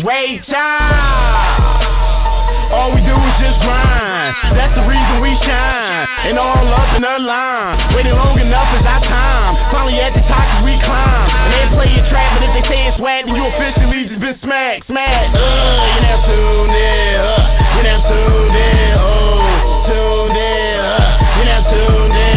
it, Ray Charles. All we do is just grind. That's the reason we shine. And all up in the line. Waiting long enough is our time. Finally at the top cause we climb. And they play your trap, but if they say it's whack, then you officially just been smacked, smacked. Uh, you never tuned in. Uh, you never tuned in. Oh, tuned in. Uh, you never tuned in.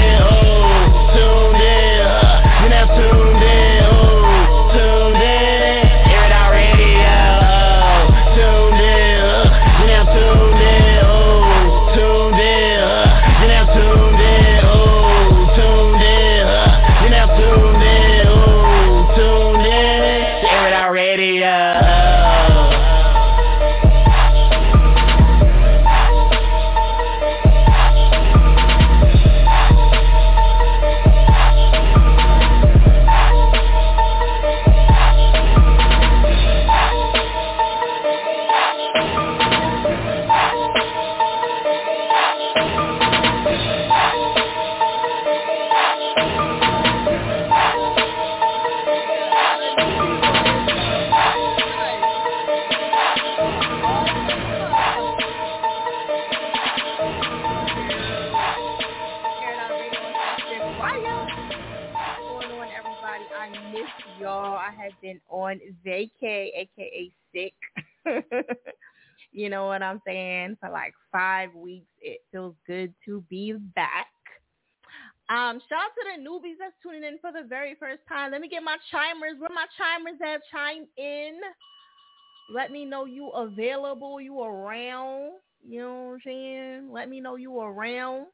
On aka sick. you know what I'm saying? For like five weeks. It feels good to be back. Um, shout out to the newbies that's tuning in for the very first time. Let me get my chimers. Where my chimers at? Chime in. Let me know you available, you around. You know what I'm saying? Let me know you around.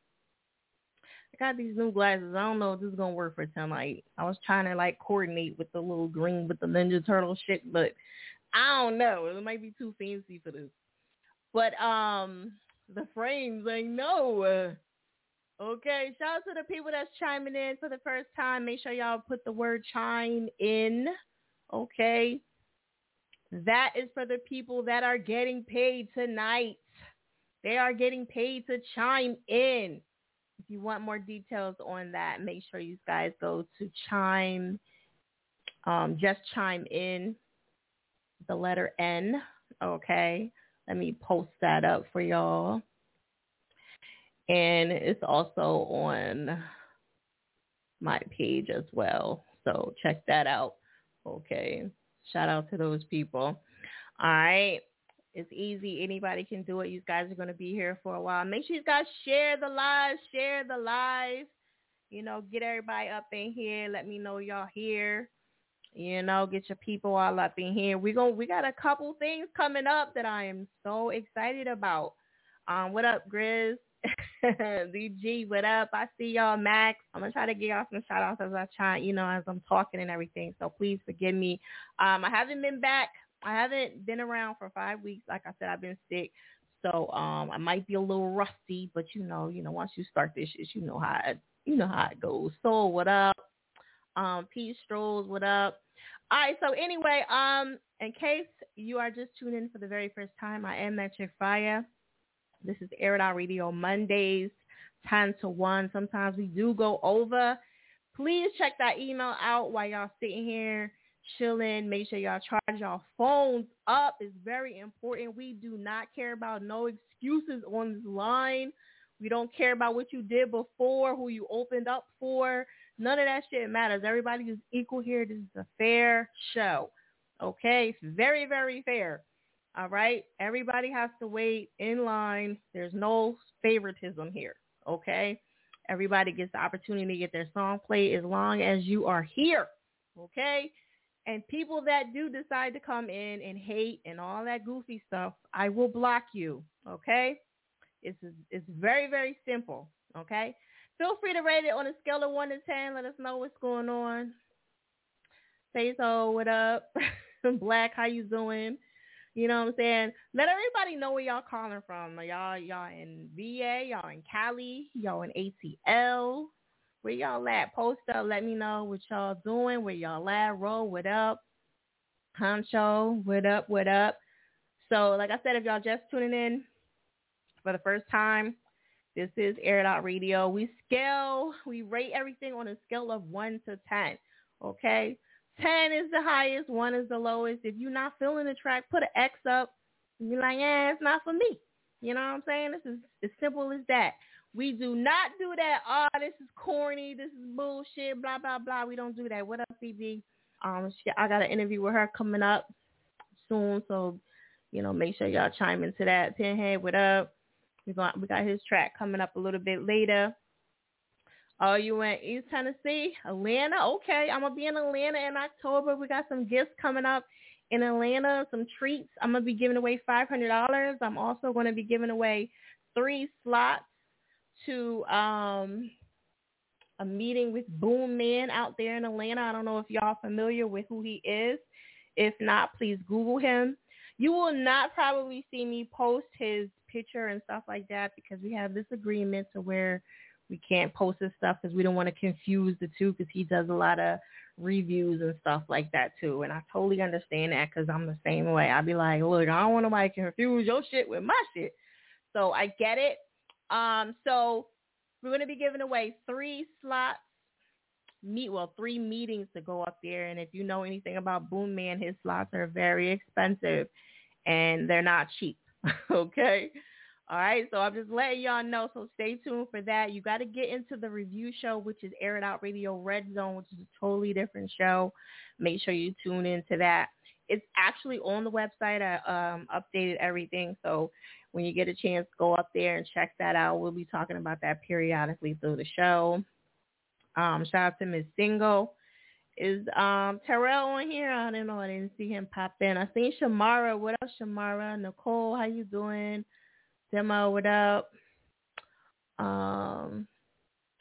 I got these new glasses. I don't know if this is gonna work for tonight. I was trying to like coordinate with the little green with the Ninja Turtle shit, but I don't know. It might be too fancy for this. But um, the frames ain't no. Okay, shout out to the people that's chiming in for the first time. Make sure y'all put the word chime in. Okay. That is for the people that are getting paid tonight. They are getting paid to chime in. If you want more details on that, make sure you guys go to chime, um, just chime in, the letter N. Okay. Let me post that up for y'all. And it's also on my page as well. So check that out. Okay. Shout out to those people. All right. It's easy. Anybody can do it. You guys are going to be here for a while. Make sure you guys share the live. Share the live. You know, get everybody up in here. Let me know y'all here. You know, get your people all up in here. We going we got a couple things coming up that I am so excited about. Um, what up, Grizz? DG, what up? I see y'all, Max. I'm gonna try to get y'all some shout outs as I try, you know, as I'm talking and everything. So please forgive me. Um, I haven't been back. I haven't been around for five weeks. Like I said, I've been sick. So um I might be a little rusty, but you know, you know, once you start this shit, you know how it you know how it goes. So what up? Um, Pete Strolls, what up? All right, so anyway, um, in case you are just tuning in for the very first time, I am Magic Fire. This is Air Out Radio Mondays, 10 to 1. Sometimes we do go over. Please check that email out while y'all sitting here chilling. Make sure y'all charge y'all phones up. It's very important. We do not care about no excuses on this line. We don't care about what you did before, who you opened up for. None of that shit matters. Everybody is equal here. This is a fair show. Okay, it's very, very fair. All right, everybody has to wait in line. There's no favoritism here. Okay, everybody gets the opportunity to get their song played as long as you are here. Okay, and people that do decide to come in and hate and all that goofy stuff, I will block you. Okay, it's it's very, very simple. Okay, feel free to rate it on a scale of one to ten. Let us know what's going on. Say so, what up? Black, how you doing? You know what I'm saying? Let everybody know where y'all calling from. Y'all y'all in VA, y'all in Cali, y'all in ATL. Where y'all at? Post up, let me know what y'all doing, where y'all at, roll, what up? Honcho, what up, what up? So like I said, if y'all just tuning in for the first time, this is Air Out Radio. We scale, we rate everything on a scale of 1 to 10. Okay? 10 is the highest, 1 is the lowest. If you're not feeling the track, put an X up. You're like, yeah, it's not for me. You know what I'm saying? This is as simple as that. We do not do that. Oh, this is corny. This is bullshit. Blah blah blah. We don't do that. What up, BB? Um, she, I got an interview with her coming up soon, so you know, make sure y'all chime into that. Pinhead, what up? We got we got his track coming up a little bit later. Oh, you in East Tennessee, Atlanta? Okay, I'm gonna be in Atlanta in October. We got some gifts coming up in Atlanta, some treats. I'm gonna be giving away five hundred dollars. I'm also gonna be giving away three slots to um a meeting with Boom Man out there in Atlanta. I don't know if y'all are familiar with who he is. If not, please Google him. You will not probably see me post his picture and stuff like that because we have this agreement to where we can't post his stuff because we don't want to confuse the two because he does a lot of reviews and stuff like that too. And I totally understand that because I'm the same way. I'd be like, look, I don't want nobody to confuse your shit with my shit. So I get it. Um, so we're going to be giving away three slots, meet well, three meetings to go up there. And if you know anything about Boom Man, his slots are very expensive and they're not cheap. okay. All right, so I'm just letting y'all know. So stay tuned for that. You got to get into the review show, which is Air It Out Radio Red Zone, which is a totally different show. Make sure you tune into that. It's actually on the website. I um, updated everything, so when you get a chance, go up there and check that out. We'll be talking about that periodically through the show. Um, shout out to Miss Single. Is um, Terrell on here? I don't know. I didn't see him pop in. I seen Shamara. What up, Shamara? Nicole, how you doing? Demo, what up? Um,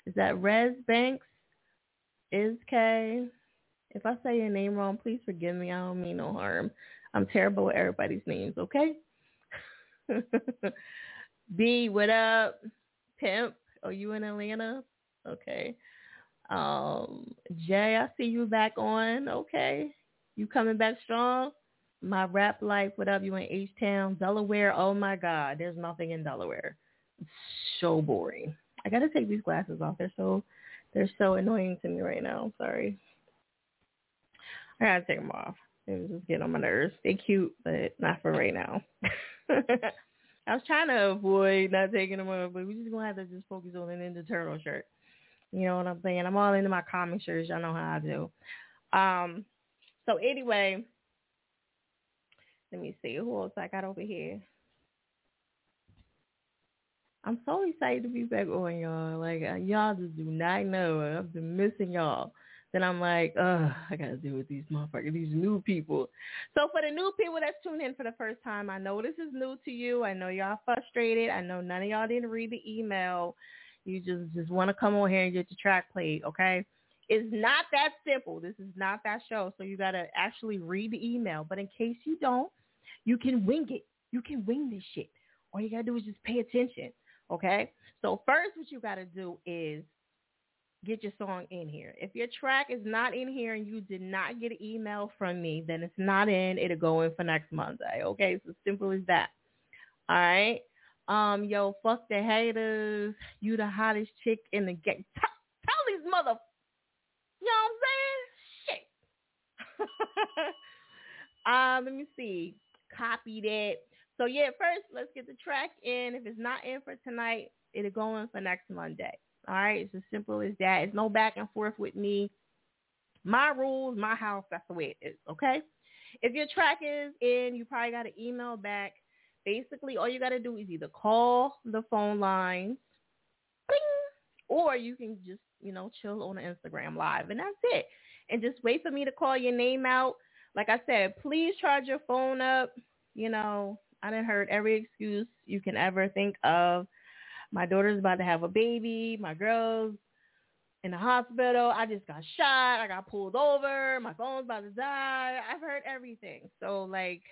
is that Rez Banks? Is K? If I say your name wrong, please forgive me. I don't mean no harm. I'm terrible with everybody's names, okay? B, what up? Pimp, are you in Atlanta? Okay. Um, Jay, I see you back on. Okay. You coming back strong? My rap life, what up? You in H-Town, Delaware? Oh my God, there's nothing in Delaware. It's so boring. I gotta take these glasses off. They're so they're so annoying to me right now. Sorry. I gotta take them off. It was just getting on my nerves. They cute, but not for right now. I was trying to avoid not taking them off, but we just gonna have to just focus on an Ninja Turtle shirt. You know what I'm saying? I'm all into my comic shirts. Y'all know how I do. Um. So anyway, let me see who else I got over here. I'm so excited to be back on y'all. Like uh, y'all just do not know. I've been missing y'all. Then I'm like, ugh, I gotta deal with these motherfuckers, these new people. So for the new people that's tuned in for the first time, I know this is new to you. I know y'all frustrated. I know none of y'all didn't read the email. You just just want to come on here and get your track played, okay? It's not that simple. This is not that show. So you gotta actually read the email. But in case you don't, you can wing it. You can wing this shit. All you gotta do is just pay attention. Okay? So first what you gotta do is get your song in here. If your track is not in here and you did not get an email from me, then it's not in. It'll go in for next Monday. Okay? It's as simple as that. All right? Um, yo, fuck the haters. You the hottest chick in the game. Tell, tell these mother, you know what I'm saying? Shit. um, let me see. Copy that. So yeah, first let's get the track in. If it's not in for tonight, it'll go in for next Monday. All right, it's as simple as that. It's no back and forth with me. My rules, my house, that's the way it is, okay? If your track is in, you probably got to email back. Basically, all you got to do is either call the phone lines, or you can just, you know, chill on the Instagram live, and that's it. And just wait for me to call your name out. Like I said, please charge your phone up. You know, I didn't heard every excuse you can ever think of. My daughter's about to have a baby. My girl's in the hospital. I just got shot. I got pulled over. My phone's about to die. I've heard everything. So like,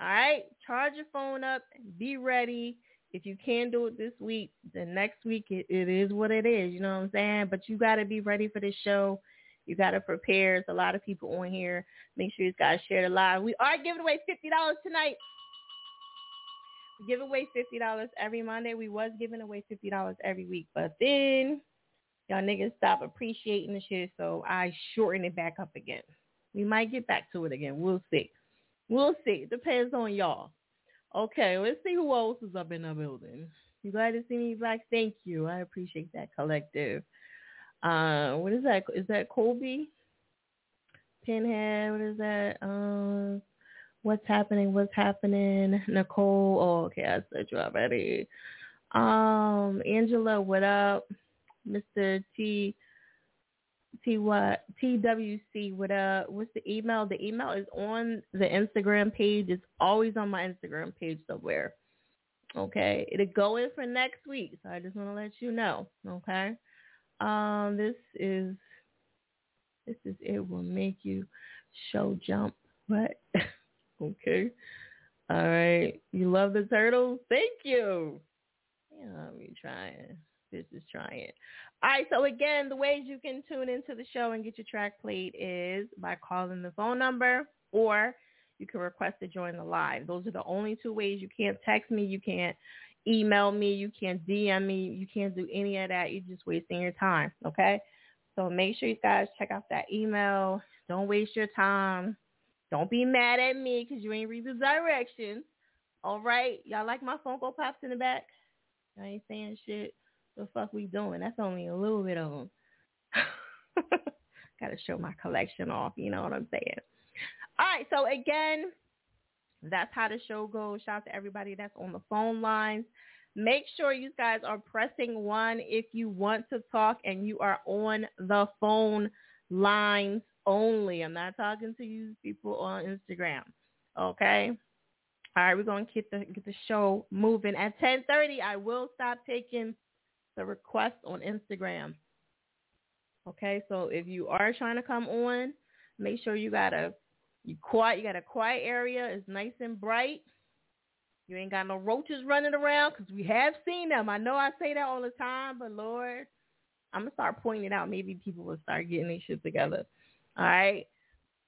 all right, charge your phone up. Be ready. If you can do it this week, then next week it, it is what it is. You know what I'm saying? But you got to be ready for this show. You got to prepare. There's a lot of people on here. Make sure you guys share the live. We are giving away $50 tonight. Give away $50 every Monday. We was giving away $50 every week. But then y'all niggas stop appreciating the shit, so I shorten it back up again. We might get back to it again. We'll see. We'll see. Depends on y'all. Okay, let's see who else is up in the building. You glad to see me, Black? Thank you. I appreciate that collective. Uh, what is that? Is that Colby? Pinhead? What is that? Um, what's happening? What's happening? Nicole? Oh, okay, I said you already. Um, Angela, what up? Mr. T T what TWC what up? what's the email? The email is on the Instagram page. It's always on my Instagram page somewhere. Okay. It'll go in for next week. So I just want to let you know. Okay. Um this is this is it will make you show jump. What? okay. All right. You love the turtles? Thank you. Yeah, let me try it. This is trying. All right, so again, the ways you can tune into the show and get your track played is by calling the phone number or you can request to join the live. Those are the only two ways. You can't text me. You can't email me. You can't DM me. You can't do any of that. You're just wasting your time, okay? So make sure you guys check out that email. Don't waste your time. Don't be mad at me because you ain't read the directions. All right? Y'all like my Funko Pops in the back? I ain't saying shit the fuck we doing? That's only a little bit of them. Got to show my collection off. You know what I'm saying? All right. So again, that's how the show goes. Shout out to everybody that's on the phone lines. Make sure you guys are pressing one if you want to talk and you are on the phone lines only. I'm not talking to you people on Instagram. Okay. All right, we're gonna get the get the show moving. At 10:30, I will stop taking the request on Instagram. Okay, so if you are trying to come on, make sure you got a you quiet. You got a quiet area. It's nice and bright. You ain't got no roaches running around because we have seen them. I know I say that all the time, but Lord, I'm gonna start pointing it out. Maybe people will start getting their shit together. All right.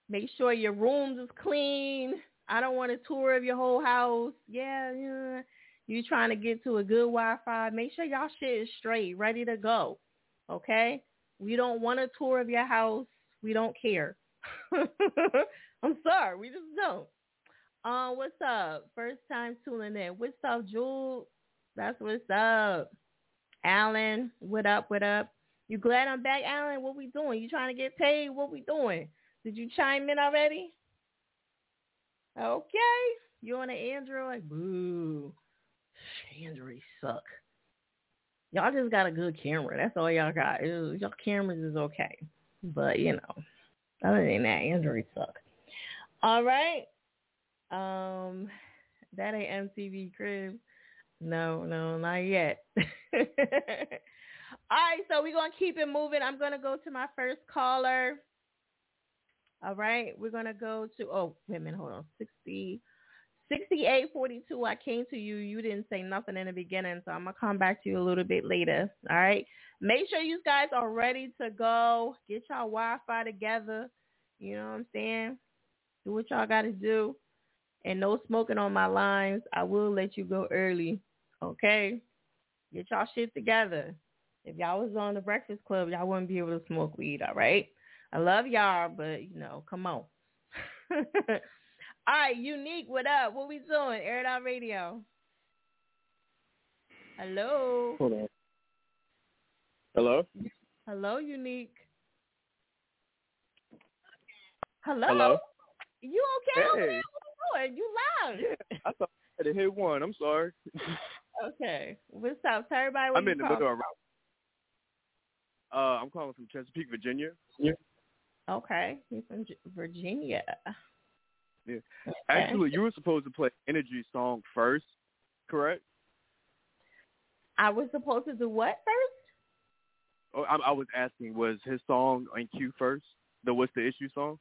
Make sure your rooms is clean. I don't want a tour of your whole house. Yeah, yeah you trying to get to a good Wi-Fi, make sure y'all shit is straight, ready to go. Okay? We don't want a tour of your house. We don't care. I'm sorry, we just don't. Uh, what's up? First time tuning in. What's up, Jewel? That's what's up. Alan, what up, what up? You glad I'm back, Alan? What we doing? You trying to get paid? What we doing? Did you chime in already? Okay. You on an Android? Boo. Androids suck. Y'all just got a good camera. That's all y'all got. Was, y'all cameras is okay. But, you know, other than that, Androids suck. All right. Um, that ain't MTV Crib. No, no, not yet. all right, so we're going to keep it moving. I'm going to go to my first caller. All right, we're going to go to, oh, wait a minute, hold on, 60. 6842, I came to you. You didn't say nothing in the beginning, so I'm going to come back to you a little bit later. All right. Make sure you guys are ready to go. Get y'all Wi-Fi together. You know what I'm saying? Do what y'all got to do. And no smoking on my lines. I will let you go early. Okay? Get y'all shit together. If y'all was on the Breakfast Club, y'all wouldn't be able to smoke weed, all right? I love y'all, but, you know, come on. All right, Unique, what up? What we doing? Air It Out Radio. Hello. Hold on. Hello. Hello, Unique. Hello. Hello. You okay? Hey. What you You loud. Yeah, I thought I had to hit one. I'm sorry. Okay. What's up? Tell everybody I'm in the middle of uh, I'm calling from Chesapeake, Virginia. Yeah. Okay. You're from G- Virginia. Yeah. Okay. Actually, you were supposed to play Energy song first, correct? I was supposed to do what first? Oh, I, I was asking, was his song on cue first? The What's the Issue song?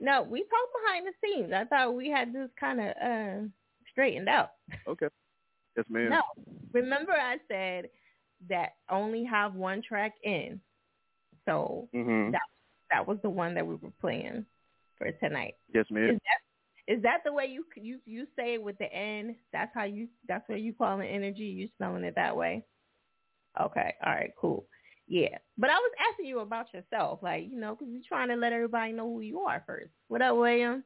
No, we talked behind the scenes. I thought we had this kind of uh, straightened out. Okay. Yes, ma'am. No, remember I said that only have one track in, so hmm that that was the one that we were playing for tonight. Yes, ma'am. Is that is that the way you you you say it with the N? That's how you that's what you call it energy. You spelling it that way? Okay, all right, cool. Yeah, but I was asking you about yourself, like you know, because you're trying to let everybody know who you are first. What up, William?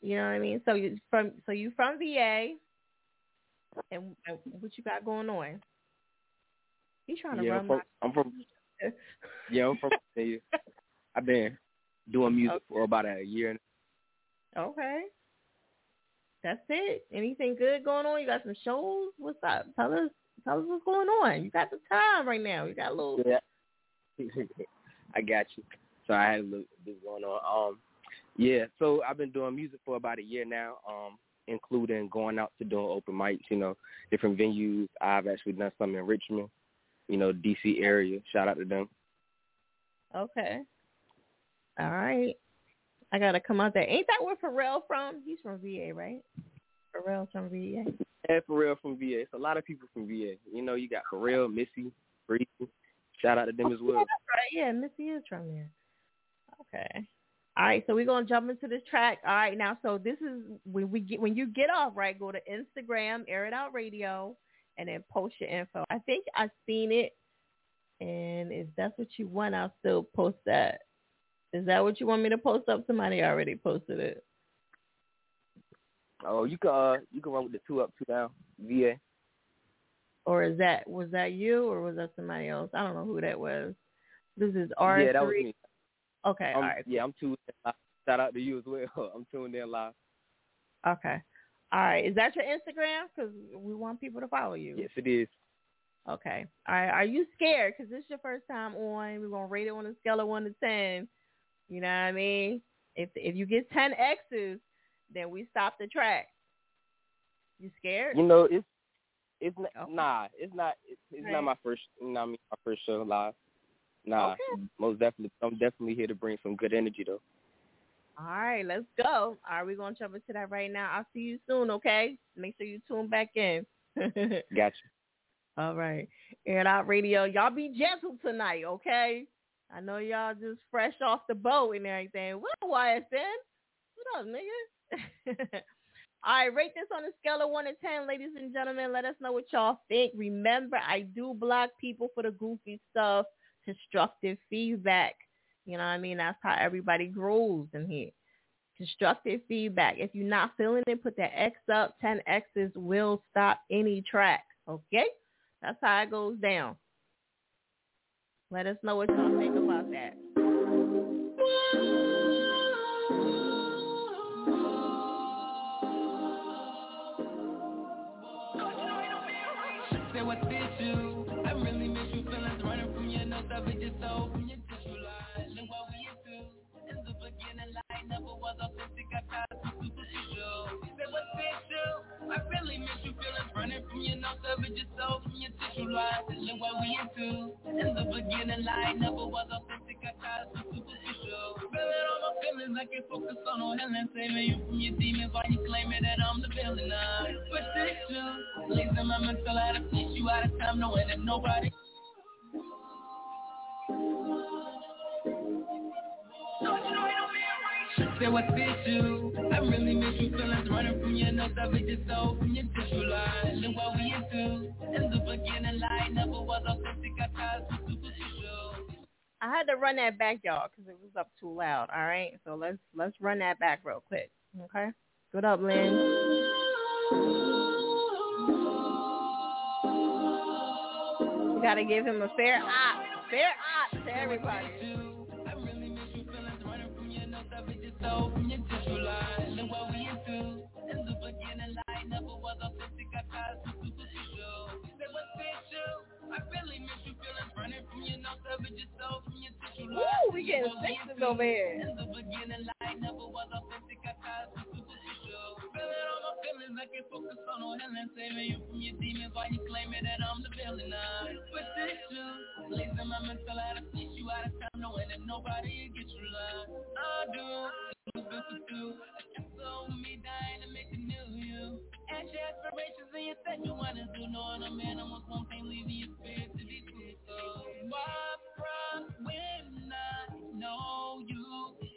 You know what I mean? So you from so you from VA, and, and what you got going on? He's trying to Yeah, run I'm from, I'm from yeah, I'm from. I've been doing music for about a year. Okay. That's it. Anything good going on? You got some shows? What's up? Tell us tell us what's going on. You got the time right now. You got a little Yeah, I got you. So I had a little bit going on. Um, yeah, so I've been doing music for about a year now. Um, including going out to doing open mics. You know, different venues. I've actually done some in Richmond. You know, DC area. Shout out to them. Okay. All right. I gotta come out there. Ain't that where Pharrell from? He's from VA, right? Pharrell's from VA. And Pharrell from VA. It's a lot of people from VA. You know, you got Pharrell, Missy, Breezy. Shout out to them as Yeah, well. that's right. Yeah, Missy is from there. Okay. All right, so we're gonna jump into this track. All right, now so this is when we get when you get off, right? Go to Instagram, Air It Out Radio, and then post your info. I think I've seen it, and if that's what you want, I'll still post that. Is that what you want me to post up? Somebody already posted it. Oh, you can uh, you can run with the two up, two down. VA. Or is that was that you or was that somebody else? I don't know who that was. This is R three. Yeah, that was me. Okay, all I'm, right. Yeah, I'm tuned in. Shout out to you as well. I'm tuned in live. Okay. All right. Is that your Instagram? Because we want people to follow you. Yes, it is. Okay. All right. Are you scared? Because this is your first time on. We're gonna rate it on a scale of one to ten. You know what I mean? If if you get ten X's, then we stop the track. You scared? You know, it's it's not, Okay. nah, it's not it's, it's Right. not my first you know what I mean, my first show live. Nah, Okay. most definitely. I'm definitely here to bring some good energy though. All right. Let's go. All right. We're gonna jump into that right now. I'll see you soon. Okay. Make sure you tune back in. gotcha. All right. Air Out Radio. Y'all be gentle tonight, okay? I know y'all just fresh off the boat and everything. What up, YSN? What up, nigga? All right, rate this on a scale of 1 to 10, ladies and gentlemen. Let us know what y'all think. Remember, I do block people for the goofy stuff, constructive feedback. You know what I mean? That's how everybody grows in here. Constructive feedback. If you're not feeling it, put that X up. 10 X's will stop any track, okay? That's how it goes down. Let us know what y'all think about was authentic. I tried to superficial. Say what's this you? I really miss you feelings running from your nose, I bet your soul from your tissue line. Look what we into. In the beginning, light never was authentic. I tried to superficial. Feeling all my feelings, I can't focus on no healing. Saving you from your demons while you claiming that I'm the villain. This you, losing my mental out of peace, you out of time, knowing that nobody. Say what's this you? I really miss you feelings running from your nose, I your soul from your tissue line. Look what we into. In the beginning, light never was authentic. I tried to superficial. I had to run that back, y'all, because it was up too loud. All right, so let's let's run that back real quick. Okay. Good up, Lynn. You gotta give him a fair op, fair op to everybody know from your tissue line and what we into. In the beginning, I never was authentic. I tried to superficial. They was you. I really miss you Running from your yourself from your we getting sexist over here. In the beginning, never was authentic. I tried to. Feeling all my feelings, I can't focus on no healing. Saving you from your demons while you claiming that I'm the villain. My mental out of peace, you out of time, that nobody will get you love. I do. Ask your aspirations and a man leaving your spirit to be. So, why from when I know you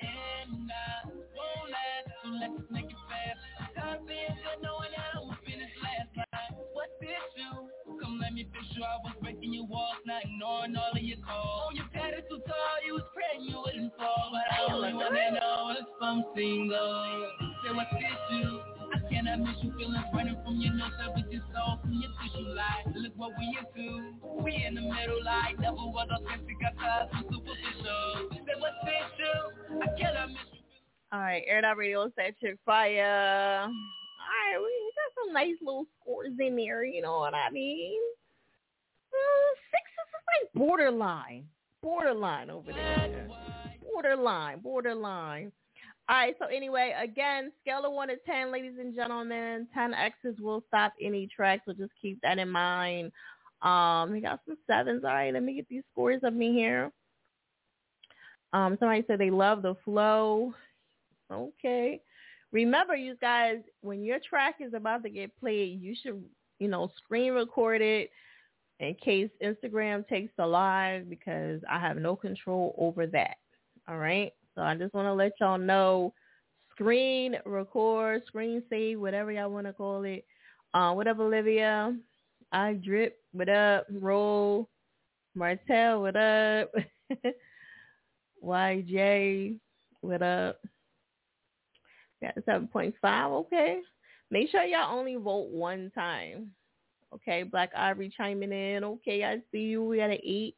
and I won't last, so let's make it fast. Tired of being good, knowing I'ma last night. What's the issue? Come let me fix you. I was breaking your walls, not ignoring all of your calls. On your too tall, you was praying you wouldn't fall, but I only wanna know if I'm single. Say what's the issue? I cannot miss you feelings running from your nose up with your soul from your tissue light. Look what we into. We in the middle like never was authentic. I tried to superficial. Say what's the issue? I cannot miss you. All right, Air Dot Radio said chick fire. All right, we got some nice little scores in there. You know what I mean? Mm, six is like borderline, borderline over there. Borderline, borderline. All right, so anyway, again, scale of 1 to 10, ladies and gentlemen. 10 X's will stop any track, so just keep that in mind. Um, we got some sevens. All right, let me get these scores up in here. Um, somebody said they love the flow. Okay. Remember, you guys, when your track is about to get played, you should, you know, screen record it in case Instagram takes the live because I have no control over that. All right. So I just want to let y'all know, screen record, screen save, whatever y'all want to call it. Uh, what up, Olivia? I drip. What up? Roll. Martell. What up? YJ. What up? Got seven point five. Okay. Make sure y'all only vote one time. Okay. Black Ivory chiming in. Okay, I see you. We got an eight.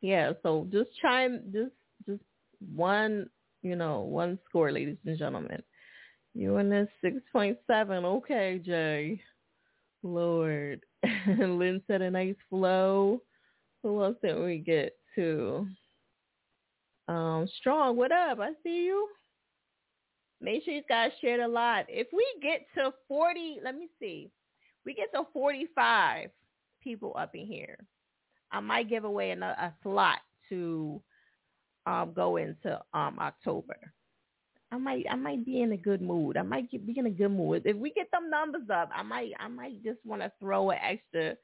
Yeah. So just chime. Just one. You know, one score, ladies and gentlemen. You in this six point seven. Okay, Jay. Lord. Lynn said a nice flow. Who else did we get to? Um, Strong, what up? I see you. Make sure you guys share a lot. If we get to 40, let me see. We get to 45 people up in here. I might give away a, a slot to um, go into um, October. I might I might be in a good mood. I might be in a good mood. If we get them numbers up, I might I might just want to throw an extra,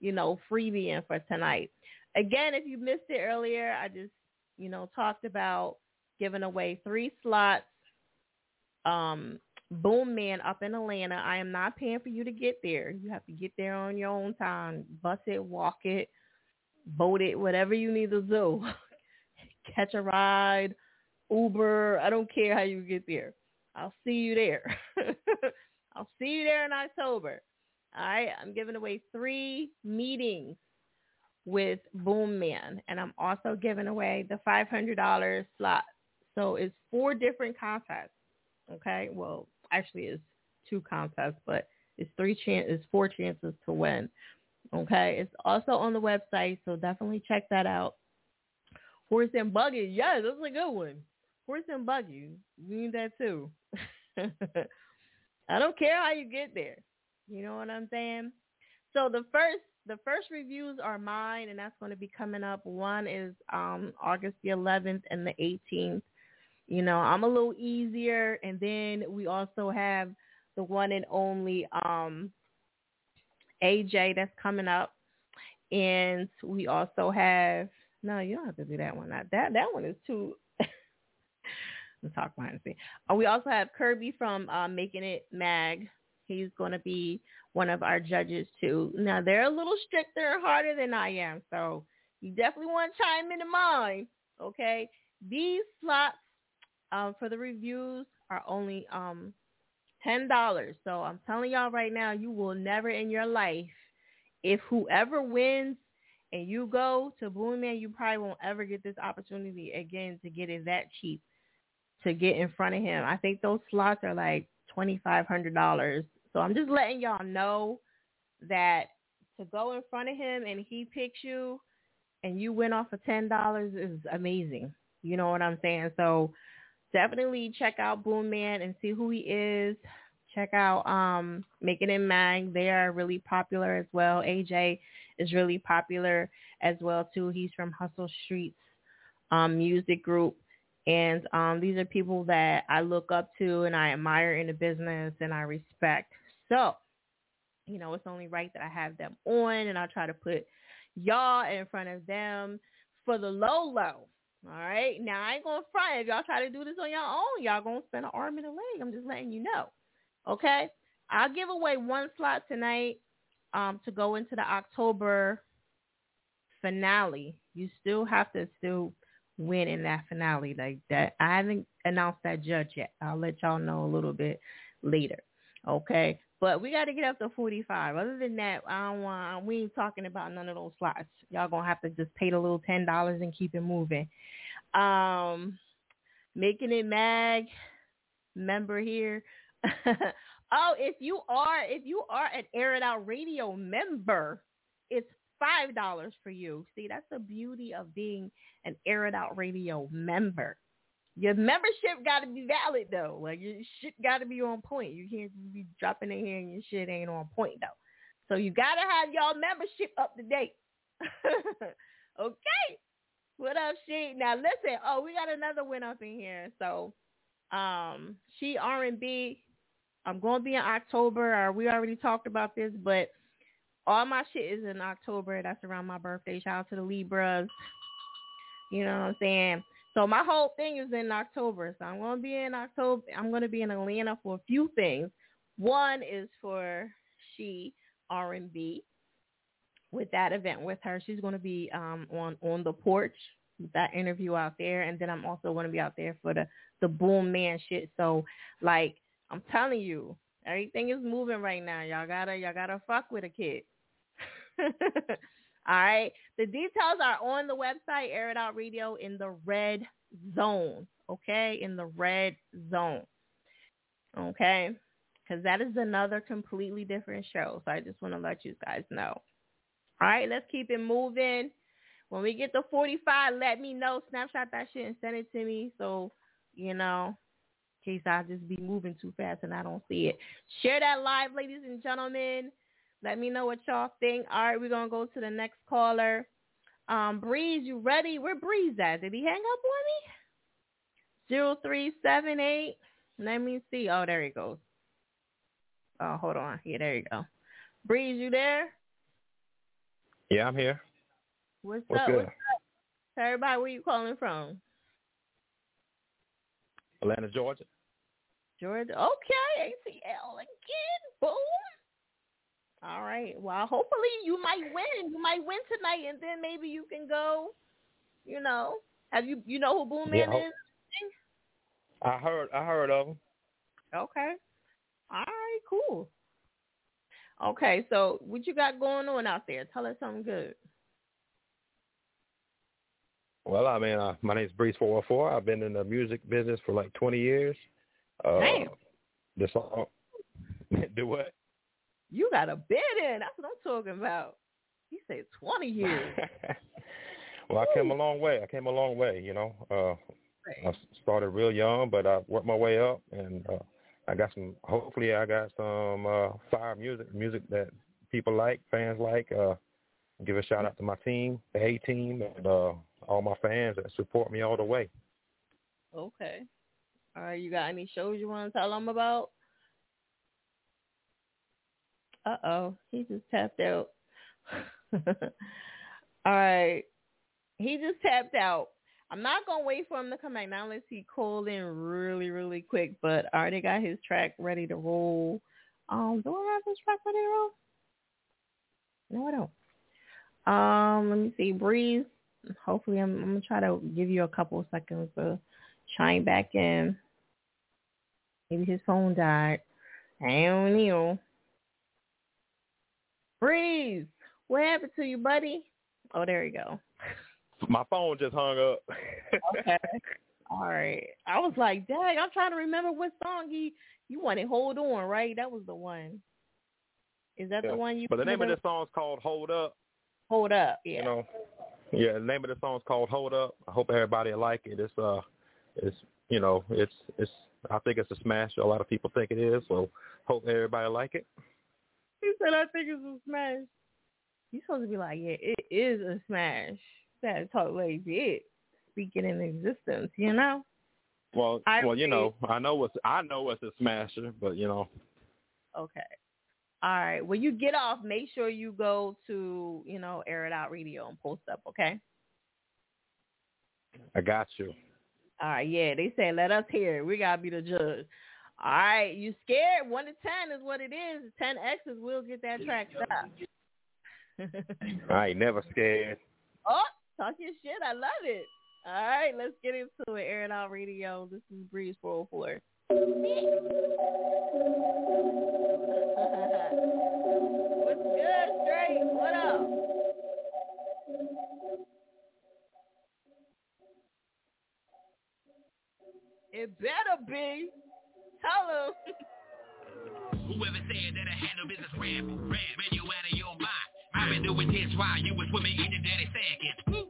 you know, freebie in for tonight. Again, if you missed it earlier, I just you know talked about giving away three slots. Um, Boom Man up in Atlanta. I am not paying for you to get there. You have to get there on your own time. Bus it, walk it, boat it, whatever you need to do. Catch a ride Uber. I don't care how you get there. I'll see you there. I'll see you there in October. All right. I'm giving away three meetings with Boom Man, and I'm also giving away the $500 slot. So it's four different contests. Okay. Well, actually, it's two contests, but it's three chance. It's four chances to win. Okay. It's also on the website, so definitely check that out. Horse and buggy. Yes, that's a good one horse and buggy. You need that too. I don't care how you get there. You know what I'm saying? So the first the first reviews are mine and that's going to be coming up. One is um August the 11th and the 18th. You know, I'm a little easier and then we also have the one and only um AJ that's coming up. And we also have no, you don't have to do that one. That that one is too and talk behind the scenes. Uh, we also have Kirby from uh, Making It Mag. He's going to be one of our judges too. Now they're a little stricter harder than I am, so you definitely want to chime in mine. Okay, these slots um, for the reviews are only um, ten dollars. So I'm telling y'all right now, you will never in your life, if whoever wins and you go to Boom Man, you probably won't ever get this opportunity again to get it that cheap to get in front of him. I think those slots are like twenty five hundred dollars. So I'm just letting y'all know that to go in front of him and he picks you, and you win off of ten dollars is amazing. You know what I'm saying? So definitely check out Boom Man and see who he is. Check out um Making It in Mag. They are really popular as well. AJ is really popular as well too. He's from Hustle Streets um music group. And um these are people that I look up to and I admire in the business and I respect. So, you know, it's only right that I have them on and I try to put y'all in front of them for the low low. All right. Now I ain't gonna front. If y'all try to do this on your own, y'all gonna spend an arm and a leg. I'm just letting you know. Okay. I'll give away one slot tonight um, to go into the October finale. You still have to still win in that finale like that. I haven't announced that judge yet. I'll let y'all know a little bit later. Okay. But we got to get up to 45. Other than that, I don't want, we ain't talking about none of those slots. Y'all going to have to just pay the little $10 and keep it moving. Um, making it mag member here. oh, if you are, if you are an Air It Out Radio member, it's five dollars for you. See, that's the beauty of being an Air It Out Radio member. Your membership got to be valid though. Like your shit got to be on point. You can't be dropping in here and your shit ain't on point though. So you got to have y'all membership up to date. okay. What up, she? Now listen. Oh, we got another win up in here. So, um, she R and B. I'm going to be in October. Or we already talked about this, but all my shit is in October. That's around my birthday. Shout out to the Libras. You know what I'm saying? So my whole thing is in October. So I'm going to be in October. I'm going to be in Atlanta for a few things. One is for she R&B with that event with her. She's going to be um, on on the porch with that interview out there, and then I'm also going to be out there for the the boom man shit. So like I'm telling you, everything is moving right now. Y'all gotta y'all gotta fuck with a kid. All right. The details are on the website, Air It Out Radio in the red zone. Okay. In the red zone. Okay. Because that is another completely different show. So I just want to let you guys know. All right. Let's keep it moving. When we get to 45, let me know. Snapshot that shit and send it to me. So, you know, in case I just be moving too fast and I don't see it. Share that live, ladies and gentlemen. Let me know what y'all think. All right, we're gonna go to the next caller. Um, Breeze, you ready? Where Breeze at? Did he hang up on me? Zero three seven eight. Let me see. Oh, there he goes. Oh, hold on. Yeah, there you go. Breeze, you there? Yeah, I'm here. What's, What's up? good? What's up? Tell everybody where you calling from. Atlanta, Georgia. Georgia. Okay, ATL again. Boom. All right. Well, hopefully you might win. You might win tonight, and then maybe you can go. You know, have you you know who Boom Man Yeah, is? I heard I heard of him. Okay. All right. Cool. Okay. So what you got going on out there? Tell us something good. Well, I mean, uh, my name's Breeze Four Hundred Four. I've been in the music business for like 20 years. Uh, Damn. The song. Do what? You got a bid in. That's what I'm talking about. He said 20 years. well, I came a long way. I came a long way. You know, uh, I started real young, but I worked my way up, and uh, I got some. Hopefully, I got some uh, fire music, music that people like, fans like. Uh, give a shout out to my team, the A team, and uh, all my fans that support me all the way. Okay. All right. You got any shows you want to tell them about? Uh oh, he just tapped out. All right, he just tapped out. I'm not gonna wait for him to come back now unless he called in really, really quick. But I already got his track ready to roll. Um, do I have his track ready to roll? No, I don't. Um, let me see, Breeze. Hopefully, I'm, I'm gonna try to give you a couple seconds to chime back in. Maybe his phone died. I don't know. Breeze, what happened to you, buddy? Oh, there you go. My phone just hung up. Okay. All right. I was like, dang, I'm trying to remember what song he you wanted. Hold on, right? That was the one. Is that Yeah. the one you? But the name of wanted? this song is called "Hold Up." Hold up. Yeah. You know, Yeah, the name of the song is called "Hold Up." I hope everybody like it. It's uh, it's you know, it's it's. I think it's a smash. A lot of people think it is. So hope everybody like it. He said, "I think it's a smash." You supposed to be like, "Yeah, it is a smash." You gotta talk like it, speaking in existence. You know. Well, I well, you know, I know what's I know what's a smasher, but you know, Okay. All right. When you get off, make sure you go to, you know, Air It Out Radio and post up, okay? I got you. All right, yeah. They say let us hear it. We gotta be the judge. All right, you scared? One to ten is what it is. Ten X's will get that track stopped. I ain't never scared. oh, talk your shit. I love it. All right, let's get into it. Air It Out Radio. This is Breeze 404. What's good, straight? What up? It better be. Him. Whoever said that I had no business you out of your mind. I've been doing this while you swimming in.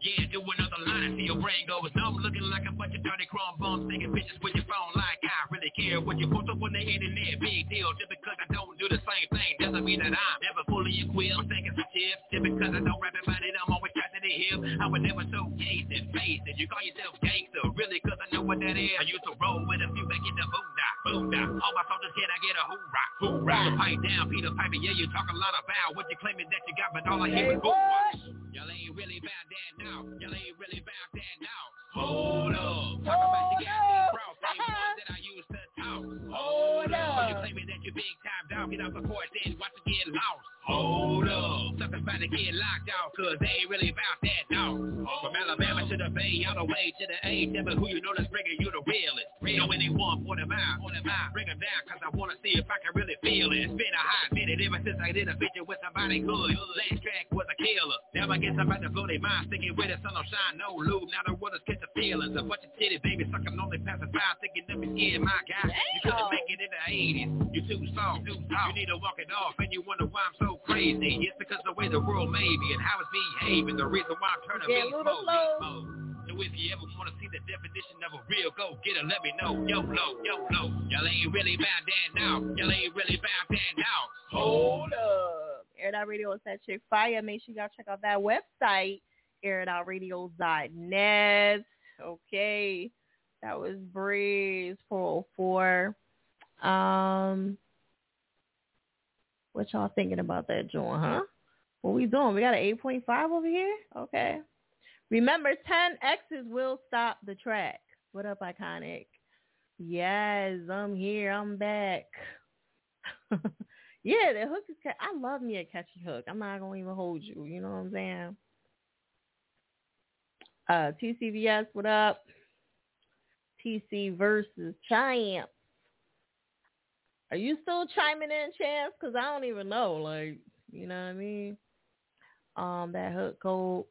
Yeah, do another line, I see your brain goes numb, looking like a bunch of dirty chrome bums, taking pictures with your phone like I really care what you post up on the internet. Big deal, just because I don't do the same thing doesn't mean that I'm never fully equipped. I'm taking some tips, just because I don't rap about it, I'm always trapped to the hip. I would never so gay and face it. You call yourself gangster, really, cause I know what that is. I used to roll with a few back in the boondock, boondock. All my soldiers can I get a hoorah, hoorah. Pipe down, Peter Piper, yeah, you talk a lot about what you claiming that you got, but all I hear is boom. Y'all ain't really about that now. Y'all ain't really about that now. Hold up. Talk about you got cross. Up. Same ones that I used to talk. Hold up. You up. claiming that you big time dog. Get off the court, then watch it get lost. Hold up. Suckers about to get locked out, cause they ain't really about that dog. From Alabama to the Bay, all the way to the A. Me who you know that's bringing you the realest. Know anyone, point them out, point them out. Bring them down, cause I wanna see if I can really feel it. It's been a hot minute ever since I did a picture with somebody good. Last track was a killer. Now I guess I'm about to blow their mind. Sticking with it, sun don't shine, no lube. Now the waters catch the feelings. A bunch of titty babies sucking on their pacifier, thinking them be scared, my guy. You couldn't make it in the 80s. You too soft, too soft. You need to walk it off, and you wonder why I'm so crazy. It's because the way the world made me and how it's behaving. The reason why I'm turning Yeah, beast mode, beast mode. So if you ever want to see the definition of a real go getter, let me know. Yo, low, yo, low. Y'all ain't really about that now. Y'all ain't really about that now. Hold up. Air Out Radio is that chick fire. Make sure y'all check out that website, airitoutradio.net. Okay. That was Breeze 404. Um, what y'all thinking about that joint, huh? What we doing? We got an 8.5 over here? Okay. Remember, 10 X's will stop the track. What up, Iconic? Yes, I'm here. I'm back. yeah, the hook is. I love me a catchy hook. I'm not gonna even hold you. You know what I'm saying? Uh, TCVS, what up? TC versus Champ. Are you still chiming in, Champ? Because I don't even know. Like, you know what I mean? Um, that hook code.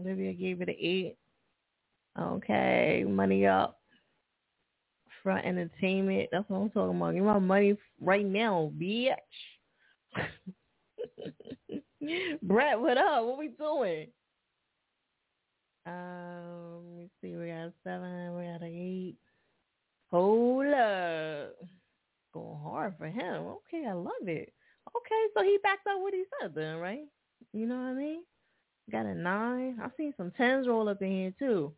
Olivia gave it an eight. Okay, money up. Front entertainment. That's what I'm talking about. Give my money right now, bitch. Brett, what up? What we doing? Um, let me see. We got seven. We got eight. Hold up. Going hard for him. Okay, I love it. Okay, so he backed up what he said then, right? You know what I mean? Got a nine. I've seen some tens roll up in here too.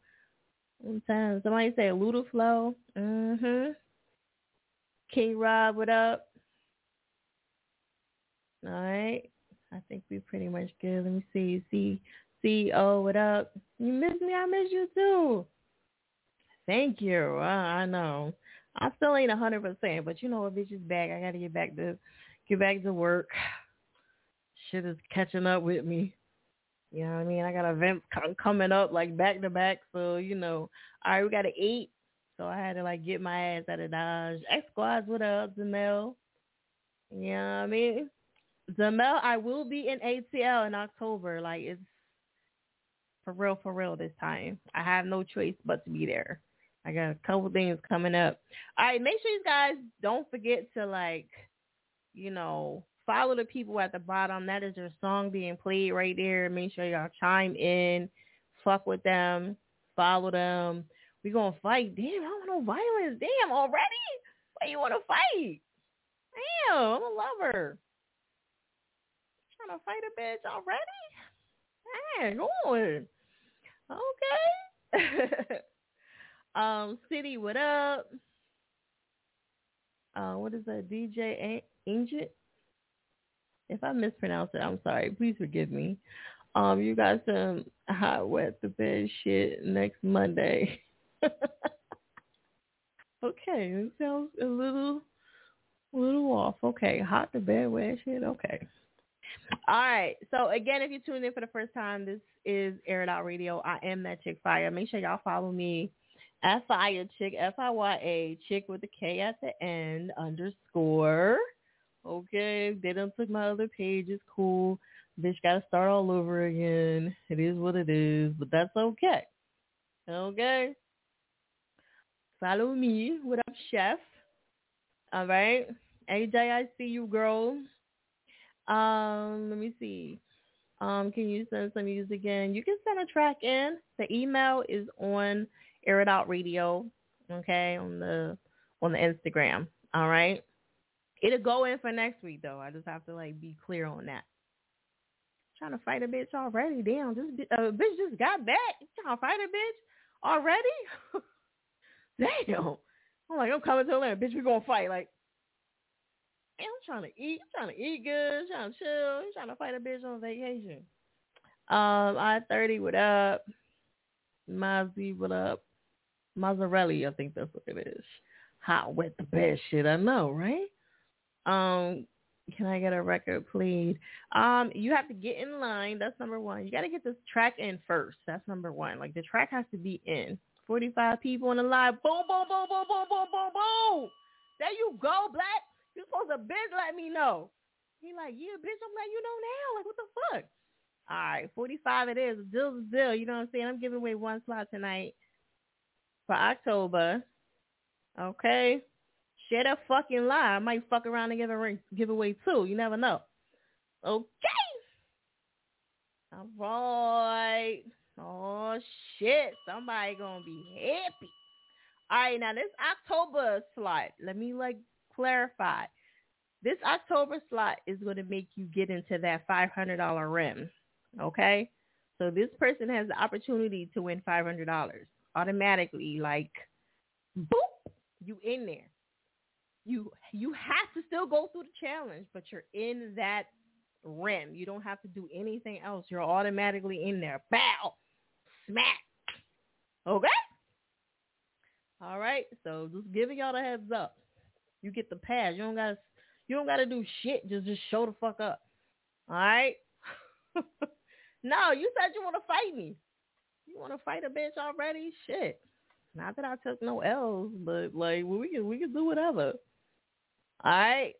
Some tens. Somebody say Luda Flow. Mm-hmm. King Rob, what up? All right. I think we pretty much good. Let me see. C C O, what up? You miss me? I miss you too. Thank you. I know. I still ain't a hundred percent, but you know what, bitch is back. I gotta get back to get back to work. Shit is catching up with me. You know what I mean? I got events com- coming up like back to back, so you know. All right, we got an eight, so I had to like get my ass out of Dodge. X Squads, what up, Zamel? You know what I mean? Zamel, I will be in ATL in October. Like it's for real, for real this time. I have no choice but to be there. I got a couple things coming up. All right, make sure you guys don't forget to like, you know, follow the people at the bottom. That is their song being played right there. Make sure y'all chime in. fuck with them, follow them. We gonna fight. Damn, I don't want no violence. Damn, already? Why you wanna fight? Damn, I'm a lover. Trying to fight a bitch already? Dang, on. Okay. um, City, what up? Uh, what is that? DJ Angel? If I mispronounce it, I'm sorry. Please forgive me. Um, you got some hot wet the bed shit next Monday. okay, it sounds a little, a little off. Okay, hot the bed wet shit. Okay. All right. So again, if you tuned in for the first time, this is Air It Out Radio. I am that chick fire. Make sure y'all follow me at Fiya Chick F I Y A Chick with the K at the end underscore. Okay, they done took my other page. It's cool. Bitch got to start all over again. It is what it is, but that's okay. Okay. Follow me. What up, chef? All right. AJ, I see you, girl. Um, let me see. Um, can you send some music in? You can send a track in. The email is on Air It Out Radio. Okay, on the on the Instagram. All right. It'll go in for next week though. I just have to like be clear on that. trying to fight a bitch already. Damn, this uh, bitch just got back. You trying to fight a bitch already? Damn. I'm like, I'm coming to Atlanta. Bitch, we gonna fight. Like, I'm trying to eat. I'm trying to eat good. I'm trying to chill. I'm trying to fight a bitch on vacation. Um, I thirty. What up? Mozzie, what up? Mazzarelli, I think that's what it is. Hot, with the best shit I know, right? Um, can I get a record, please? Um, you have to get in line. That's number one. You got to get this track in first. That's number one. Like the track has to be in. Forty-five people in the line. Boom, boom, boom, boom, boom, boom, boom, boom. There you go, Black. You supposed to bitch let me know. He like, yeah, bitch, I'm letting you know now. Like, what the fuck? All right, 45 it is. Deal's a deal. You know what I'm saying? I'm giving away one slot tonight for October. Okay? Share that fucking lie. I might fuck around and give, a, give away two. You never know. Okay. All right. Oh, shit. Somebody gonna be happy. All right, now this October slot, let me like clarify. This October slot is going to make you get into that $500 rim. Okay? So this person has the opportunity to win $500 automatically. Like, boop, you in there. You you have to still go through the challenge, but you're in that rim. You don't have to do anything else. You're automatically in there. Bow, smack. Okay. All right. So just giving y'all the heads up. You get the pass. You don't gotta you don't gotta do shit. Just just show the fuck up. All right. no, you said you want to fight me. You want to fight a bitch already? Shit. Not that I took no L's, but like we can we can do whatever. All right.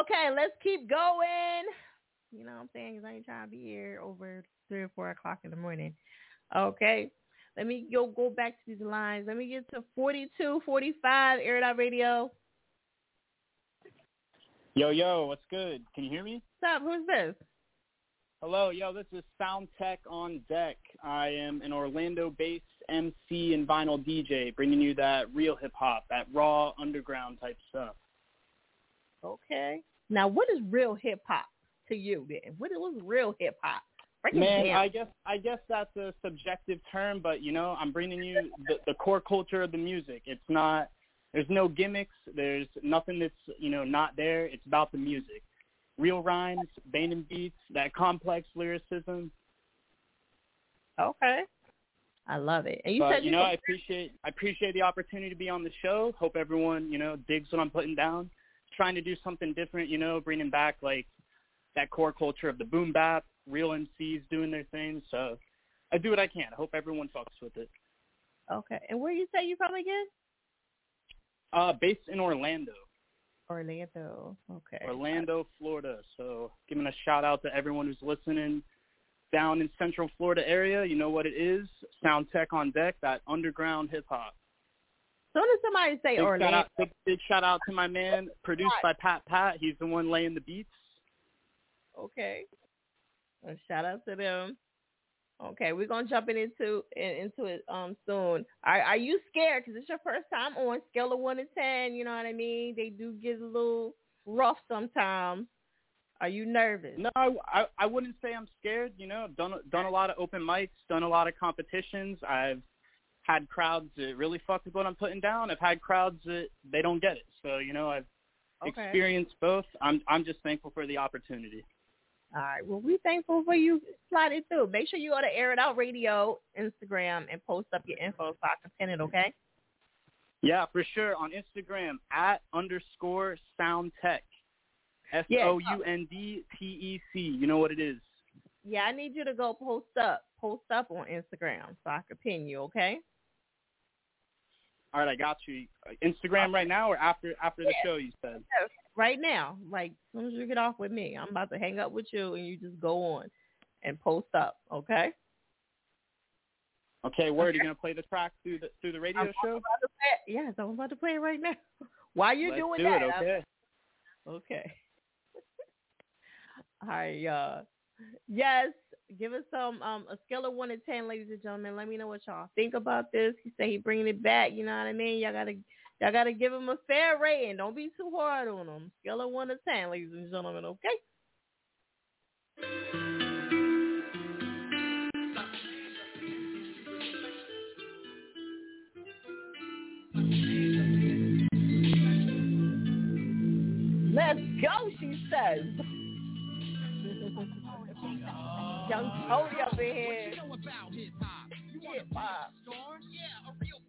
Okay, let's keep going. You know what I'm saying? Because I ain't trying to be here over three or four o'clock in the morning. Okay. Let me go go back to these lines. Let me get to 42, 45, Air Out Radio. Yo, yo, what's good? Can you hear me? What's up? Who's this? Hello, yo, this is Sound Tech on deck. I am an Orlando-based MC and vinyl DJ, bringing you that real hip hop, that raw underground type stuff. Okay. Now, what is real hip hop to you? Then, what was real hip hop? Man, I guess I guess that's a subjective term, but you know, I'm bringing you the, the core culture of the music. It's not. There's no gimmicks. There's nothing that's you know not there. It's about the music, real rhymes, banging beats, that complex lyricism. Okay. I love it. And you but, said you, know, I appreciate I appreciate the opportunity to be on the show. Hope everyone, you know, digs what I'm putting down. Trying to do something different, you know, bringing back like that core culture of the boom bap, real MCs doing their thing. So I do what I can. I hope everyone fucks with it. Okay. And where you say you from again? Uh, based in Orlando. Orlando. Okay. Orlando, Florida. So giving a shout out to everyone who's listening down in Central Florida area. You know what it is. Sound Tech on deck. That underground hip hop. Soon as somebody say big Orlando, shout out, big, big shout out to my man, produced by Pat Pat. He's the one laying the beats. Okay. Well, shout out to them. Okay, we're gonna jump in into in, into it um soon. Are are you scared? Because it's your first time on scale of one to ten. You know what I mean? They do get a little rough sometimes. Are you nervous? No, I, I I wouldn't say I'm scared. You know, I've done done a lot of open mics, done a lot of competitions. I've had crowds that really fuck with what I'm putting down. I've had crowds that they don't get it. So you know, I've Okay. experienced both. I'm I'm just thankful for the opportunity. All right. Well, we're thankful for you sliding through. Make sure you go to Air It Out Radio Instagram and post up your info so I can pin it. Okay. Yeah, for sure. On Instagram at underscore sound tech. S O U N D T E C. You know what it is. Yeah, I need you to go post up, post up on Instagram so I can pin you. Okay. All right, I got you. Instagram right now or after after the Yeah. show you said. Right now, like as soon as you get off with me, I'm about to hang up with you, and you just go on and post up. Okay. Okay, word, you gonna play the track through the through the radio I'm show? about to play. Yes, I'm about to play it right now. Why you're Let's doing do that, it, I'm- okay. Okay. All right, uh yes, give us some um a scale of one to ten, ladies and gentlemen. Let me know what y'all think about this. He said he bringing it back. You know what I mean? Y'all gotta y'all gotta give him a fair rating. Don't be too hard on him. Scale of one to ten, ladies and gentlemen. Okay. Let's go, she says. Young Cody up in here. Hip hop. Yeah, a real.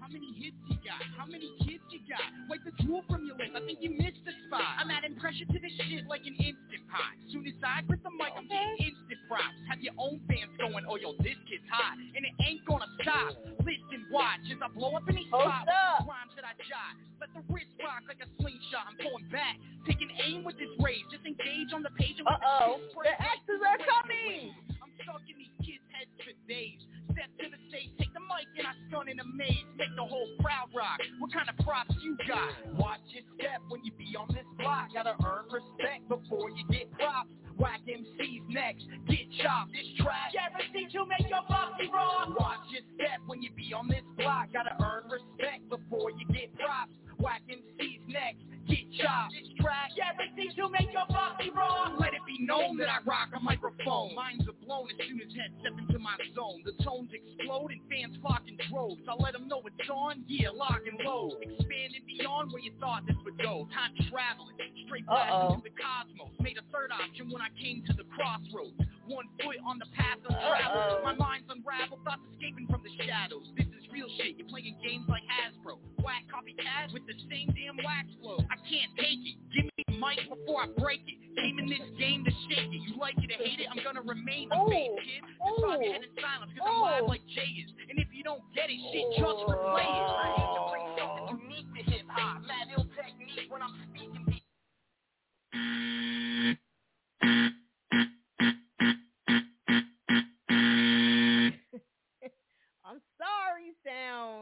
How many hits you got? How many kids you got? Wipe the drool from your lips. I think you missed the spot. I'm adding pressure to this shit like an instant pot. Soon as I grip the mic, I'm getting instant props. Have your own fans going, oh yo, this kid's hot, and it ain't gonna stop. Listen, watch as I blow up in these spots. Rhymes that I jot. Let the wrist rock like a slingshot. I'm going back, taking aim with this rage. Just engage on the page. the Uh-oh. spit. The X's are coming. I'm stuck in these heads days. Step to the stage, take the mic, and I stun in a maze. Make the whole crowd rock. What kind of props you got? Watch your step when you be on this block. Gotta earn respect before you get props. Whack MCs next, get chopped. This track guaranteed to make your posse rock. Watch your step when you be on this block. Gotta earn respect before you get props. Whack MCs next, get chopped. This track guaranteed to make your posse rock. Let it be known that I rock a microphone. Minds are blown as soon as heads step into my zone. The tones explode and fans flock in droves. I let them know it's on, yeah, lock and load. Expanding beyond where you thought this would go. Time traveling, straight blasting through the cosmos. Made a third option when I came to the crossroads. One foot on the path of travel. My mind's unraveled, thoughts escaping from the shadows. This is real shit. You're playing games like Hasbro. Whack copycat with the same damn wax flow. I can't take it. Give me the mic before I break it. Came in this game to shake it. You like it or hate it, I'm gonna remain the same base kid. Just bob your head in silence, cause I'm live oh. like Jay is. And if you don't get it, shit, just replay it. I hate to bring something unique to hip hop. Mad ill technique when I'm speaking.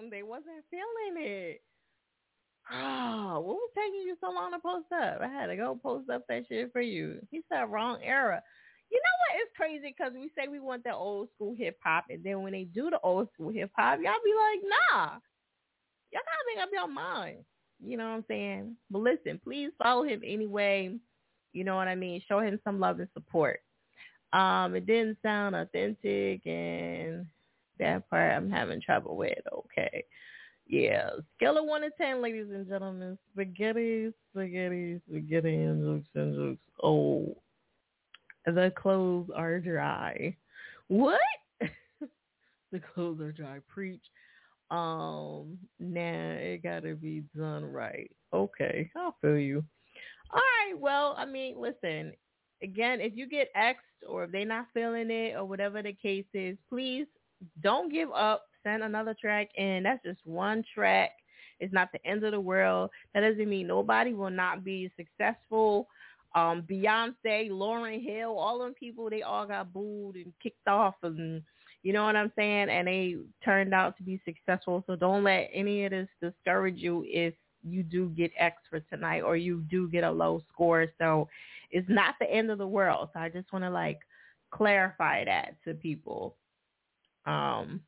sound. They wasn't feeling it. Oh, what was taking you so long to post up? I had to go post up that shit for you. He said wrong era. You know what? It's crazy because we say we want that old school hip hop, and then when they do the old school hip hop, y'all be like, nah, y'all gotta make up your mind. You know what I'm saying? But listen, please follow him anyway. You know what I mean? Show him some love and support. Um, it didn't sound authentic, and that part I'm having trouble with. Okay. Yeah. Scale of one to ten, ladies and gentlemen. Spaghetti, spaghetti, spaghetti and jokes and jokes. Oh. The clothes are dry. What? the clothes are dry. Preach. Um, nah, it gotta be done right. Okay, I'll feel you. All right, well, I mean, listen, again, if you get X'd or if they're not feeling it or whatever the case is, please don't give up. Send another track in. That's just one track. It's not the end of the world. That doesn't mean nobody will not be successful. Um, Beyonce, Lauryn Hill, all them people, they all got booed and kicked off and you know what I'm saying? And they turned out to be successful. So don't let any of this discourage you if you do get X for tonight or you do get a low score. So it's not the end of the world. So I just want to like clarify that to people. Um,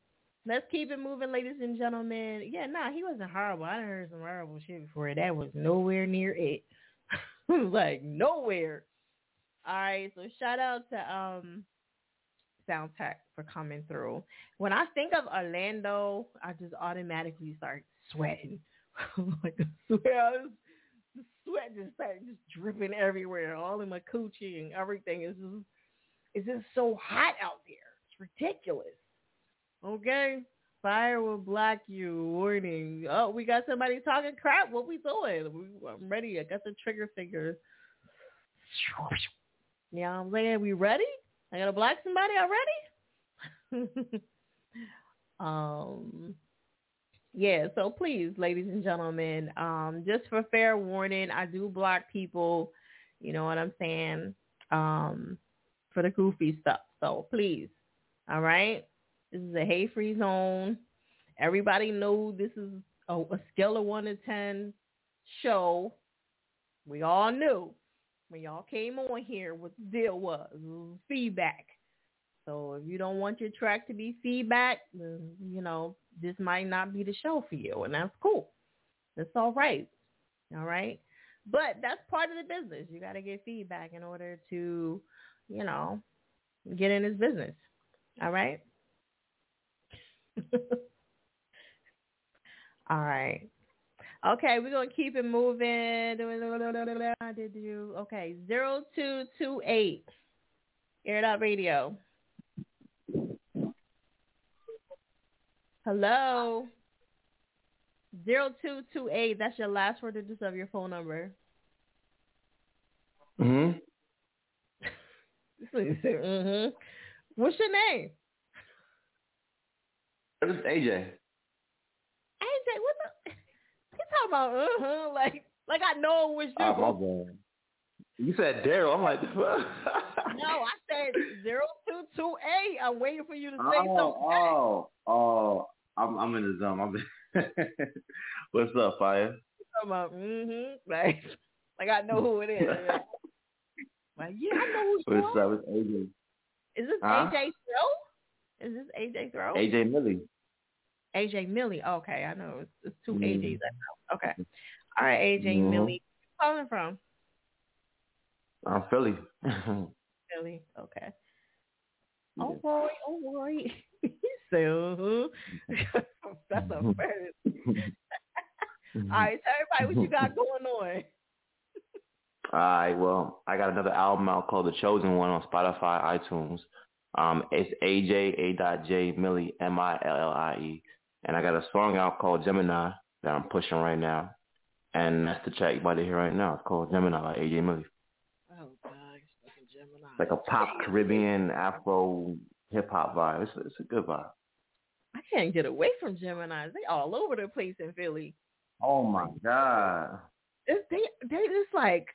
let's keep it moving, ladies and gentlemen. Yeah, nah, he wasn't horrible. I heard some horrible shit before. That was nowhere near it. like nowhere. All right, so shout out to um Soundtech for coming through. When I think of Orlando, I just automatically start sweating. like the sweat just started just dripping everywhere, all in my coochie and everything. Is just it's just so hot out there. It's ridiculous. Okay. Fire will block you. Warning. Oh, we got somebody talking crap. What we doing? We, I'm ready. I got the trigger finger. Yeah, I'm saying we ready? I gotta block somebody already? um yeah, so please, ladies and gentlemen, um, just for fair warning, I do block people, you know what I'm saying, um, for the goofy stuff. So please, all right? This is a hate free zone. Everybody know this is a, a scale of one to ten show. We all knew when y'all came on here what the deal was. was feedback. So if you don't want your track to be feedback, then, you know, this might not be the show for you. And that's cool. That's all right. All right. But that's part of the business. You got to get feedback in order to, you know, get in this business. All right. all right. Okay, we're gonna keep it moving. Did you okay? Zero two two eight. Air it out radio. Hello. Zero two two eight. That's your last four digits of your phone number. Mhm. mhm. What's your name? Is AJ. AJ, what the? You talking about? Uh huh. Like, like I know it was you. Oh, my bad. You said Daryl. I'm like, no, I said zero two two eight. I'm waiting for you to say oh, something. Oh, oh, I'm I'm in the zone. I'm What's up, Fire? Talking about, mm-hmm. Like, like I know who it is. like, yeah, I know who What's up? It's AJ. Is this Huh? AJ Throw? Is this AJ Throw? AJ Millie. AJ Millie. Okay, I know it's, it's two Mm. AJs. I know. Okay. All right, AJ Mhm. Millie. Where you calling from? I'm Philly. Philly. Okay. Oh boy, oh boy. so that's a first. All right, so everybody, what you got going on? All right, well, I got another album out called The Chosen One on Spotify, iTunes. Um, it's AJ A dot J Millie M I L L I E, and I got a song out called Gemini that I'm pushing right now, and that's the track you about to hear right now. It's called Gemini by AJ Millie. Oh God, fucking Gemini. It's like a pop Caribbean Afro hip hop vibe. It's, it's a good vibe. I can't get away from Gemini's. They all over the place in Philly. Oh my god. It's they they just like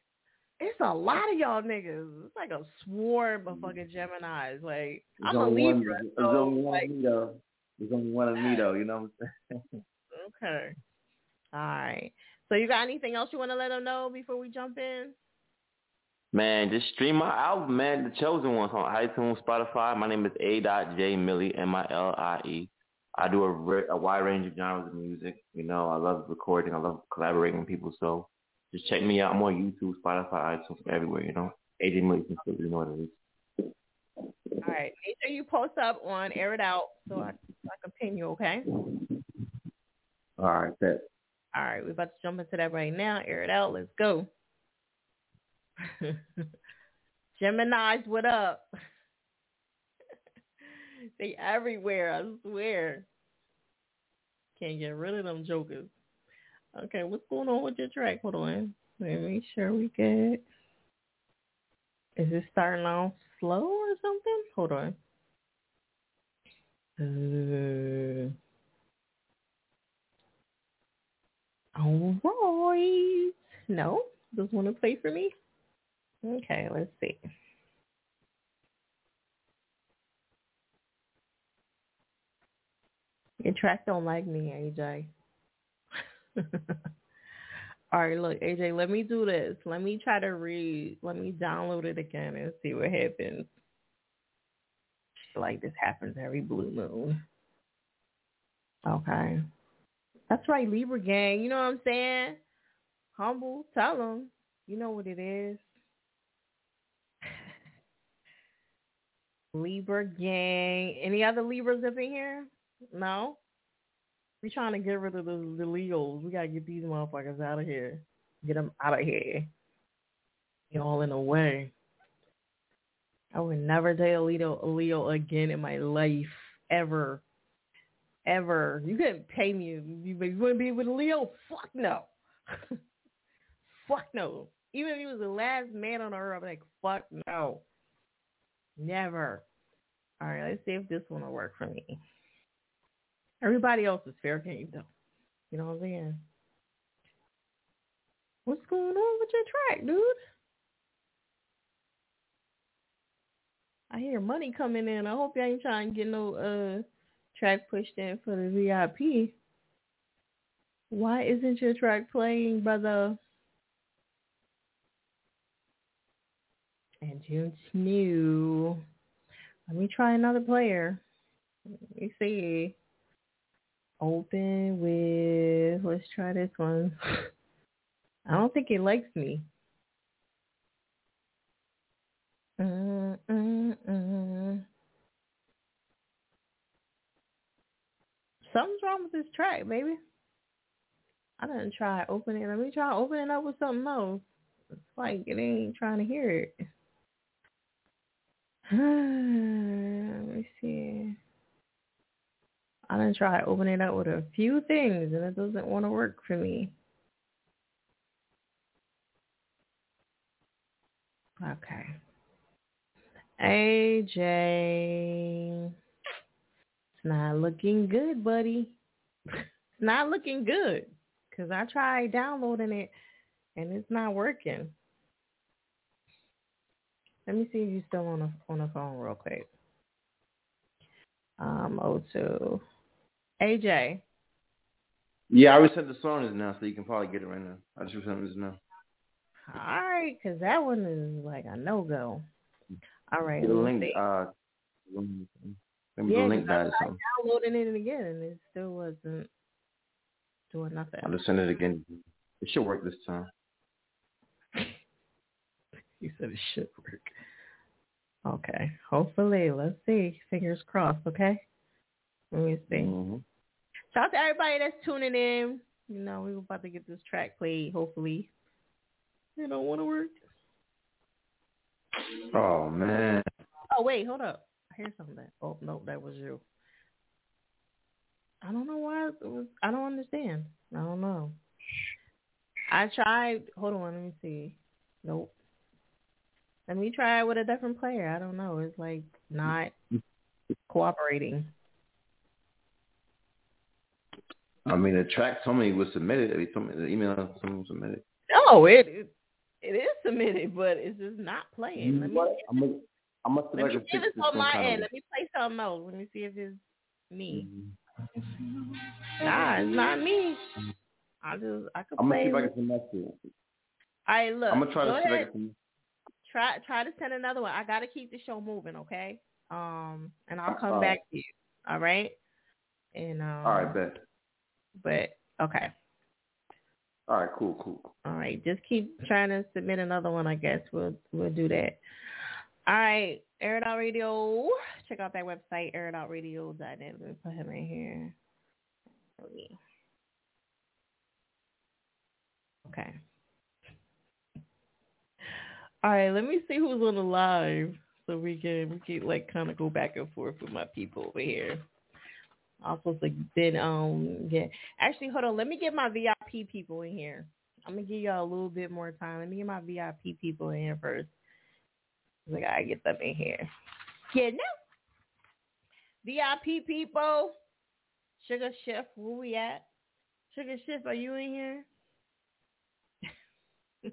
it's a lot of y'all niggas. It's like a swarm of mm. fucking Gemini's. Like I'm a. Libra, so like of me though. There's only one of me though. You know what I'm saying? okay. All right. So you got anything else you want to let them know before we jump in? Man, just stream my album, man. The Chosen Ones on iTunes, Spotify. My name is A. Dot Millie M I L I E. I do a, a wide range of genres of music. You know, I love recording. I love collaborating with people. So just check me out. I'm on YouTube, Spotify, iTunes, everywhere. You know, AJ Millie you know what it is. All right. Make sure you post up on Air It Out so I, so I can pin you, okay? All right, that. All right. We're about to jump into that right now. Air it out. Let's go. Gemini's, what up? they everywhere, I swear. Can't get rid of them jokers. Okay, what's going on with your track? Hold on. Let me make sure we get. Is it starting off slow or something? Hold on. Uh, all right. No, doesn't want to play for me. Okay, let's see. Your track don't like me, AJ. All right, look, AJ, let me do this. Let me try to read. Let me download it again and see what happens. like this happens every blue moon. Okay. That's right, Libra gang. You know what I'm saying? Humble. Tell them. You know what it is. Libra gang. Any other Libras up in here? No? We trying to get rid of the, the Leos. We got to get these motherfuckers out of here. Get them out of here. You're all in the way. I would never date a Leo, a Leo again in my life. Ever. Ever. You couldn't pay me. You, you wouldn't be with a Leo? Fuck no. fuck no. Even if he was the last man on earth, I'm like, fuck no. Never. All right, let's see if this one will work for me. Everybody else is fair game though. You know what I'm saying? What's going on with your track, dude? I hear money coming in. I hope you ain't trying to get no uh track pushed in for the VIP. Why isn't your track playing, brother? And you new. Let me try another player. Let me see. Open with, let's try this one. I don't think it likes me. Mm, mm, mm. Something's wrong with this track, baby. I didn't try opening. Let me try opening up with something else. It's like it ain't trying to hear it. Let me see. I done try opening it up with a few things and it doesn't want to work for me. Okay. AJ. It's not looking good, buddy. it's not looking good. Because I tried downloading it and it's not working. Let me see if you're still on the on the phone real quick. Um, O2. AJ. Yeah, I already sent the song is now, so you can probably get it right now. I just sent it now. All right, because that one is like a no go. All right. The link. Uh, let me yeah, the link I died. tried downloading it again, and it still wasn't doing nothing. I'll just send it again. It should work this time. You said it should work. Okay. Hopefully. Let's see. Fingers crossed, okay? Let me see. Mm-hmm. Shout out to everybody that's tuning in. You know, we're about to get this track played, hopefully. It don't want to work. Oh man. Oh wait, hold up. I hear something. Oh no, that was you. I don't know why it was I don't understand. I don't know. I tried hold on, let me see. Nope. Let me try it with a different player. I don't know. It's like not cooperating. I mean, the track told me it was submitted. He told me the email someone submitted. No, it it, it is submitted, but it's just not playing. Let me, What? I'm gonna, I'm gonna let if me see if it's this on my end. of- Let me play something else. Let me see if it's me. Mm-hmm. Nah, it's not me. I just I could I'm gonna see if I can connect it. All right, look. I'm gonna try go to see if I ahead. can. Try try to send another one. I gotta keep the show moving, okay? Um, and I'll come All back right. to you. All right. And um. All right, bet. But okay. All right, cool, cool. All right. Just keep trying to submit another one. I guess we'll we'll do that. All right. Air It Out Radio. Check out that website, airitoutradio.net. Let me put him right here. Okay. All right, let me see who's on the live so we can we can like kind of go back and forth with my people over here. I'm supposed to been um yeah. Actually, hold on. Let me get my VIP people in here. I'm gonna give y'all a little bit more time. Let me get my VIP people in here first. I gotta get them in here. Yeah, no. VIP people. Sugar Chef, where we at? Sugar Chef, are you in here?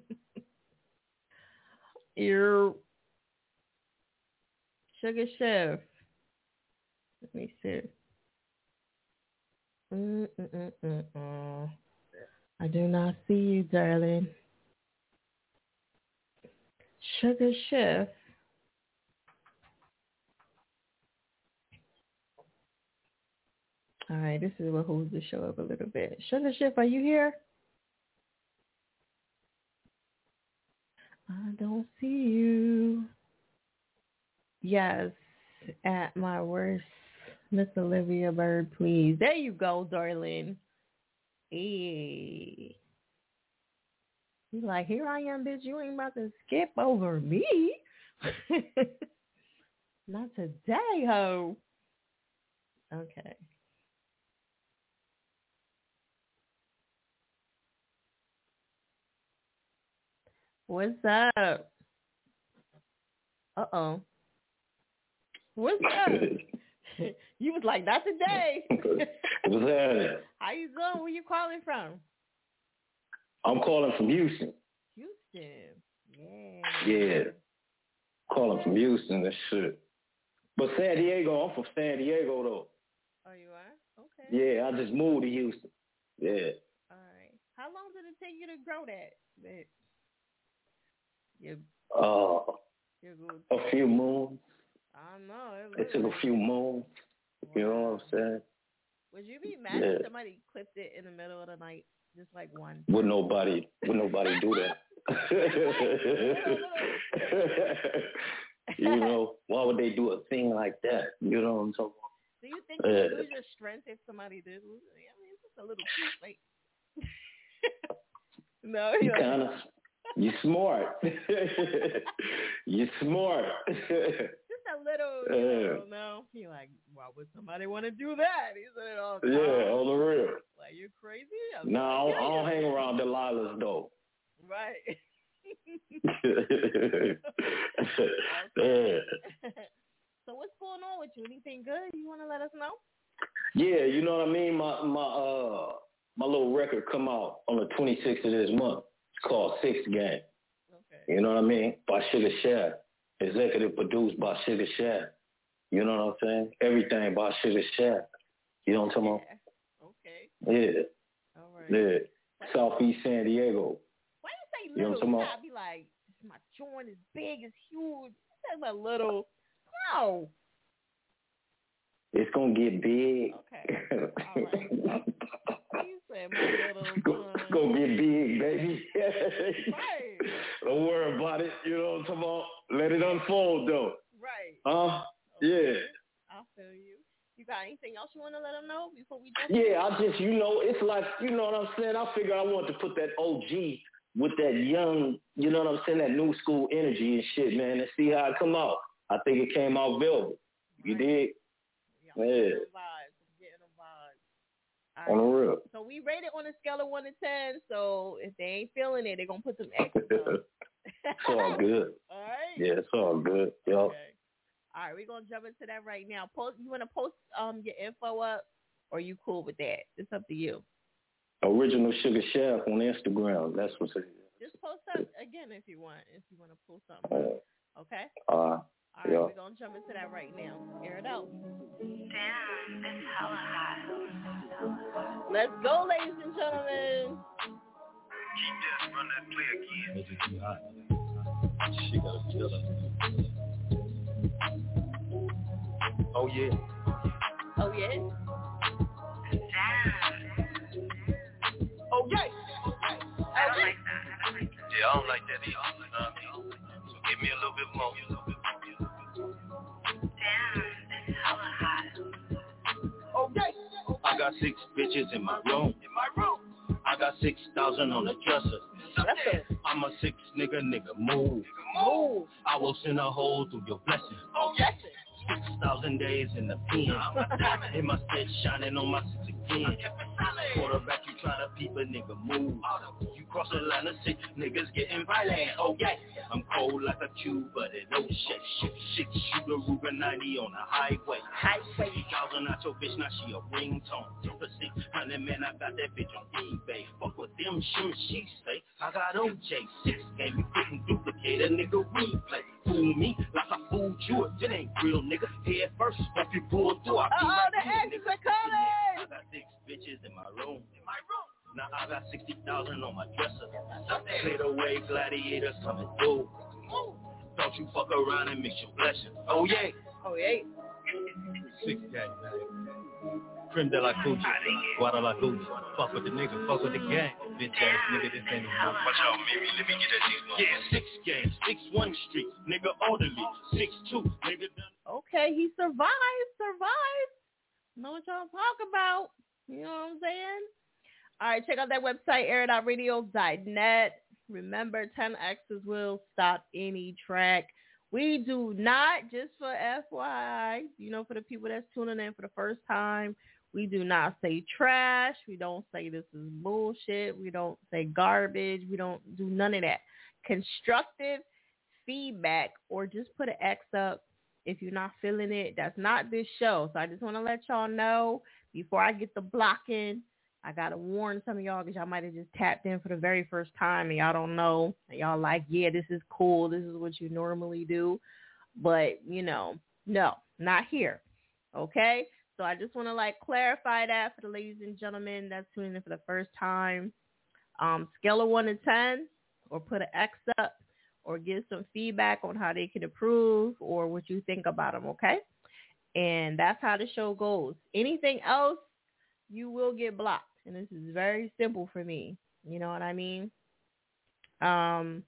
Ear. Sugar Chef. Let me see. Mm-mm-mm-mm. I do not see you, darling. Sugar Chef. All right, this is what holds the show up a little bit. Sugar Shift, are you here? I don't see you. Yes, at my worst, Miss Olivia Bird, please. There you go, darling. Hey. He's like, here I am, bitch. You ain't about to skip over me. Not today, ho. Okay. What's up? Uh oh. What's up? you was like, not today. What's happening? How you doing? Where you calling from? I'm calling from Houston. Houston. Yeah. Yeah. Calling from Houston and shit. But San Diego, I'm from San Diego though. Oh, you are? Okay. Yeah, I just moved to Houston. Yeah. All right. How long did it take you to grow that? that you, Uh, you're a few moons. I know. It took a few moons. You know what I'm saying? Would you be mad Yeah. if somebody clipped it in the middle of the night? Just like one. Would nobody would nobody do that? you know, why would they do a thing like that? You know what I'm talking Do you think you Yeah. would lose your strength if somebody did lose it? I mean, it's just a little piece, like. no, You you're kind of, you smart. you smart. A little. You know, no, you're like, why would somebody want to do that? He said it all yeah, on the real. Like you're crazy. I'm No, I don't, I don't hang around Delilah's though. Right. yeah. so what's going on with you? Anything good? You want to let us know? yeah, you know what I mean. My my uh my little record come out on the 26th of this month. It's called Six Gang. Okay. You know what I mean? By Sugar Shaft. Executive produced by Sugar Shaft. You know what I'm saying? Everything by Sugar Shaft. You know what I'm talking Okay. about? Yeah. All right. Yeah. Southeast San Diego. Why you say You know little? what I'm talking gotta be like, my joint is big, it's huge. You say little. No. It's gonna get big. Okay. All right. You said my little it's gonna get big, baby. Right. Don't worry about it. You know what I'm talking about? Let it unfold though. Right. Huh? Yeah. I feel you. You got anything else you want to let them know before we? Yeah, I just, you know, it's like, you know what I'm saying? I figure I want to put that OG with that young, you know what I'm saying, that new school energy and shit, man, and see how it come out. I think it came out velvet. You did? Yeah. A vibe. On the real. So we rate it on a scale of one to ten. So if they ain't feeling it, they're gonna put some on. It's all good. All right. Yeah, it's all good. Yo. Okay. All right, we're gonna jump into that right now. Post. You wanna post um your info up, or you cool with that? It's up to you. Original Sugar Chef on Instagram. That's what's it. Just post up again if you want. If you wanna post something. up. Okay. Uh, All right, yeah. we're gonna jump into that right now. Air it out. Damn, it's hella hot. Let's go, ladies and gentlemen. She got a feeling. Oh yeah. Oh yeah. Oh yeah. I don't like that. I don't like that. Yeah, I don't like that either. You know what I mean? So give me a little bit more. Damn, it's hella hot. Oh yeah. I got six bitches in my room. In my room. I got six thousand on the dresser. I'm a six nigga, nigga, move. Move. I will send a hole through your blessing. Oh yes. Six thousand days in the pen. In my set shining on my six again. Quarterback, you try to peep a nigga move. You cross the line of six, niggas getting violent. Oh yeah. I'm cold like a cube, but it don't shake. Shit, shit, shoot a Ruger 90 on the highway. Highway. 50,000 out your bitch, now she a ringtone. For 600, man, I got that bitch on eBay. Fuck with them shoes, she say. I got OJ, six game, you couldn't duplicate a nigga replay. Fool me like I fooled you, if it ain't real, nigga. Head first, if you pull through, I be Uh-oh, like the exes nigga. are coming. I got six bitches in my room. In my room. Now I got 60,000 on my dresser. Play the way gladiators coming through. Don't you fuck around and mix your blessing. Oh yeah. Oh yeah. Six gang, man. Creme de la Coochie, Guadalajara. Fuck with the nigga, fuck with the gang. Bitch ass nigga, this ain't no Watch out, Mimi, let me get that cheese money. Yeah, six games, six one street, nigga orderly, six two, nigga. Okay, he survived, survived. Know what y'all talk about. You know what I'm saying? All right, check out that website, air.radio.net. Remember, 10X's will stop any track. We do not, just for FYI, you know, for the people that's tuning in for the first time, we do not say trash. We don't say this is bullshit. We don't say garbage. We don't do none of that. Constructive feedback or just put an X up if you're not feeling it. That's not this show. So I just want to let y'all know before I get the blocking. I got to warn some of y'all because y'all might have just tapped in for the very first time and y'all don't know. And y'all like, yeah, this is cool. This is what you normally do. But, you know, no, not here. Okay? So I just want to like clarify that for the ladies and gentlemen that's tuning in for the first time. Um, scale of 1 to 10 or put an X up or give some feedback on how they can improve or what you think about them, okay? And that's how the show goes. Anything else, you will get blocked. And this is very simple for me. You know what I mean? Um,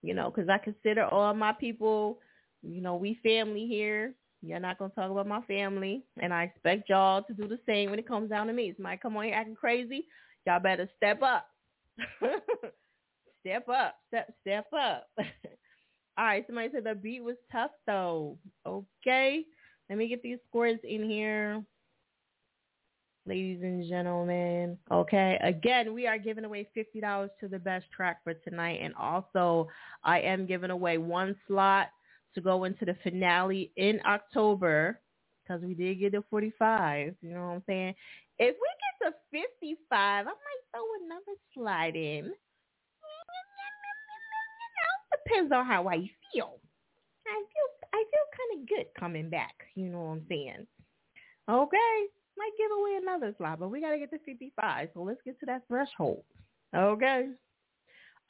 you know, because I consider all my people, you know, we family here. You're not to talk about my family. And I expect y'all to do the same when it comes down to me. Somebody come on here acting crazy. Y'all better step up. step up. Step, step up. all right. Somebody said the beat was tough, though. Okay. Let me get these scores in here ladies and gentlemen. Okay. Again, we are giving away $50 to the best track for tonight. And also, I am giving away one slot to go into the finale in October because we did get to 45. You know what I'm saying? If we get to 55, I might throw another slide in. Depends on how I feel. I feel I feel kind of good coming back. You know what I'm saying? Okay might give away another slide, but we got to get to 55. So let's get to that threshold. Okay.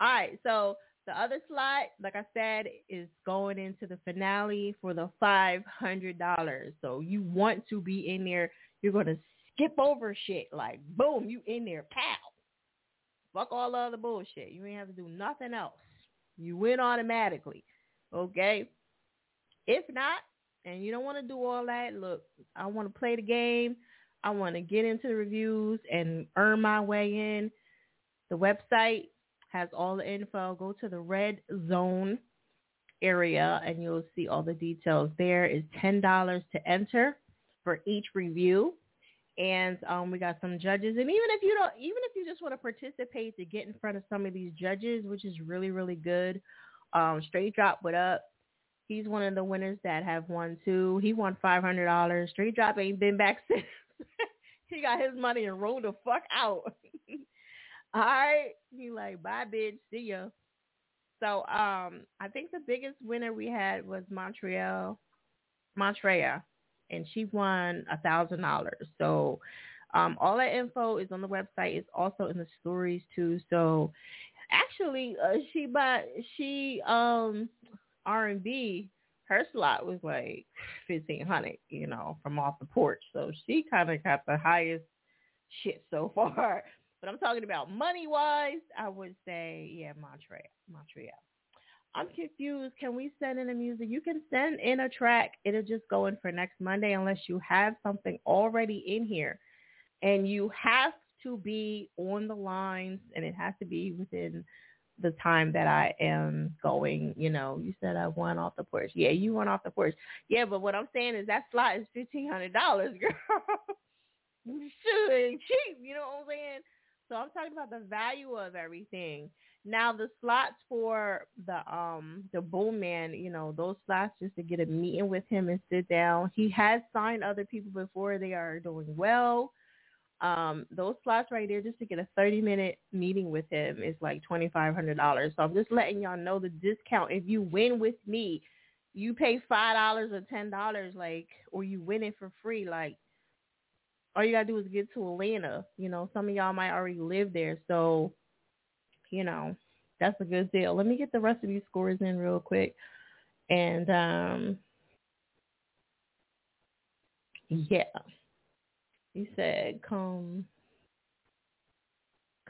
All right. So the other slot, like I said, is going into the finale for the $500. So you want to be in there. You're going to skip over shit. Like, boom, you in there. Pow. Fuck all the other bullshit. You ain't have to do nothing else. You win automatically. Okay. If not, and you don't want to do all that, look, I want to play the game. I want to get into the reviews and earn my way in. The website has all the info. Go to the red zone area and you'll see all the details. There is $10 to enter for each review. And um, we got some judges. And even if you don't, even if you just want to participate to get in front of some of these judges, which is really, really good. Um, Straight Drop What Up. He's one of the winners that have won too. He won $500. Straight Drop ain't been back since. he got his money and rolled the fuck out. All right. He like, bye bitch, see ya. So um I think the biggest winner we had was Montreal Montreal and she won a thousand dollars. So um all that info is on the website. It's also in the stories too. So actually uh, she bought she um R and B her slot was like fifteen hundred, you know, from off the porch. So she kind of got the highest shit so far. But I'm talking about money wise, I would say yeah, Montreal, Montreal. I'm confused. Can we send in a music? You can send in a track. It'll just go in for next Monday unless you have something already in here. And you have to be on the lines and it has to be within the time that I am going, you know, you said I won off the porch. Yeah, you went off the porch. Yeah, but what I'm saying is that slot is fifteen hundred dollars, girl. Shoot, ain't cheap, you know what I'm saying? So I'm talking about the value of everything. Now the slots for the um the boom man, you know, those slots just to get a meeting with him and sit down. He has signed other people before they are doing well um, those slots right there just to get a 30 minute meeting with him is like $2,500. So I'm just letting y'all know the discount. If you win with me, you pay $5 or $10 like, or you win it for free. Like all you gotta do is get to Atlanta. You know, some of y'all might already live there. So, you know, that's a good deal. Let me get the rest of these scores in real quick. And, um, yeah. You said come,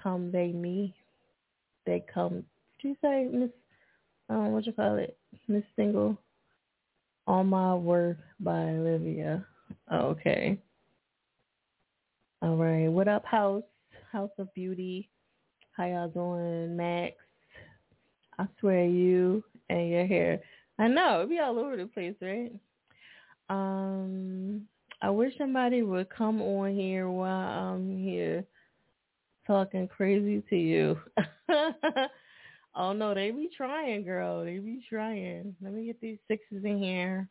come they me, they come. Did you say Miss? Um, what you call it, Miss Single? All My Worth by Olivia. Okay. All right. What up, House? House of Beauty. How y'all doing, Max? I swear you and your hair. I know it be all over the place, right? Um, I wish somebody would come on here while I'm here talking crazy to you. oh no, they be trying, girl. They be trying. Let me get these sixes in here.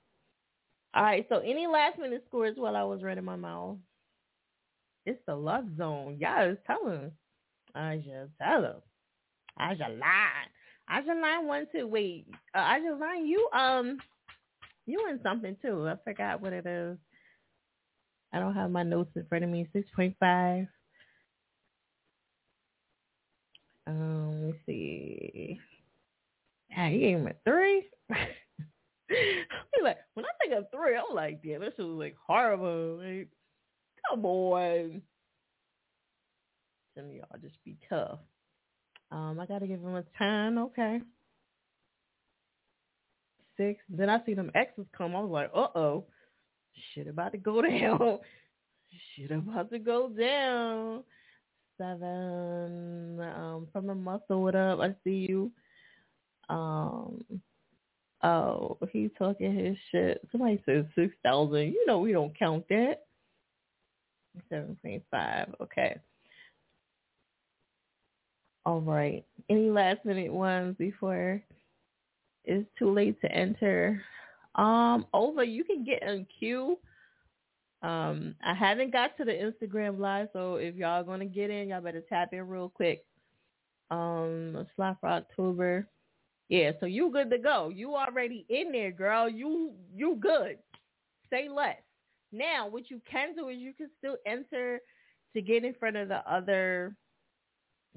All right. So any last minute scores while I was running my mouth? It's the love zone. Y'all tell them. I just tell them. I just lie. I just line one too. Wait, uh, I just line you. Um, you in something too. I forgot what it is. I don't have my notes in front of me. Six point five. Um, let me see. Yeah, you gave him a three. like when I think of three, I'm like, damn, this was like horrible. Like, come on. Some of y'all just be tough. Um, I gotta give him a ten, okay. Six. Then I see them X's come. I was like, uh oh. Shit about to go down. Shit about to go down. Seven. Um, from the muscle, what up? I see you. Um Oh, he talking his shit. Somebody says six thousand. You know we don't count that. Seven point five. Okay. All right. Any last minute ones before it's too late to enter? Um, over. You can get in queue. Um, I haven't got to the Instagram live, so if y'all gonna get in, y'all better tap in real quick. Um, slot for October. Yeah, so you good to go. You already in there, girl. You you good. Say less. Now, what you can do is you can still enter to get in front of the other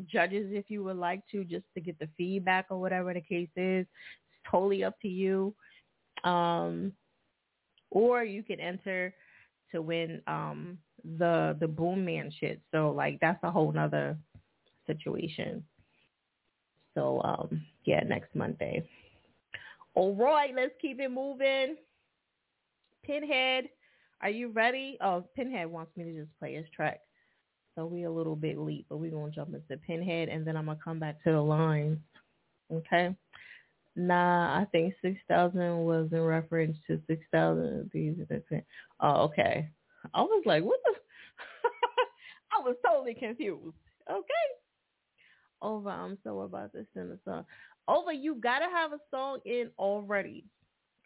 judges if you would like to, just to get the feedback or whatever the case is. It's totally up to you. Um, or you can enter to win um the the boom man shit. So like that's a whole nother situation. So um yeah, next Monday. All right, let's keep it moving. Pinhead, are you ready? Oh, Pinhead wants me to just play his track. So we a little bit late, but we're gonna jump into Pinhead and then I'm gonna come back to the lines. Okay. Nah, I think six thousand was in reference to six thousand these Oh, okay. I was like, what the I was totally confused. Okay. Over, I'm so about to send a song. Over, you gotta have a song in already.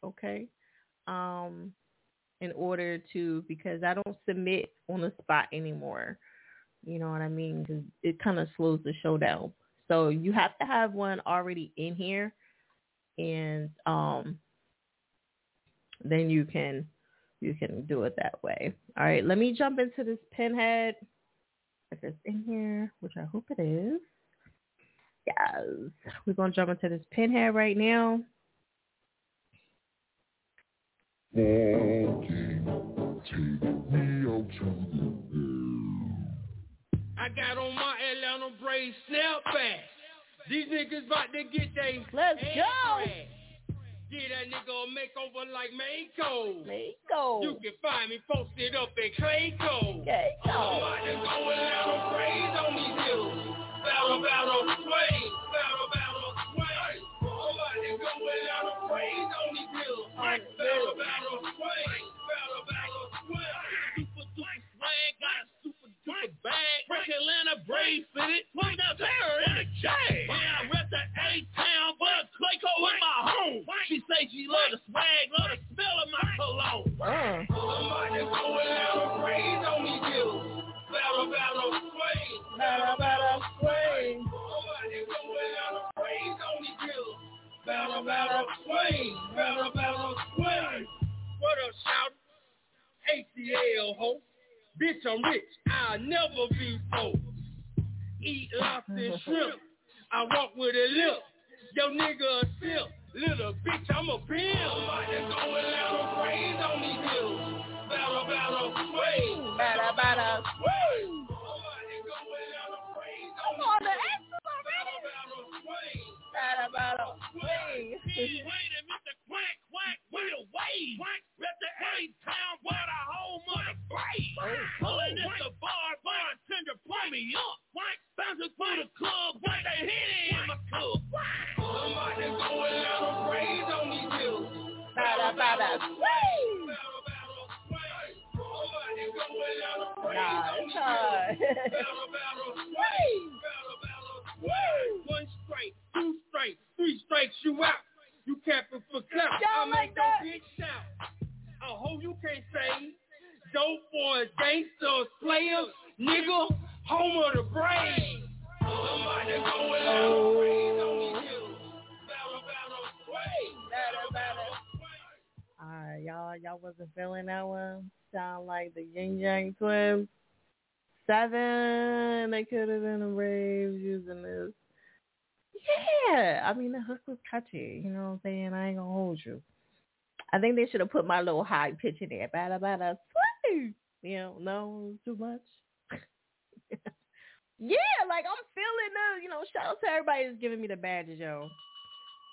Okay? Um in order to because I don't submit on the spot anymore. You know what I mean? Because it kind of slows the show down. So you have to have one already in here, and um, then you can you can do it that way. All right, let me jump into this pinhead. If it's in here, which I hope it is. Yes, we're gonna jump into this pinhead right now. I got on my Atlanta Braves snapback. These niggas about to get they Let's go. Get that nigga a makeover like Mako. Mako. You can find me posted up at Clayco. Clayco. I'm about to go Atlanta Braves on these hills. Battle, battle, sway. Battle, Atlanta Braves on these hills. Battle, battle, sway. Battle, battle, sway. Super duper swag, got a super duper bag. Frank Atlanta Braves fitted. Point down terror in a jag. Yeah, I rep the A-town, but Clayco in my home. She say she love the swag, love the smell of my cologne. I'm about to go Atlanta on these hills. Battle, battle, sway. Battle, battle, sway. I'm about to go Atlanta Braves on these hills. Battle, battle, sway. Battle, battle, sway. What up, shout? ATL, ho. Bitch, I'm rich. I'll never be poor. Eat lobster and mm-hmm. shrimp. I walk with a limp. Yo, nigga a simp. Little bitch, I'm a pimp. I'm about to go on these hills. Battle, battle, swing. Battle, battle, swing. Somebody go without a praise on Come on, the answers already. Battle, swing. Battle, battle, swing. Wait a Mr. Quack, quack, wait a wait. Quack, let the A-town where the whole mother brave. Pulling at the bar, bartender, pour me up. Quack, bouncing through the club, quack, they hit it in my cup. Somebody go without a praise on these hills. Battle, battle, swing. Battle, battle, swing. Somebody go without a praise Nah, it's hard. Swing. Battle, battle, swing. One strike, two strikes, three strikes, you out. You capping for clout. I Y'all make your that? bitch shout. A hoe you can't say. Dope boy, gangster, slayer, nigga, home of the brave. Somebody going out praise on these hills. Battle, battle, swing. Battle, battle. Alright, y'all, y'all wasn't feeling that one. Sound like the Ying Yang Twins. Seven. They could have been a rave using this. Yeah, I mean the hook was catchy. You know what I'm saying? I ain't gonna hold you. I think they should have put my little high pitch in there. Bada bada swing. You know, no, too much. yeah, like I'm feeling the, you know, shout out to everybody that's giving me the badges, yo.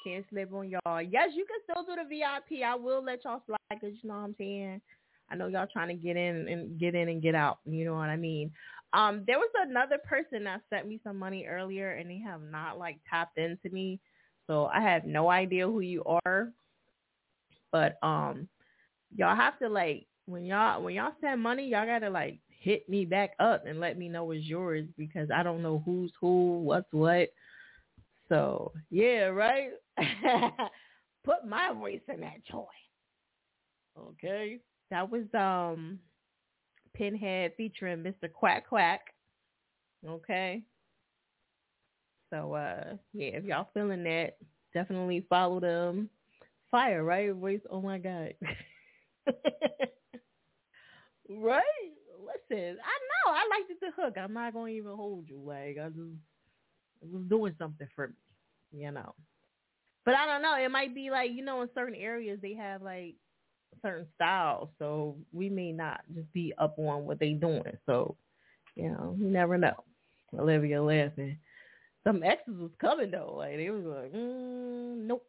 Can't slip on y'all. Yes, you can still do the VIP. I will let y'all slide because you know what I'm saying. I know y'all trying to get in and get in and get out. You know what I mean. Um, there was another person that sent me some money earlier, and they have not like tapped into me, so I have no idea who you are. But um, y'all have to like when y'all when y'all send money, y'all gotta like hit me back up and let me know it's yours because I don't know who's who, what's what. So yeah, right. Put my voice in that joint. Okay, that was um Pinhead featuring Mr. Quack Quack. Okay. So uh yeah, if y'all feeling that, definitely follow them. Fire, right? Voice oh my god. right? Listen, I know. I liked it the hook. I'm not gonna even hold you. Like I just was doing something for me, you know. But I don't know. It might be like, you know, in certain areas they have like certain styles, so we may not just be up on what they doing. So, you know, you never know. Olivia laughing. Some exes was coming though. Like they was like, mm, nope.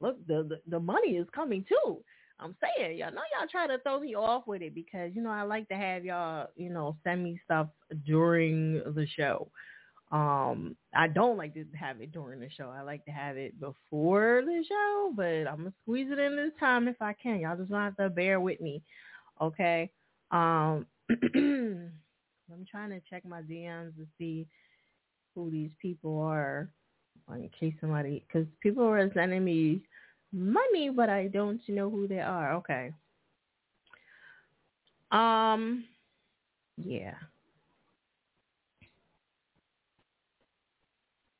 Look, the, the the money is coming too. I'm saying, y'all know y'all try to throw me off with it because you know I like to have y'all, you know, send me stuff during the show. Um, I don't like to have it during the show. I like to have it before the show, but I'm gonna squeeze it in this time if I can. Y'all just gonna have to bear with me, okay? Um, I'm trying to check my DMs to see who these people are, in case somebody, because people are sending me money, but I don't know who they are. Okay. Um, yeah.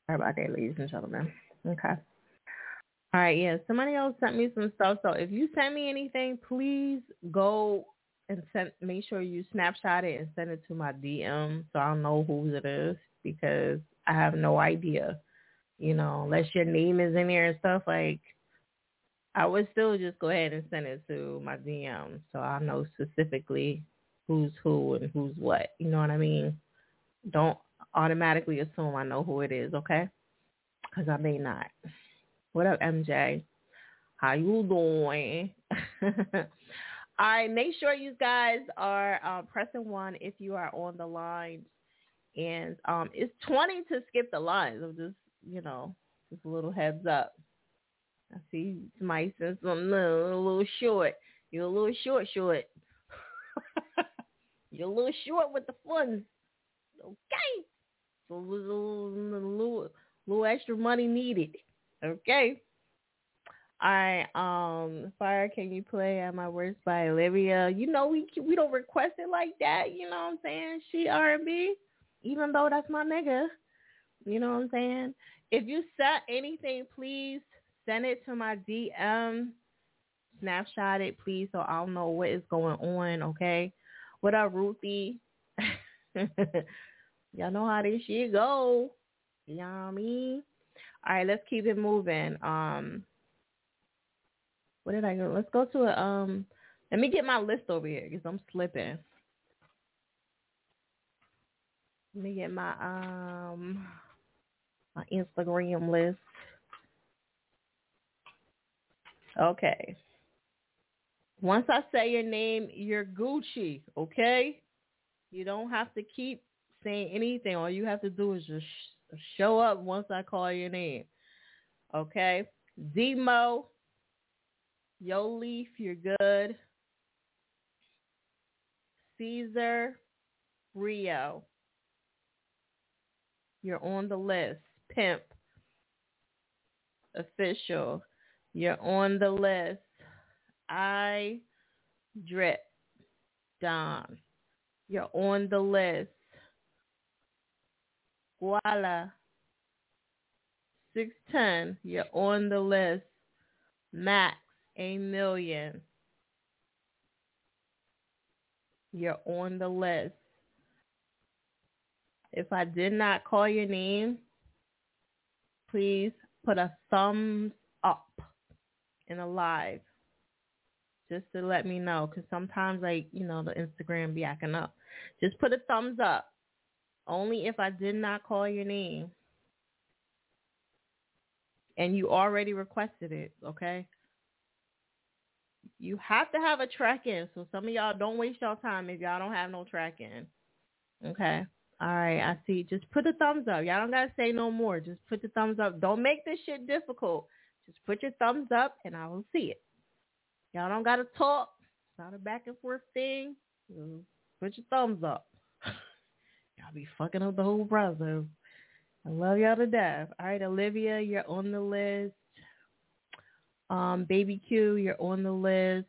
About that, ladies and gentlemen. Okay. All right, yeah. Somebody else sent me some stuff. So if you send me anything, please go and send. Make sure you snapshot it and send it to my DM so I'll know whose it is because I have no idea. You know, unless your name is in there and stuff like. I would still just go ahead and send it to my DM so I know specifically who's who and who's what. You know what I mean? Don't automatically assume I know who it is, okay? Because I may not. What up, MJ? How you doing? All right, make sure you guys are uh, pressing one if you are on the line. And um, it's 20 to skip the lines. I'm just, you know, just a little heads up. I see somebody says something a little short. You're a little short, short. You're a little short with the funds. Okay. So a little, little, little extra money needed. Okay. All right. Um, Fire, can you play "At My Worst" by Olivia? You know we we don't request it like that. You know what I'm saying? She R&B, even though that's my nigga. You know what I'm saying? If you set anything, please send it to my DM. Snapshot it, please, so I'll know what is going on. Okay. What up, Ruthie? Y'all know how this shit go. I mean? All right, let's keep it moving. Um, what did I go? Let's go to a um Let me get my list over here because I'm slipping. Let me get my um my Instagram list. Okay. Once I say your name, you're Gucci, okay? You don't have to keep saying anything. All you have to do is just sh- show up once I call your name. Okay? Zemo, Yo Leaf, you're good. Caesar, Rio, you're on the list. Pimp, official, you're on the list. I drip, Don, you're on the list. Voila. 610, you're on the list. Max, a million. You're on the list. If I did not call your name, please put a thumbs up in a live just to let me know because sometimes like you know the instagram be acting up just put a thumbs up only if i did not call your name. And you already requested it okay? You have to have a track in so some of y'all don't waste y'all time if y'all don't have no track in okay? All right i see. Just put the thumbs up. Y'all don't gotta say no more. Just put the thumbs up. Don't make this shit difficult. Just put your thumbs up and i will see it. Y'all don't gotta talk. It's not a back and forth thing. Put your thumbs up. Y'all be fucking up the whole process. I love y'all to death. All right, Olivia, you're on the list. Um, Baby Q, you're on the list.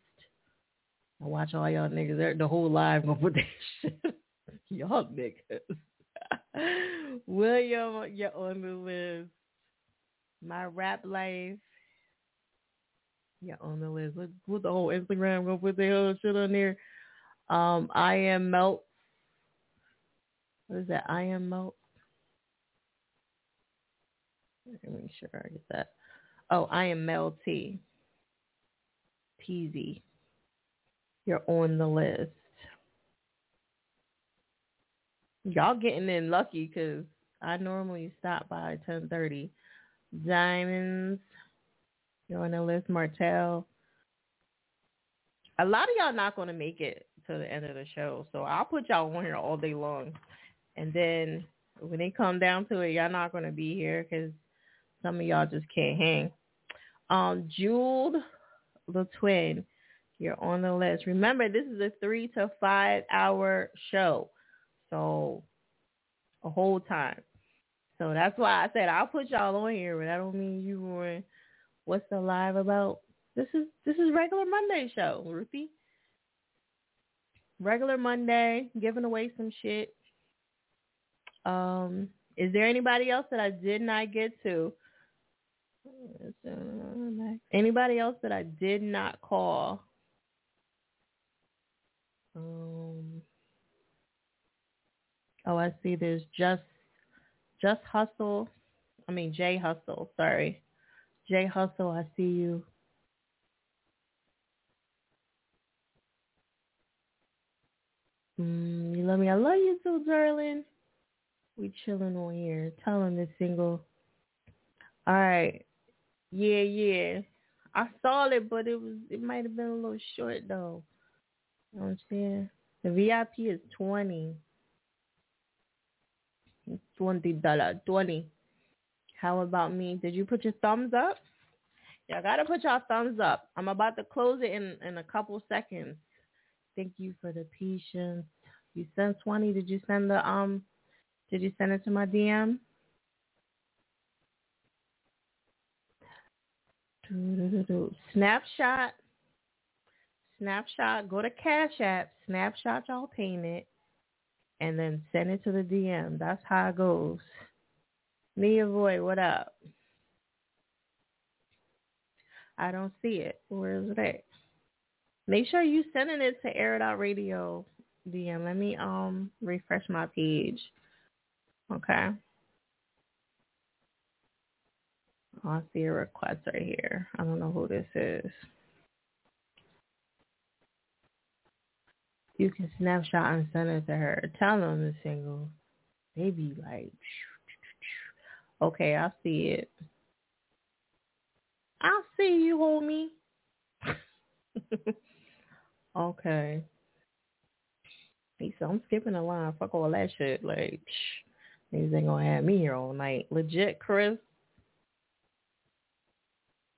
I watch all y'all niggas. They're, the whole live gonna put that shit. y'all niggas. William, you're on the list. My rap life, yeah, on the list. Put the whole Instagram. Gonna put the whole shit on there. Um, I am melt. What is that? I am melt. Let me make sure I get that. Oh, I am Mel T. TZ. You're on the list. Y'all getting in lucky because I normally stop by 10:30. Diamonds. You're on the list, Martell. A lot of y'all not going to make it to the end of the show, so I'll put y'all on here all day long. And then when they come down to it, y'all not going to be here because some of y'all just can't hang. Um, Jeweled, the twin, you're on the list. Remember, this is a three to five hour show, so a whole time. So that's why I said I'll put y'all on here, but I don't mean you were what's the live about? This is this is regular Monday show, Ruthie. Regular Monday, giving away some shit. Um, is there anybody else that I did not get to? Anybody else that I did not call? Um, oh, I see. There's just just hustle. I mean Jay Hustle. Sorry. Jay Hustle, I see you. Mm, you love me. I love you too, darling. We chilling on here. Tell him single. All right. Yeah, yeah. I saw it, but it was it might have been a little short though. You know what I'm saying? The VIP is twenty. Twenty dollar. Twenty. How about me? Did you put your thumbs up? Y'all gotta put y'all thumbs up. I'm about to close it in, in a couple seconds. Thank you for the patience. You sent twenty. Did you send the um did you send it to my DM? Snapshot. Snapshot. Go to Cash App. Snapshot y'all payment. And then send it to the DM. That's how it goes. Mia Boy, what up? I don't see it. Where is it at? Make sure you sending it to Air Out Radio DM. Let me um refresh my page. Okay. Oh, I see a request right here. I don't know who this is. You can snapshot and send it to her. Tell them the single. They be like, okay, I see it. I see you, homie. okay. He said, I'm skipping a line. Fuck all that shit. Like, psh, niggas ain't gonna have me here all night. Legit, Chris.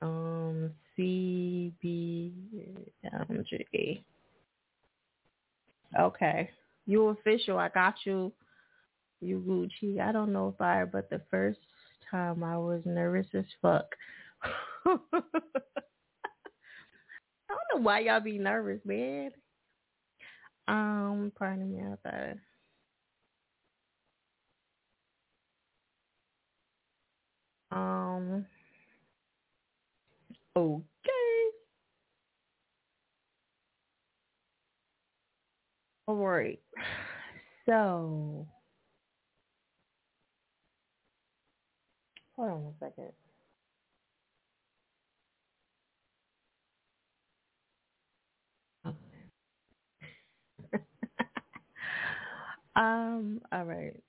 Um, CBMG. Okay. You official. I got you. You Gucci. I don't know I, but the first time I was nervous as fuck. I don't know why y'all be nervous, man. Um, pardon me, I thought. Um. Okay. All right. So, hold on one second. um, all right.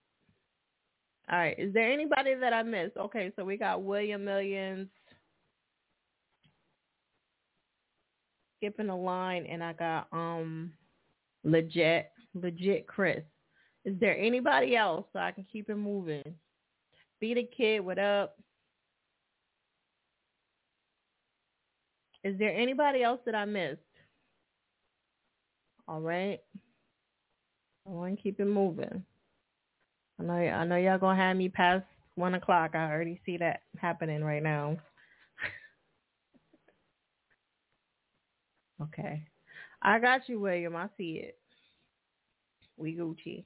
All right. Is there anybody that I missed? Okay, so we got William Millions skipping a line and I got um legit legit Chris. Is there anybody else so I can keep it moving? Be the kid, what up? Is there anybody else that I missed? All right. I want to keep it moving. I know I know y'all gonna have me past one o'clock. I already see that happening right now. okay. I got you, William. I see it. We Gucci.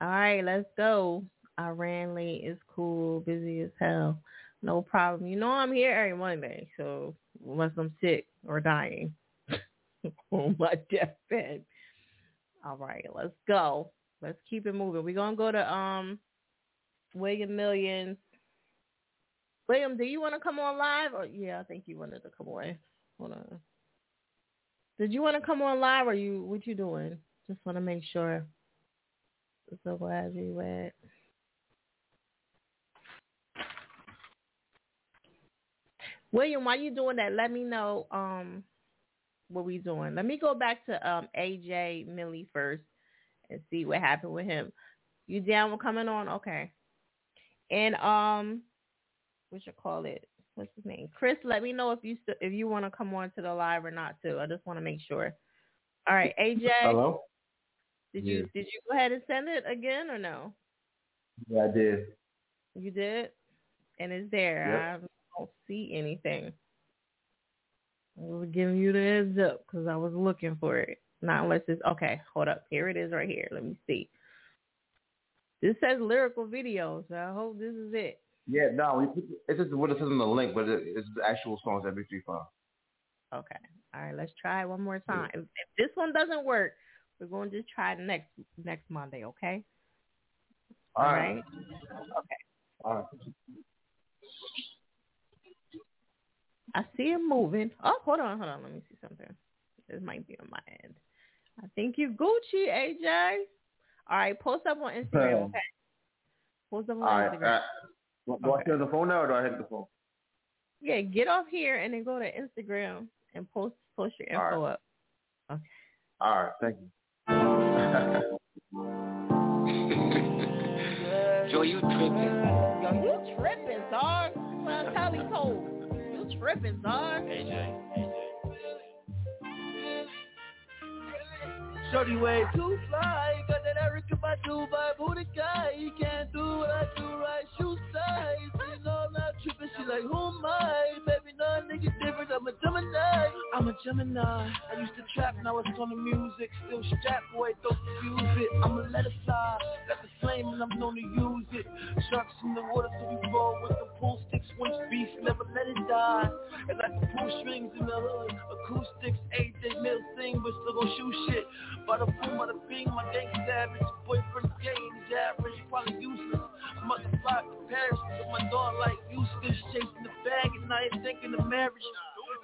All right, let's go. I ran late. It's cool. Busy as hell. No problem. You know I'm here every Monday, so unless I'm sick or dying on my deathbed. All right, let's go. Let's keep it moving. We're gonna go to um William Millions. William, do you want to come on live? Or yeah, I think you wanted to come on. Hold on. Did you want to come on live, or you what you doing? Just want to make sure. So glad you went. William, while you doing that, let me know um what we doing. Let me go back to um AJ Millie first and see what happened with him. You down with coming on? Okay. And um, what you call it? What's his name? Chris. Let me know if you st- if you want to come on to the live or not too. I just want to make sure. All right, AJ. Hello. Did you did you go ahead and send it again or no? Yeah, I did. You did, and it's there. Yep. I don't see anything. I was giving you the heads up because I was looking for it. Not unless it's okay. Hold up, here it is right here. Let me see. This says lyrical videos. So I hope this is it. Yeah, no, it's just what it says on the link, but it's the actual songs that three file. Okay. All right. Let's try it one more time. If, if this one doesn't work, we're going to just try the next next Monday. Okay. All All right. right. Okay. All right. I see him moving. Oh, hold on, hold on. Let me see something. This might be on my end. I think you Gucci, AJ. All right, post up on Instagram, okay? Post up on All right. Instagram. Uh, do do I stay on the phone now or do I hit the phone? Yeah, get off here and then go to Instagram and post post your All info right. up. Okay. All right. Thank you. Joe, you tripping. Yo, you tripping, dog. Well, tell me told. You tripping, dog. Shorty way too fly, got that Erykah Badu vibe, who the guy? He can't do what I do right, shoe size. You know I'm not tripping, she like, who am I? Baby, no nigga different, I'm a Gemini. I'm a Gemini, I used to trap, now it's on the music. Still strap, boy, don't confuse it. I'ma let it fly, got the flame and I'm known to use it. Sharks in the water, so we roll with the pool sticks. Once beast, never let it die. And like the pull strings in the hood, acoustics, eight day mill sing, but still gon' shoot shit. Bada boom, bada bing, my gang savage. Boyfriend's gay, he's average, probably useless. In Paris with my dog like Eustace, chasing the bag and I ain't thinking of marriage.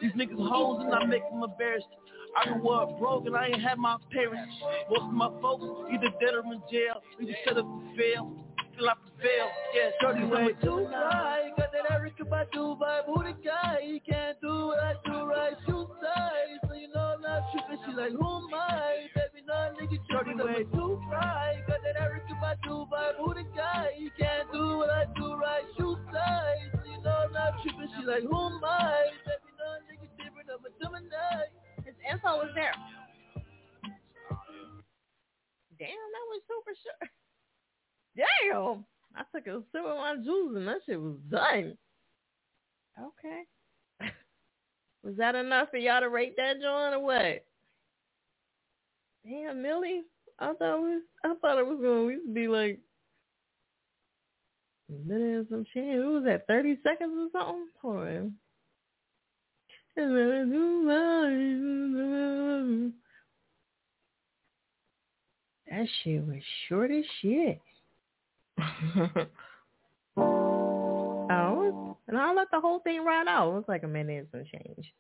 These niggas hoes and I make them embarrassed. I grew up broke and I ain't had my parents. Most of my folks either dead or in jail. We just set up to fail. Till I prevail. Yeah, shorty way too high. Got that Erykah Badu vibe. Who the guy? He can't do what I do right. Shoot size. So you know I'm not tripping. She like, who am I? Baby, no nigga, shorty way too high. Got that Erykah Badu vibe. Who the guy? He can't do what I do right. Shoot size. So you know I'm not tripping. She like, who am I? Baby, no nigga different. I'm a Gemini. His info was there. Damn, that was super sure. Damn. I took a sip of my juice and that shit was done. Okay. was that enough for y'all to rate that joint or what? Damn, Millie. I thought it was I thought it was gonna be like a minute and some change. What was that, thirty seconds or something? Hold on. That shit was short as shit. oh, and I let the whole thing run out. It was like a minute and change.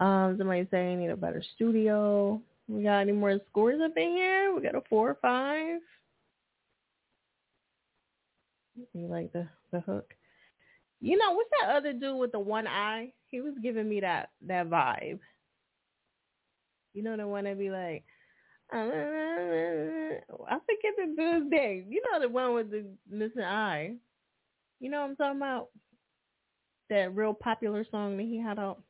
Um, somebody saying need a better studio. We got any more scores up in here? We got a four or five. You like the the hook? You know what's that other dude with the one eye? He was giving me that that vibe. You know the one that be like, I forget the dude's name. You know the one with the missing eye. You know what I'm talking about? That real popular song that he had out.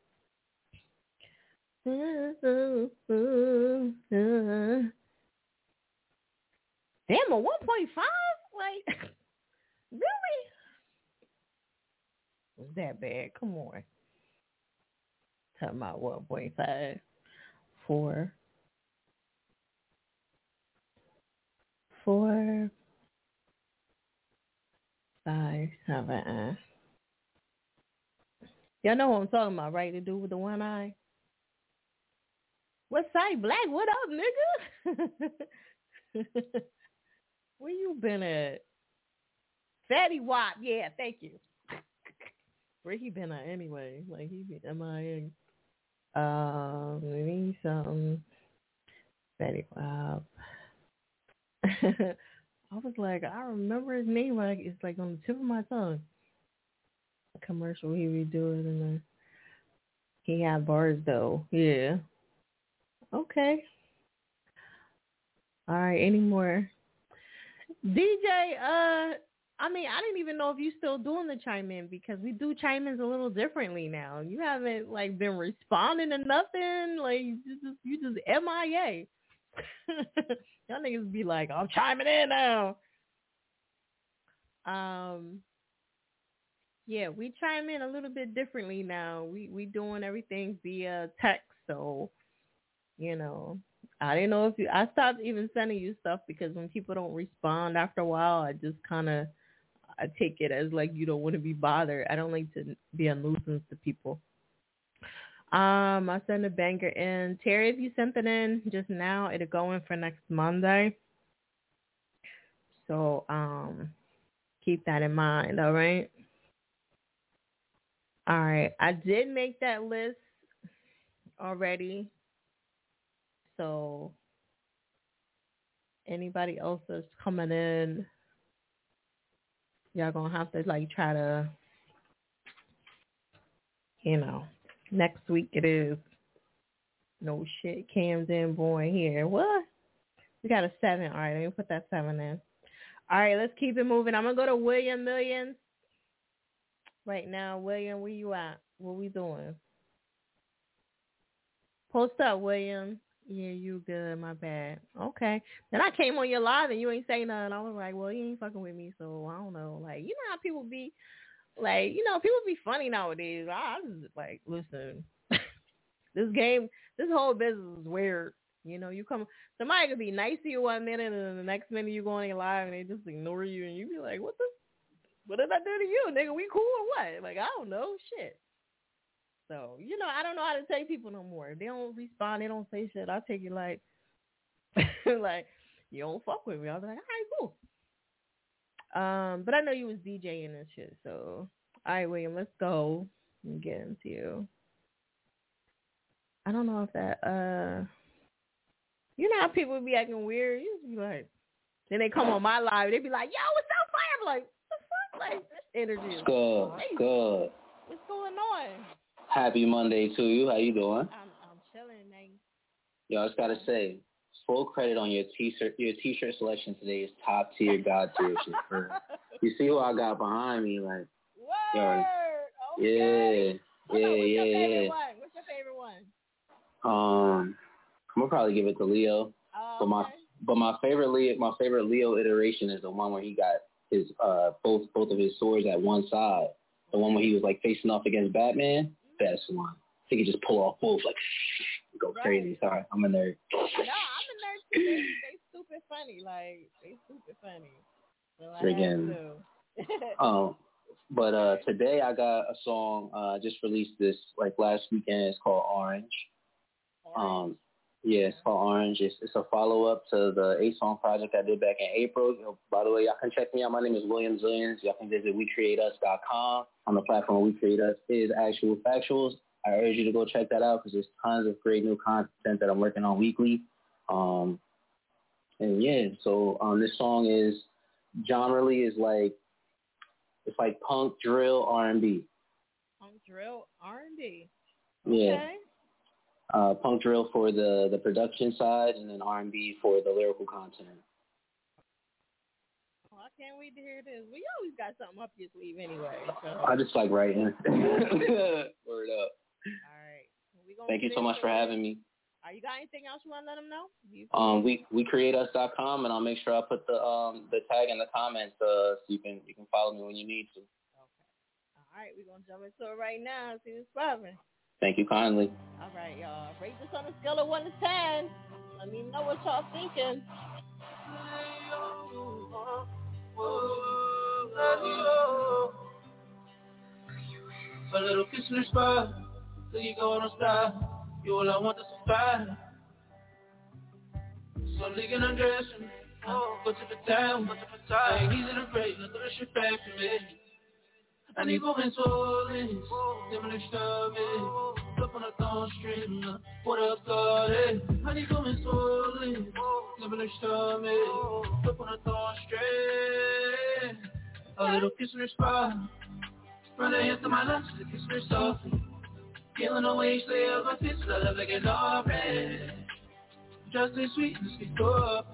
Damn, a 1.5? Like, really? Was that bad? Come on. Talking about 1.5. 4. Four, five, seven. Uh. Y'all know what I'm talking about, right? To do with the one eye. What's side black? What up, nigga? Where you been at? Fetty Wap, yeah, thank you. Where he been at anyway? Like he been MIA. Um, maybe some Fetty Wap. I was like, I remember his name like it's like on the tip of my tongue. A commercial he be it, and then he had bars though. Yeah. Okay. All right, any more? DJ, uh I mean, I didn't even know if you still doing the chime in because we do chime ins a little differently now. You haven't like been responding to nothing. Like you just you just MIA. Y'all niggas be like, I'm chiming in now. Um, yeah, we chime in a little bit differently now. We we doing everything via text, so you know, I didn't know if you. I stopped even sending you stuff because when people don't respond after a while, I just kind of I take it as like you don't want to be bothered. I don't like to be a nuisance to people. Um, I sent a banger in. Terry, if you sent it in just now, it'll go in for next Monday. So um, keep that in mind. All right. All right. I did make that list already. So anybody else that's coming in, y'all gonna have to like try to, you know, Next week it is. No shit. Camden born here. What? We got a seven. All right, let me put that seven in. All right, let's keep it moving. I'm gonna go to William Millions. Right now, William, where you at? What we doing? Post up, William. Yeah, you good. My bad. Okay. Then I came on your live and you ain't say nothing. I was like, well, you ain't fucking with me, so I don't know. Like, you know how people be like, you know, people be funny nowadays. I, I just like, listen, this game, this whole business is weird. You know, you come, somebody could be nice to you one minute, and then the next minute you go on your live and they just ignore you, and you be like, what the, what did I do to you, nigga? We cool or what? Like, I don't know, shit. So, you know, I don't know how to take people no more. They don't respond, they don't say shit. I take it like, like, you don't fuck with me. I'll be like, all right. Um, but I know you was DJing and shit, so all right, William, let's go and get into you. I don't know if that uh you know how people would be acting weird. You be like then they come on my live, they'd be like, Yo, what's up, fire? I'm like, what the fuck? Like this energy is Good, crazy. good. What's going on? Happy Monday to you. How you doing? I'm I'm chilling, man. Yo, I just gotta say, full credit on your t-shirt. Your t-shirt selection today is top tier, god tier shit. You see who I got behind me? Like, yeah, What's, yeah, up, what's yeah, your yeah. one? What's your favorite one? Um, I'm gonna probably give it to Leo. Oh, but my but my favorite Leo, my favorite Leo iteration is the one where he got his uh both both of his swords at one side. The one where he was like facing off against Batman. Best one. He could just pull off both like go crazy. Sorry, I'm a nerd. No, I'm a nerd too. They, they stupid funny. Like they stupid funny. So I Friggin' have to. Um, but uh, today I got a song uh, I just released this like last weekend. It's called Orange. Um, yeah, it's called Orange. It's, it's a follow up to the eight song project I did back in April. You know, by the way, y'all can check me out. My name is William Zillions. Y'all can visit WeCreateUs.com. On the platform We Create Us is Actual Factuals. I urge you to go check that out because there's tons of great new content that I'm working on weekly. Um, and yeah, so um, this song is generally is like it's like punk, drill, R&B. Punk drill R and B. Yeah. Okay. Uh, punk drill for the the production side, and then R&B for the lyrical content. Well, I can't wait to hear this. We always got something up your sleeve anyway. So. I just like writing. Word up. All right. Thank you so much for having me. Are you got anything else you want to let them know? You- Um, we we createus.com, and I'll make sure I put the um the tag in the comments uh so you can you can follow me when you need to. All right, we're gonna jump into it right now. and See what's popping. Thank you kindly. All right, y'all. Rate this on a scale of one to ten. Let me know what y'all thinking. A little kiss in the spot, till you go on style. You all I want to survive. So leaking and dressing, go to the town, go to the town. Ain't easy to break, look at shit back to me. I need going swollen, living in stubborn. Up on the thorn stream, uh, what up, God? I need going swollen, living in stubborn. Up on the thorn stream. A little kiss in the spot. Run her hands to my lungs, kiss her softly. Feeling the way lay up my fist, I love like an orange. Just as sweet, and speak up.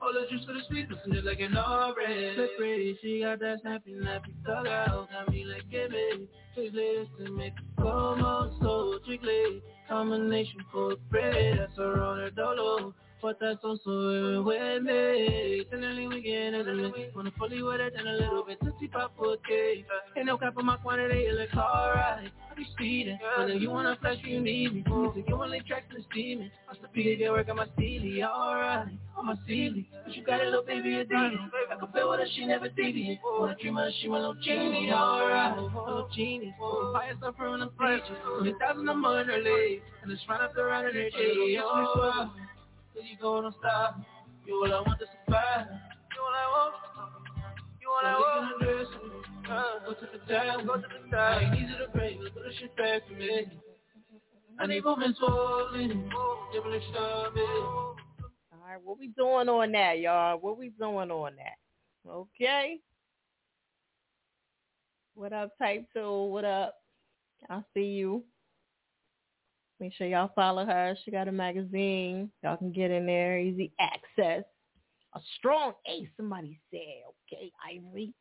All the juice for the sweet, listen just like an orange. Look pretty, she got that snappy, nappy thug out. Got me like, me, please listen, make go more so jiggly. Combination for bread, that's her on her dolo. But that's also with me. Suddenly we get into the Wanna fully with it and a little bit to keep up with it. Ain't no cap on my quantity, it looks alright. I be speeding. Whether you wanna flash, you need me. Music, you only tracks and steaming. I still pick get work on my steely, alright. On my steely. But you got a little baby, a demon. I can feel her, she never deviant. Wanna dream of, she want little genie, alright. A little genie. Fire suffer on the. Twenty thousand a month. And it's right up the right of J. Oh, till you gonna stop. You all I want to survive. You all I want. You all I want. Dress, uh-huh. go to the town, go to the town. Ain't easy to break, look at the shit back to me. I need women swollen, different stomach. All right, what we doing on that, y'all? What we doing on that? Okay. What up, Type Two? What up? I see you. Make sure y'all follow her. She got a magazine. Y'all can get in there. Easy access. A strong A, somebody said. Okay, Ivory.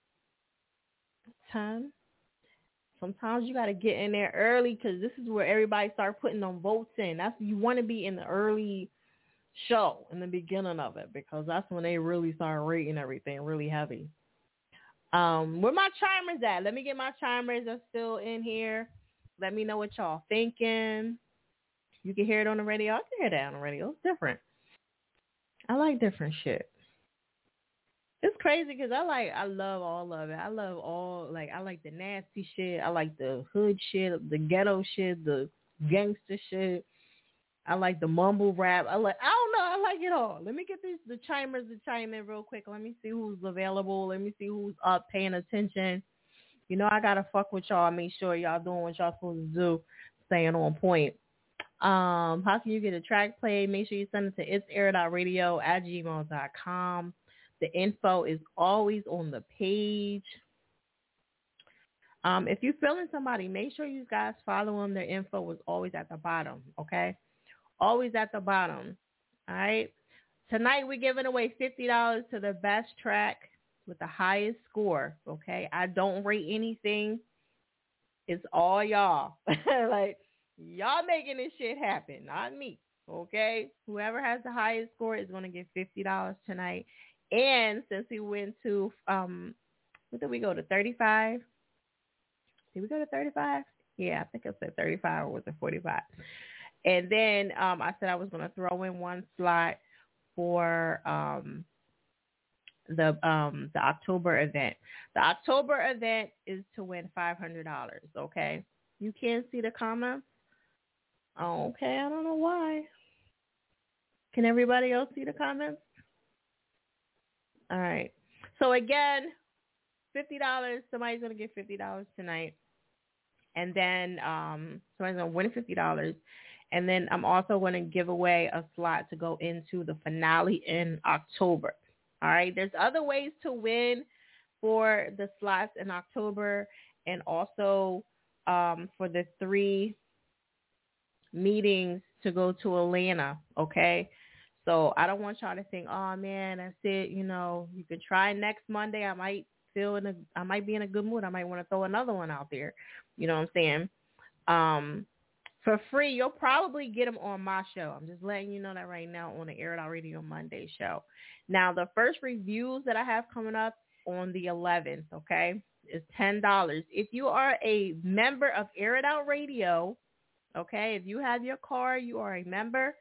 Time. Sometimes you got to get in there early because this is where everybody start putting them votes in. That's you want to be in the early show in the beginning of it because that's when they really start rating everything really heavy. Um, where my chimers at? Let me get my chimers that's still in here. Let me know what y'all thinking. You can hear it on the radio. I can hear that on the radio. It's different. I like different shit. It's crazy because I like I love all of it. I love all like I like the nasty shit. I like the hood shit, the ghetto shit, the gangster shit. I like the mumble rap. I like I don't know. I like it all. Let me get these the chimers to chime in real quick. Let me see who's available. Let me see who's up paying attention. You know I gotta fuck with y'all. Make sure y'all doing what y'all supposed to do, staying on point. Um, how can you get a track played? Make sure you send it to it's radio at gmail.com. The info is always on the page. Um, if you're feeling somebody, make sure you guys follow them. Their info was always at the bottom, okay? Always at the bottom. All right. Tonight we're giving away fifty dollars to the best track with the highest score. Okay. I don't rate anything. It's all y'all. like y'all making this shit happen, not me. Okay. Whoever has the highest score is gonna get fifty dollars tonight. And since we went to um what did we go to? Thirty five? Did we go to 35? Yeah, I think I said 35 or was it 45? And then um, I said I was going to throw in one slot for um, the um, the October event. The October event is to win $500. Okay, you can't see the comments. Okay, I don't know why. Can everybody else see the comments? All right. So again, fifty dollars. Somebody's gonna get fifty dollars tonight, and then um, somebody's gonna win fifty dollars, and then I'm also gonna give away a slot to go into the finale in October. All right. There's other ways to win for the slots in October, and also um, for the three meetings to go to Atlanta. Okay. So I don't want y'all to think, oh man, that's it. You know, you can try next Monday. I might feel in a I might be in a good mood. I might want to throw another one out there. You know what I'm saying? Um, for free, you'll probably get them on my show. I'm just letting you know that right now on the Air It Out Radio Monday show. Now, the first reviews that I have coming up on the 11th, okay, is $10. If you are a member of Air It Out Radio, okay, if you have your card, you are a member,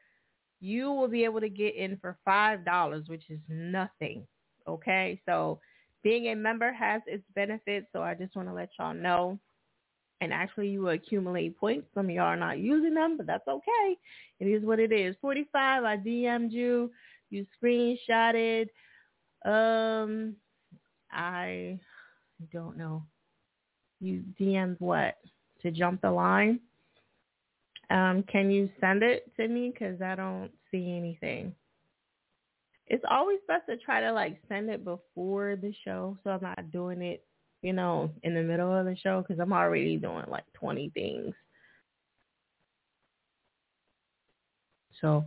you will be able to get in for $5, which is nothing, okay? So being a member has its benefits, so I just want to let y'all know. And actually, you will accumulate points. Some of y'all are not using them, but that's okay. It is what it is. 45, I DM'd you. You screenshotted. Um, I don't know. You DM'd what? To jump the line? Um, can you send it to me? Because I don't see anything it's always best to try to like send it before the show so I'm not doing it, you know, in the middle of the show because I'm already doing like 20 things. So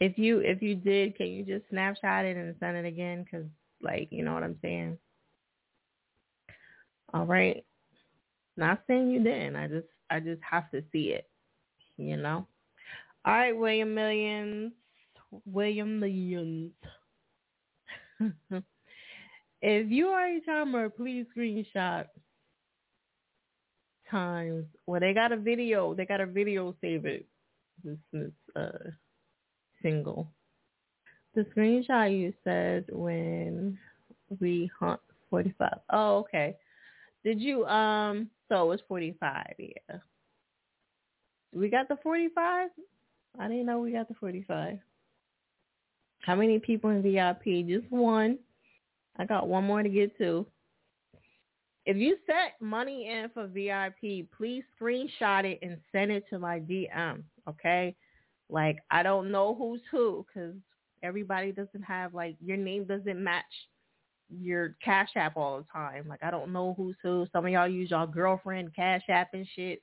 if you if you did, can you just snapshot it and send it again? Because like you know what I'm saying. All right. Not saying you didn't. I just I just have to see it. You know. All right, William Millions. William Millions. if you are a timer, please screenshot times. Well, they got a video. They got a video save it. This is uh single. The screenshot you said when we hunt 45. Oh, okay. Did you, um, so it was 45, yeah. We got the 45? I didn't know we got the 45. How many people in VIP? Just one. I got one more to get to. If you set money in for VIP, please screenshot it and send it to my DM, okay? Like, I don't know who's who because everybody doesn't have, like, your name doesn't match your Cash App all the time. Like, I don't know who's who. Some of y'all use y'all girlfriend Cash App and shit.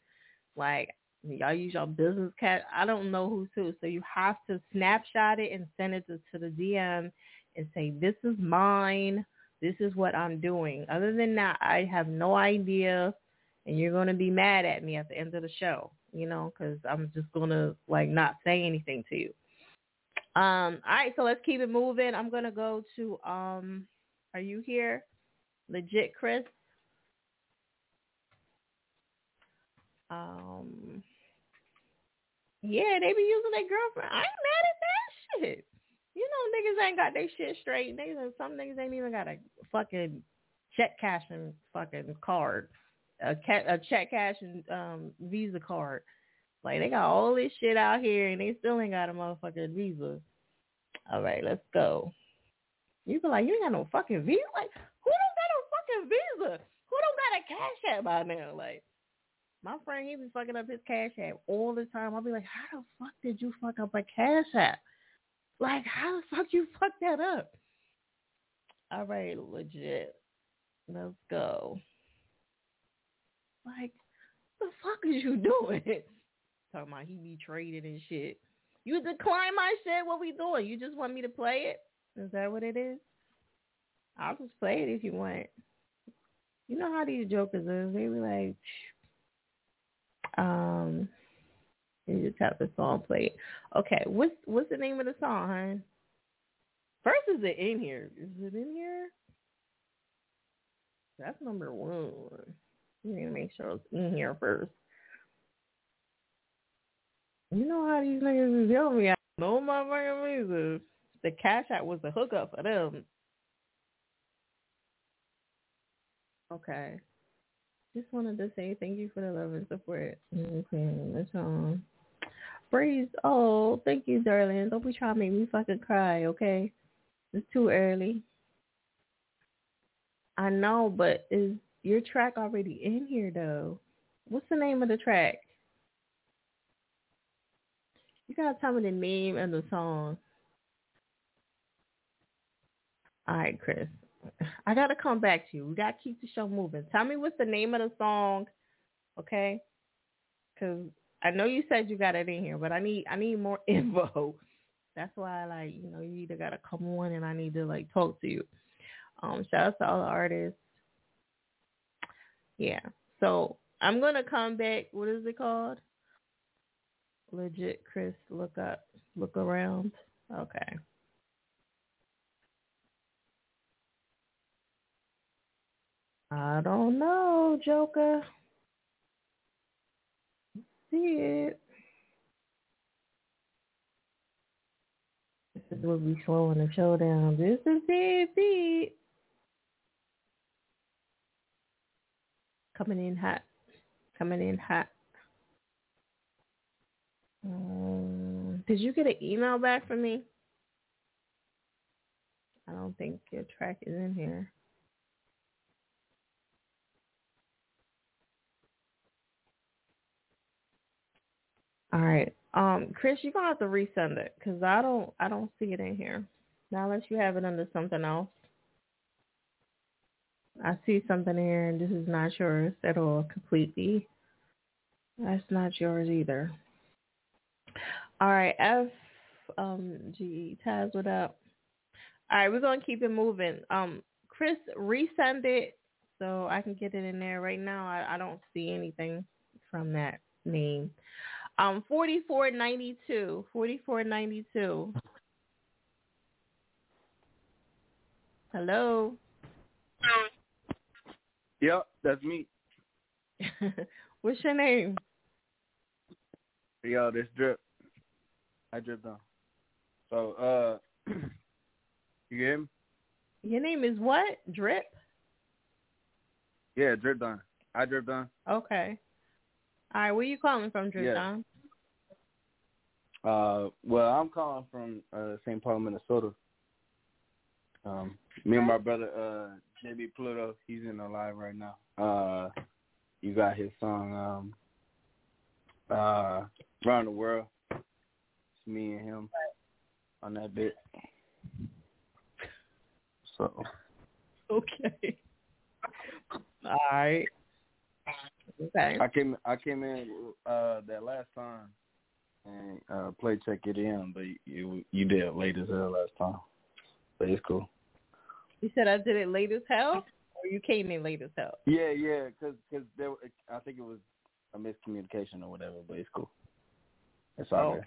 Like, y'all use your business cat. I don't know who's who. So you have to snapshot it and send it to, to the DM and say, this is mine. This is what I'm doing. Other than that, I have no idea. And you're going to be mad at me at the end of the show, you know, because I'm just going to like not say anything to you. Um, all right, so let's keep it moving. I'm going to go to, um, are you here? Legit Chris? Um, yeah, they be using their girlfriend. I ain't mad at that shit. You know, niggas ain't got their shit straight. Niggas, some niggas ain't even got a fucking check cashing fucking card, a, ca- a check cashing um Visa card. Like they got all this shit out here, and they still ain't got a motherfucking Visa. All right, let's go. You be like, you ain't got no fucking Visa. Like, who don't got no fucking Visa? Who don't got a cash app by now? Like, My friend, he be fucking up his cash app all the time. I'll be like, how the fuck did you fuck up a cash app? Like, how the fuck you fuck that up? All right, legit. Let's go. Like, what the fuck is you doing? Talking about he be trading and shit. You decline my shit. What we doing? You just want me to play it? Is that what it is? I'll just play it if you want. You know how these jokers is. They be like, um, you just have the song played. Okay, what's what's the name of the song, hon? First, is it in here? Is it in here? That's number one. You need to make sure it's in here first. You know how these niggas is telling me know my fucking music. The cash app was the hookup for them. Okay. Just wanted to say thank you for the love and support. Mm-hmm. That's all. Breeze, oh, thank you, darling. Don't be trying to make me fucking cry, okay? It's too early. I know, but is your track already in here though? What's the name of the track? You gotta tell me the name of the song. All right, Chris. I gotta come back to you. We gotta keep the show moving. Tell me what's the name of the song, okay? Because I know you said you got it in here, but I need I need more info. That's why I like you know you either gotta come on and I need to like talk to you. Um, shout out to all the artists. Yeah. So I'm gonna come back. What is it called? Legit, Chris. Look up. Look around. Okay. I don't know, Joker. See it. This is what we slowing the show down. This is it, beat. Coming in hot. Coming in hot. Um, did you get an email back from me? I don't think your track is in here. All right. Um, Chris, you're gonna have to resend it because I don't I don't see it in here. Now unless you have it under something else. I see something here and this is not yours at all completely. That's not yours either. All right, F um G Taz, what up? All right, we're gonna keep it moving. Um Chris, resend it so I can get it in there right now. I, I don't see anything from that name. Um, forty four ninety two. Forty four ninety two. Hello. Yep, that's me. What's your name? Yo, this drip. I dripped on. So, uh, you hear me? Your name is what? Drip. Yeah, drip on. I dripped on. Okay. All right, where you calling from, Drip Yeah. Uh, well, I'm calling from uh, St. Paul, Minnesota. Um, me and my brother uh, JB Pluto, he's in the live right now. Uh, you got his song um, uh, "Around the World." It's me and him on that bit. So Okay. All right. Okay. I came I came in uh, that last time and uh, play check it in, but you you did it late as hell last time. But it's cool. You said I did it late as hell, or you came in late as hell? Yeah, yeah, because cause there, I think it was a miscommunication or whatever, but it's cool. It's all Okay.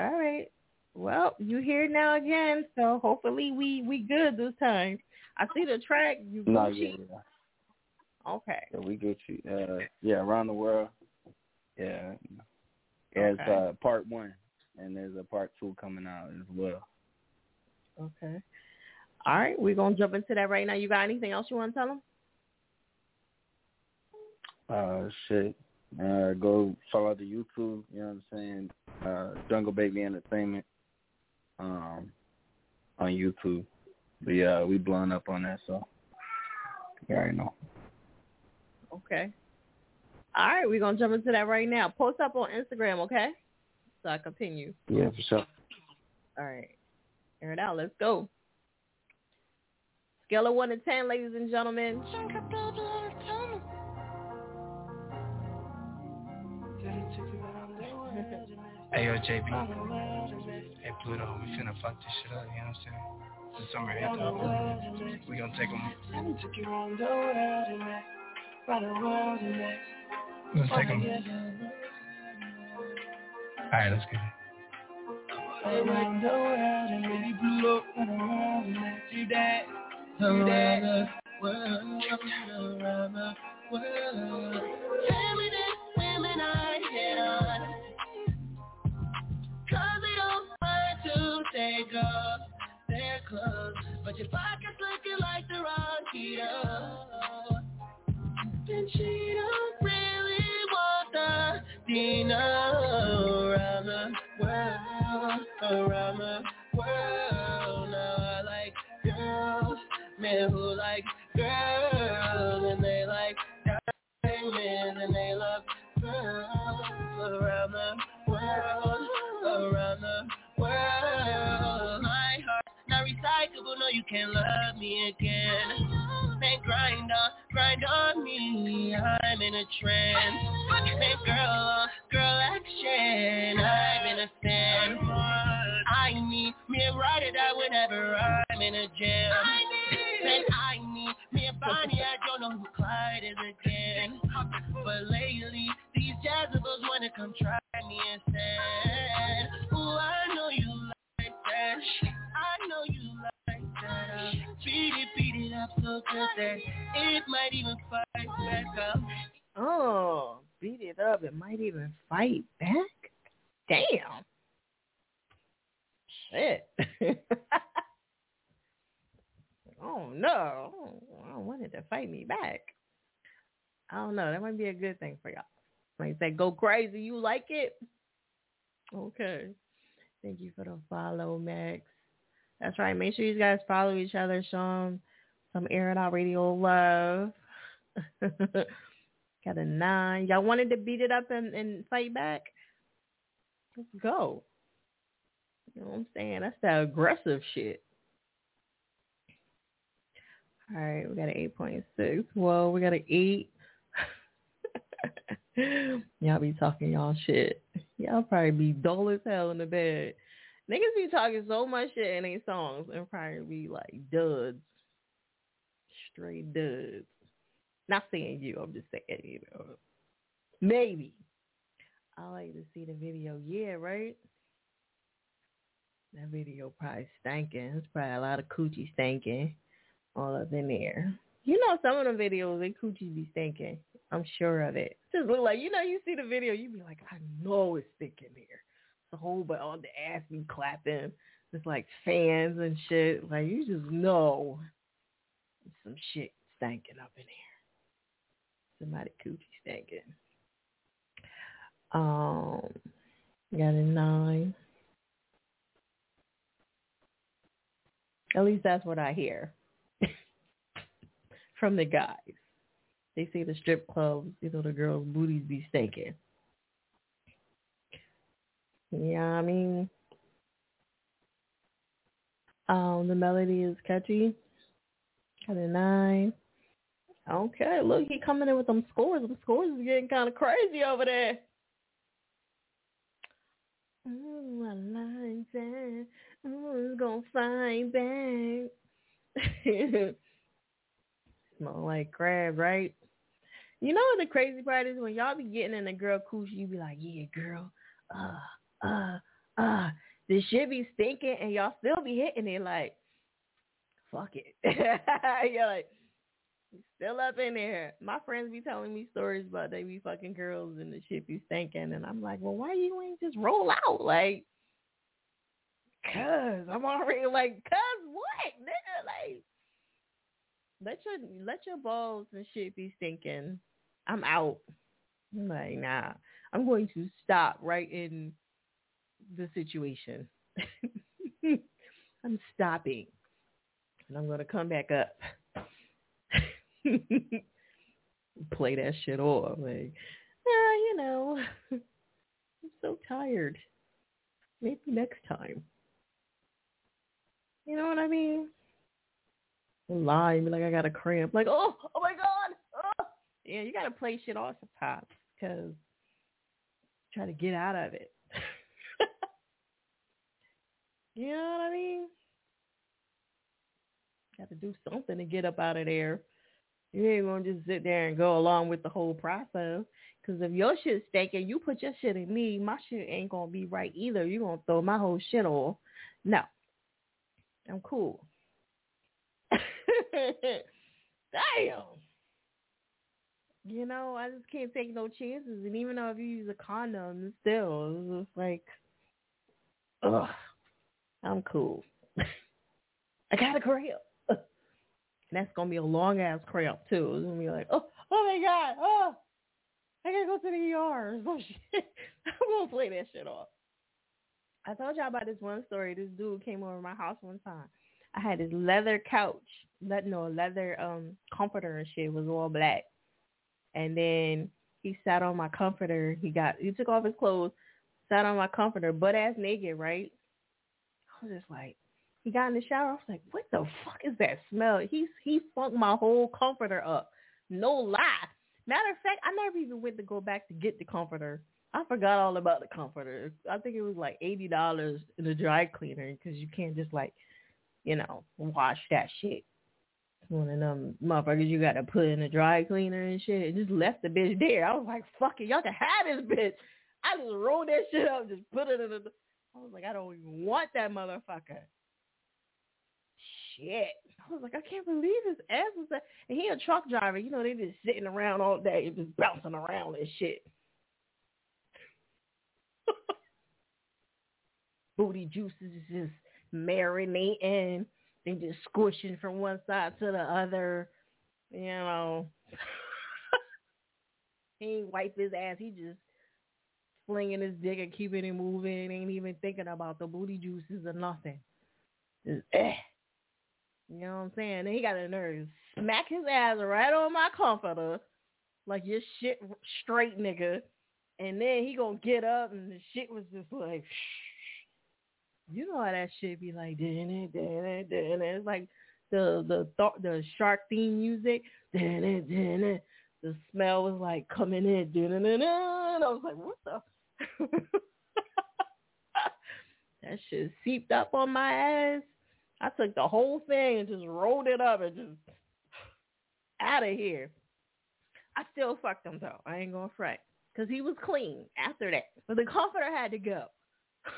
All right. Well, you here now again, so hopefully we we good this time. I see the track. You there. No, yeah, yeah, Okay. yeah, we get you. Uh, yeah, around the world. Yeah, yeah. It's Okay. uh, part one, and there's a part two coming out as well. Okay. All right, we're gonna jump into that right now. You got anything else you want to tell them? Uh, shit. Uh, go follow the YouTube. You know what I'm saying? Uh, Jungle Baby Entertainment. Um, on YouTube. But yeah, we blowing up on that, so you already know. Okay. All right, we're gonna jump into that right now. Post up on Instagram, okay? So I continue. Yeah, for sure. All right. Air it out. Let's go. Scale of one to ten, ladies and gentlemen. Hey yo, JB. Hey Pluto, we finna fuck this shit up, you know what I'm saying? The summer anthem. We gonna take them. We gonna oh take them. Alright, let's get it. Around the world and maybe blew up around the do that, do that. World, around the world. Tell me that women I hit on Cause they don't mind to take off their clothes But your pocket's looking like the wrong keto Then she Around the world, around the world. Now I like girls, men who you can't love me again. Man, grind on, grind on me, I'm in a trance. Man, girl, girl action, I'm in a stand. I need me a rider that whenever I'm in a jam. Man, I need me a Bonnie, I don't know who Clyde is again. But lately, these jazzabos wanna come try me instead. Ooh, I know you like that. I know you like beat it, beat it up so good that it might even fight back up. Oh, beat it up. It might even fight back. Damn. Shit. oh no. I don't want it to fight me back. I don't know. That might be a good thing for y'all. Like say, go crazy. You like it? Okay. Thank you for the follow, Max. That's right. Make sure you guys follow each other. Show them some Air It Out Radio love. Got a nine. Y'all wanted to beat it up and, and fight back? Let's go. You know what I'm saying? That's that aggressive shit. All right, we got an 8.6. Well, we got an 8. y'all be talking y'all shit. Y'all probably be dull as hell in the bed. Niggas be talking so much shit in these songs and probably be like duds. Straight duds. Not saying you, I'm just saying, you know. Maybe. I like to see the video. Yeah, right? That video probably stinking. It's probably a lot of coochie stinking all up in there. You know some of the videos, they coochie be stinking. I'm sure of it. Just look like, you know, you see the video, you be like, I know it's stinking there. The whole, but all the ass be clapping. It's like fans and shit. Like, you just know some shit stinking up in here. Somebody coochie stinking. Um, got a nine. At least that's what I hear from the guys. They say the strip clubs, you know, the girls' booties be stinking. Yeah, I mean, um, the melody is catchy. Got a nine. Okay, look, he coming in with them scores. Them scores is getting kind of crazy over there. Ooh, I like that. Ooh, gonna fight back. Smell like crab, right? You know what the crazy part is when y'all be getting in a girl coochie, you be like, yeah, girl, uh, uh, uh, this shit be stinking, and y'all still be hitting it like, fuck it. You're like, still up in there. My friends be telling me stories about they be fucking girls and the shit be stinking, and I'm like, well, why you ain't just roll out? Like, cause I'm already like, cause what, nigga? Like, let your let your balls and shit be stinking. I'm out. I'm like, nah. I'm going to stop right in the situation. I'm stopping. And I'm gonna come back up. Play that shit off. Like, ah, you know, I'm so tired. Maybe next time. You know what I mean? Lie be like, I got a cramp. Like, oh, oh my God. Oh. Yeah, you got to play shit off sometimes because try to get out of it. You know what I mean? Got to do something to get up out of there. You ain't gonna just sit there and go along with the whole process. Cause if your shit's stinking, you put your shit in me, my shit ain't gonna be right either. You gonna throw my whole shit off. No, I'm cool. Damn. You know, I just can't take no chances. And even though if you use a condom, still, it's just like, ugh, I'm cool. I got a cramp. and that's to be a long ass cramp, too. It's to be like, oh, oh my God, oh, I got to go to the ER. Oh, shit. I'm to play that shit off. I told y'all about this one story. This dude came over my house one time. I had this leather couch, let no leather um comforter and shit. Was all black. And then he sat on my comforter. He got he took off his clothes, sat on my comforter, butt ass naked, right? I was just like, he got in the shower. I was like, what the fuck is that smell? He he funked my whole comforter up. No lie. Matter of fact, I never even went to go back to get the comforter. I forgot all about the comforter. I think it was like eighty dollars in the dry cleaner because you can't just like, you know, wash that shit one of them motherfuckers you got to put in the dry cleaner and shit. And just left the bitch there. I was like, fuck it, y'all can have this bitch. I just rolled that shit up, just put it in the. I was like, I don't even want that motherfucker. Shit. I was like, I can't believe his ass was that. And he a truck driver. You know, they just sitting around all day, just bouncing around and shit. Booty juices is just marinating they just squishing from one side to the other. You know, he ain't wipe his ass. He just flinging his dick and keeping it moving. Ain't even thinking about the booty juices or nothing. Just eh. You know what I'm saying? And he got a nerve smack his ass right on my comforter, like your shit straight nigga. And then he gonna get up and the shit was just like. Shh you know how that shit be like, dun it, it, dun it. It's like the the th- the shark theme music, dun it, dun it. The smell was like coming in, it. I was like, what the? that shit seeped up on my ass. I took the whole thing and just rolled it up and just out of here. I still fucked him though. I ain't gonna fret because he was clean after that. But the comforter had to go.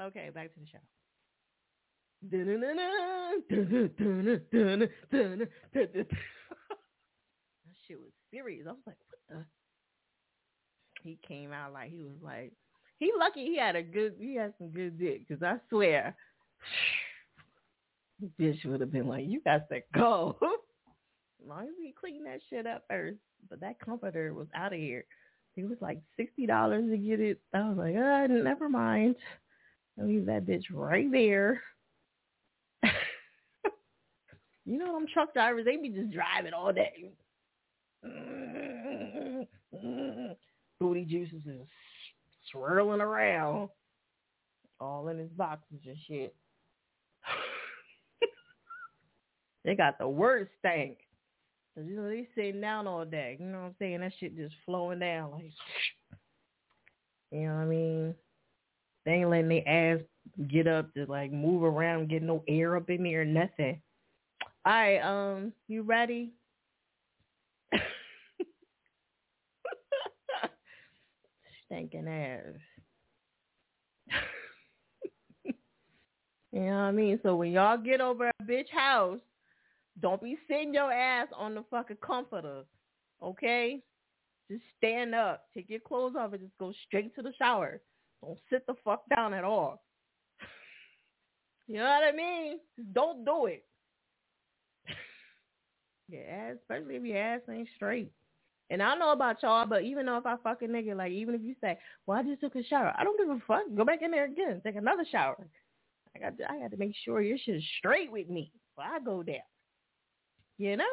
Okay, back to the show. that shit was serious. I was like, what the? He came out like he was like, he lucky he had a good, he had some good dick. Cause I swear, bitch would have been like, you got to go. as long as he clean that shit up first. But that comforter was out of here. It was like sixty dollars to get it. I was like, uh, never mind. I leave that bitch right there. you know them truck drivers, they be just driving all day. Booty juices is swirling around. All in his boxes and shit. they got the worst stank. You know they sitting down all day. You know what I'm saying? That shit just flowing down like you know what I mean? They ain't letting their ass get up to like move around, get no air up in there, or nothing. All right, um, you ready? Stinking ass. you know what I mean? So when y'all get over a bitch house, don't be sitting your ass on the fucking comforter, okay? Just stand up, take your clothes off, and just go straight to the shower. Don't sit the fuck down at all. You know what I mean? Just don't do it. your ass, especially if your ass ain't straight. And I don't know about y'all, but even though if I fuck a nigga, like even if you say, "Well, I just took a shower," I don't give a fuck. Go back in there again, take another shower. I got to, I got to make sure your shit is straight with me before I go down. You know?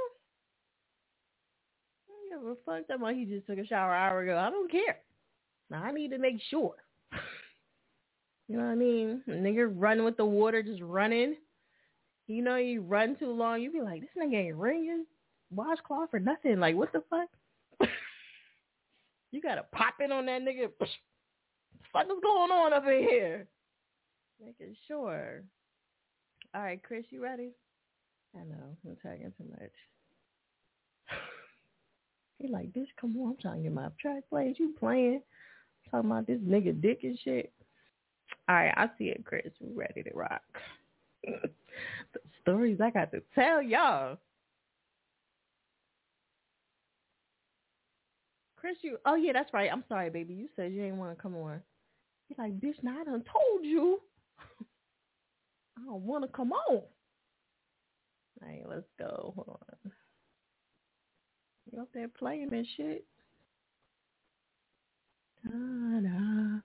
give a fuck that he just took a shower an hour ago. I don't care. Now I need to make sure. you know what I mean? A nigga running with the water, just running. You know, you run too long, you be like, this nigga ain't ringing washcloth or nothing. Like, what the fuck? you gotta pop in on that nigga. Fuck is going on up in here? Making sure. All right, Chris, you ready? I know, I'm tagging too much. he like, bitch, come on, I'm trying to get my track played. You playing? Talking about this nigga dick and shit. All right, I see it, Chris. We ready to rock. the stories I got to tell y'all. Chris, you. Oh yeah, that's right. I'm sorry, baby. You said you didn't want to come on. He's like, bitch, now I done told you. I don't want to come on. All right, let's go. Hold on. You up there playing this shit? Ta-da.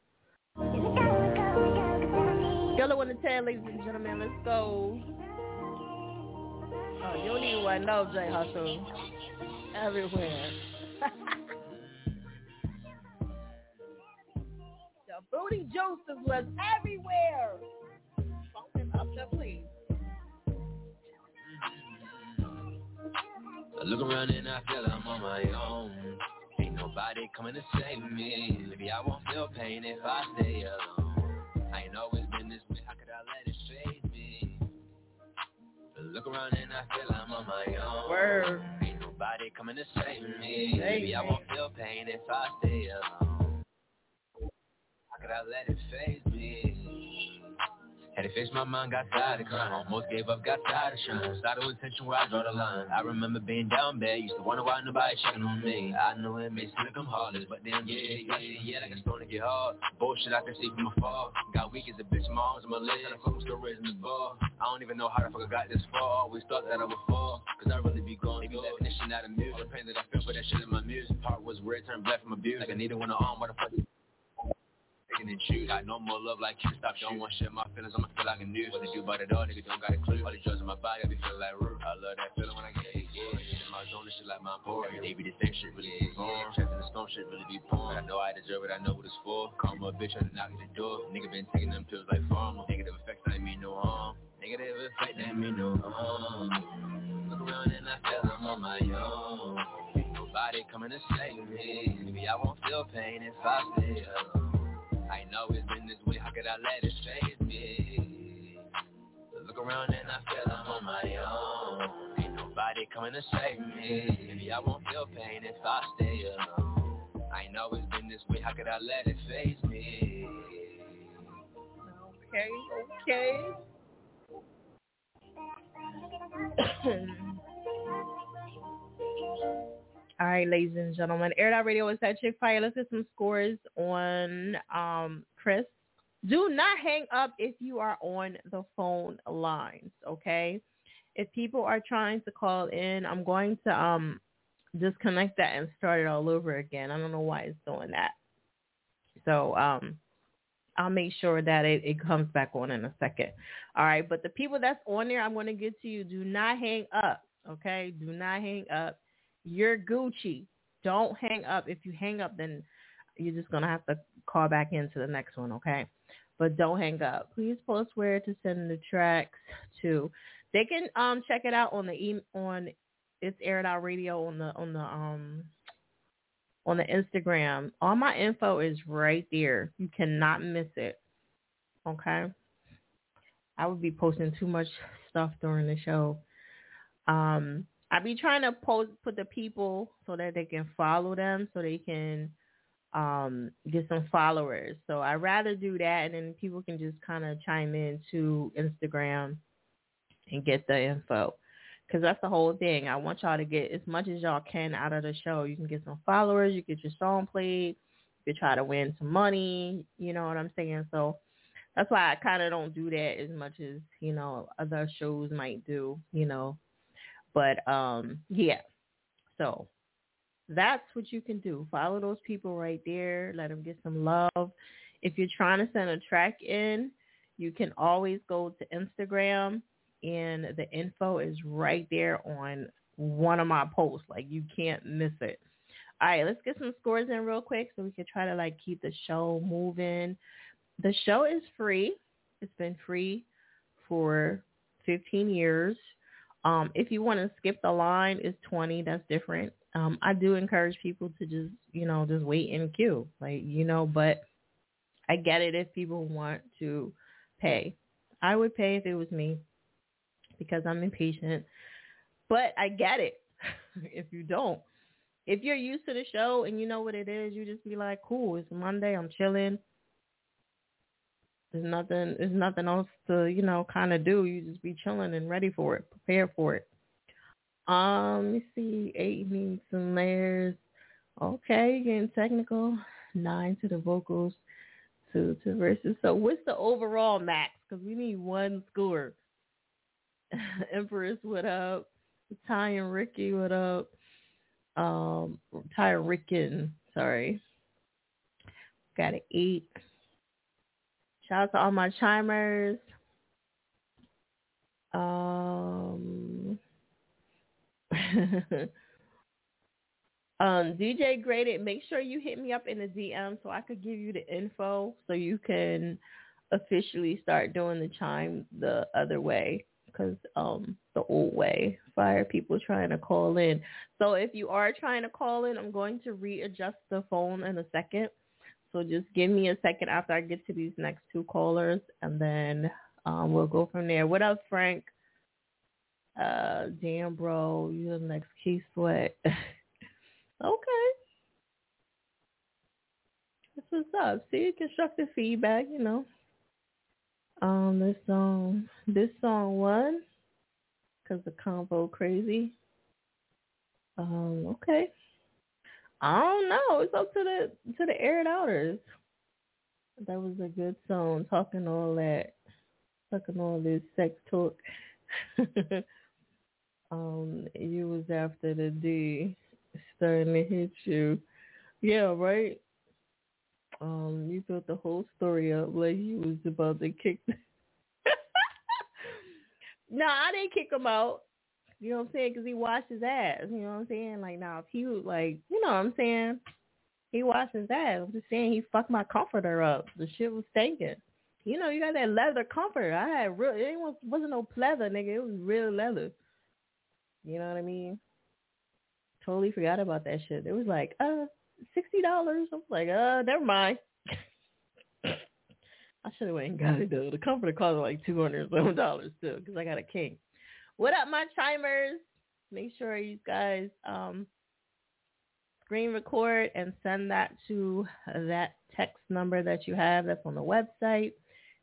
Y'all want to tell, ladies and gentlemen, let's go. Oh, you don't even want to know, J Hustle. Everywhere. booty juices was everywhere. Fucking up the please. I look around and I feel I'm on my own. Ain't nobody coming to save me. Maybe I won't feel pain if I stay alone. I ain't always been this way. How could I let it fade me? I look around and I feel I'm on my own. Word. Ain't nobody coming to save me. Maybe I won't feel pain if I stay alone. Could I let it fade me? Had to face my mind, got tired of crying. Almost gave up, got tired of trying. Started with tension where I draw the line. I remember being down bad, used to wonder why nobody checking on me. I know it may seem like I'm heartless, but damn, yeah, yeah, yeah, like it's starting to get hard. Bullshit I can see from afar. Got weak as a bitch, my arms and my legs, and I'm still raising the bar. I don't even know how the fuck I got this far. Always thought that I would fall, cause I really be going Maybe definition out of music. All the pain that I feel for that shit in my music. Heart was red, turned black from abuse. Like I needed one to arm, what the fuck? Picking and choose. Got no more love like you. Stop, don't want shit my feelings. I'ma feel like a news. What they do about it all, nigga don't got a clue. All the drugs in my body, I be feeling like root. I love that feeling when I get it. Yeah, in my zone, this shit like my boy. They be the same shit, really be born. Trapped in the storm, shit really be porn. But I know I deserve it, I know what it's for. Call my bitch, trying to knock at the door. Nigga been taking them pills like pharma. Negative effects, I ain't mean no harm. Negative effect, that mean no harm. Look around and I feel I'm on my own. Ain't nobody coming to save me. Maybe I won't feel pain if I stay alone. I know it's been this way, how could I let it chase me? Look around and I feel I'm on my own. Ain't nobody coming to save me. Maybe I won't feel pain if I stay alone. I know it's been this way, how could I let it phase me? Okay, okay. All right, ladies and gentlemen, Air Out Radio is at Chick Fire. Let's get some scores on um, Chris. Do not hang up if you are on the phone lines, okay? If people are trying to call in, I'm going to um, disconnect that and start it all over again. I don't know why it's doing that. So um, I'll make sure that it, it comes back on in a second. All right, but the people that's on there, I'm going to get to you. Do not hang up, okay? Do not hang up you're Gucci. Don't hang up. If you hang up, then you're just gonna have to call back into the next one, okay? But don't hang up. Please post where to send the tracks to. They can um check it out on the on it's aired out radio on the on the um on the Instagram. All my info is right there. You cannot miss it. Okay. I would be posting too much stuff during the show. Um, I be trying to post put the people so that they can follow them so they can um get some followers. So I rather do that and then people can just kind of chime in to Instagram and get the info. Cause that's the whole thing. I want y'all to get as much as y'all can out of the show. You can get some followers. You get your song played. You try to win some money. You know what I'm saying? So that's why I kind of don't do that as much as you know other shows might do. You know, but um, yeah, so that's what you can do. Follow those people right there. Let them get some love. If you're trying to send a track in, you can always go to Instagram and the info is right there on one of my posts. Like you can't miss it. All right, let's get some scores in real quick so we can try to like keep the show moving. The show is free. It's been free for 15 years. Um, if you want to skip the line, it's 20. That's different. Um, I do encourage people to just, you know, just wait in queue, like you know. But I get it if people want to pay. I would pay if it was me because I'm impatient. But I get it if you don't. If you're used to the show and you know what it is, you just be like, cool, it's Monday, I'm chilling. There's nothing there's nothing else to, you know, kind of do. You just be chilling and ready for it, prepare for it. Um, let me see, eight needs some layers. Okay, getting technical. Nine to the vocals, two to verses. So what's the overall max? Because we need one score. Empress, what up? Ty and Ricky, what up? Um, Ty and Ricken, sorry. Got an eight. Shout out to all my chimers. Um, um, DJ Graded, make sure you hit me up in the DM so I could give you the info so you can officially start doing the chime the other way. Because um the old way. Fire people trying to call in. So if you are trying to call in i'm going to readjust the phone in a second so just give me a second after i get to these next two callers and then um we'll go from there. What up frank? Uh damn bro you're the next Keith Sweat. Okay. That's what's up. See constructive feedback you know. Um, this song, this song won because the combo crazy. Um, okay. I don't know. It's up to the to the aired outers. That was a good song. Talking all that, talking all this sex talk. um, you was after the D starting to hit you. Yeah, right um, you built the whole story up like he was about to kick. no, I didn't kick him out. You know what I'm saying? Because he washed his ass. You know what I'm saying? Like now, if he was like, you know what I'm saying? He washed his ass. I'm just saying he fucked my comforter up. The shit was stinking. You know, you got that leather comforter. I had real. It was, wasn't no pleather, nigga. It was real leather. You know what I mean? Totally forgot about that shit. It was like, uh, sixty dollars. I was like, uh, never mind. I should have went and got it though. The comforter cost like two hundred seven dollars too, because I got a king. What up, my chimers? Make sure you guys um, screen record and send that to that text number that you have that's on the website.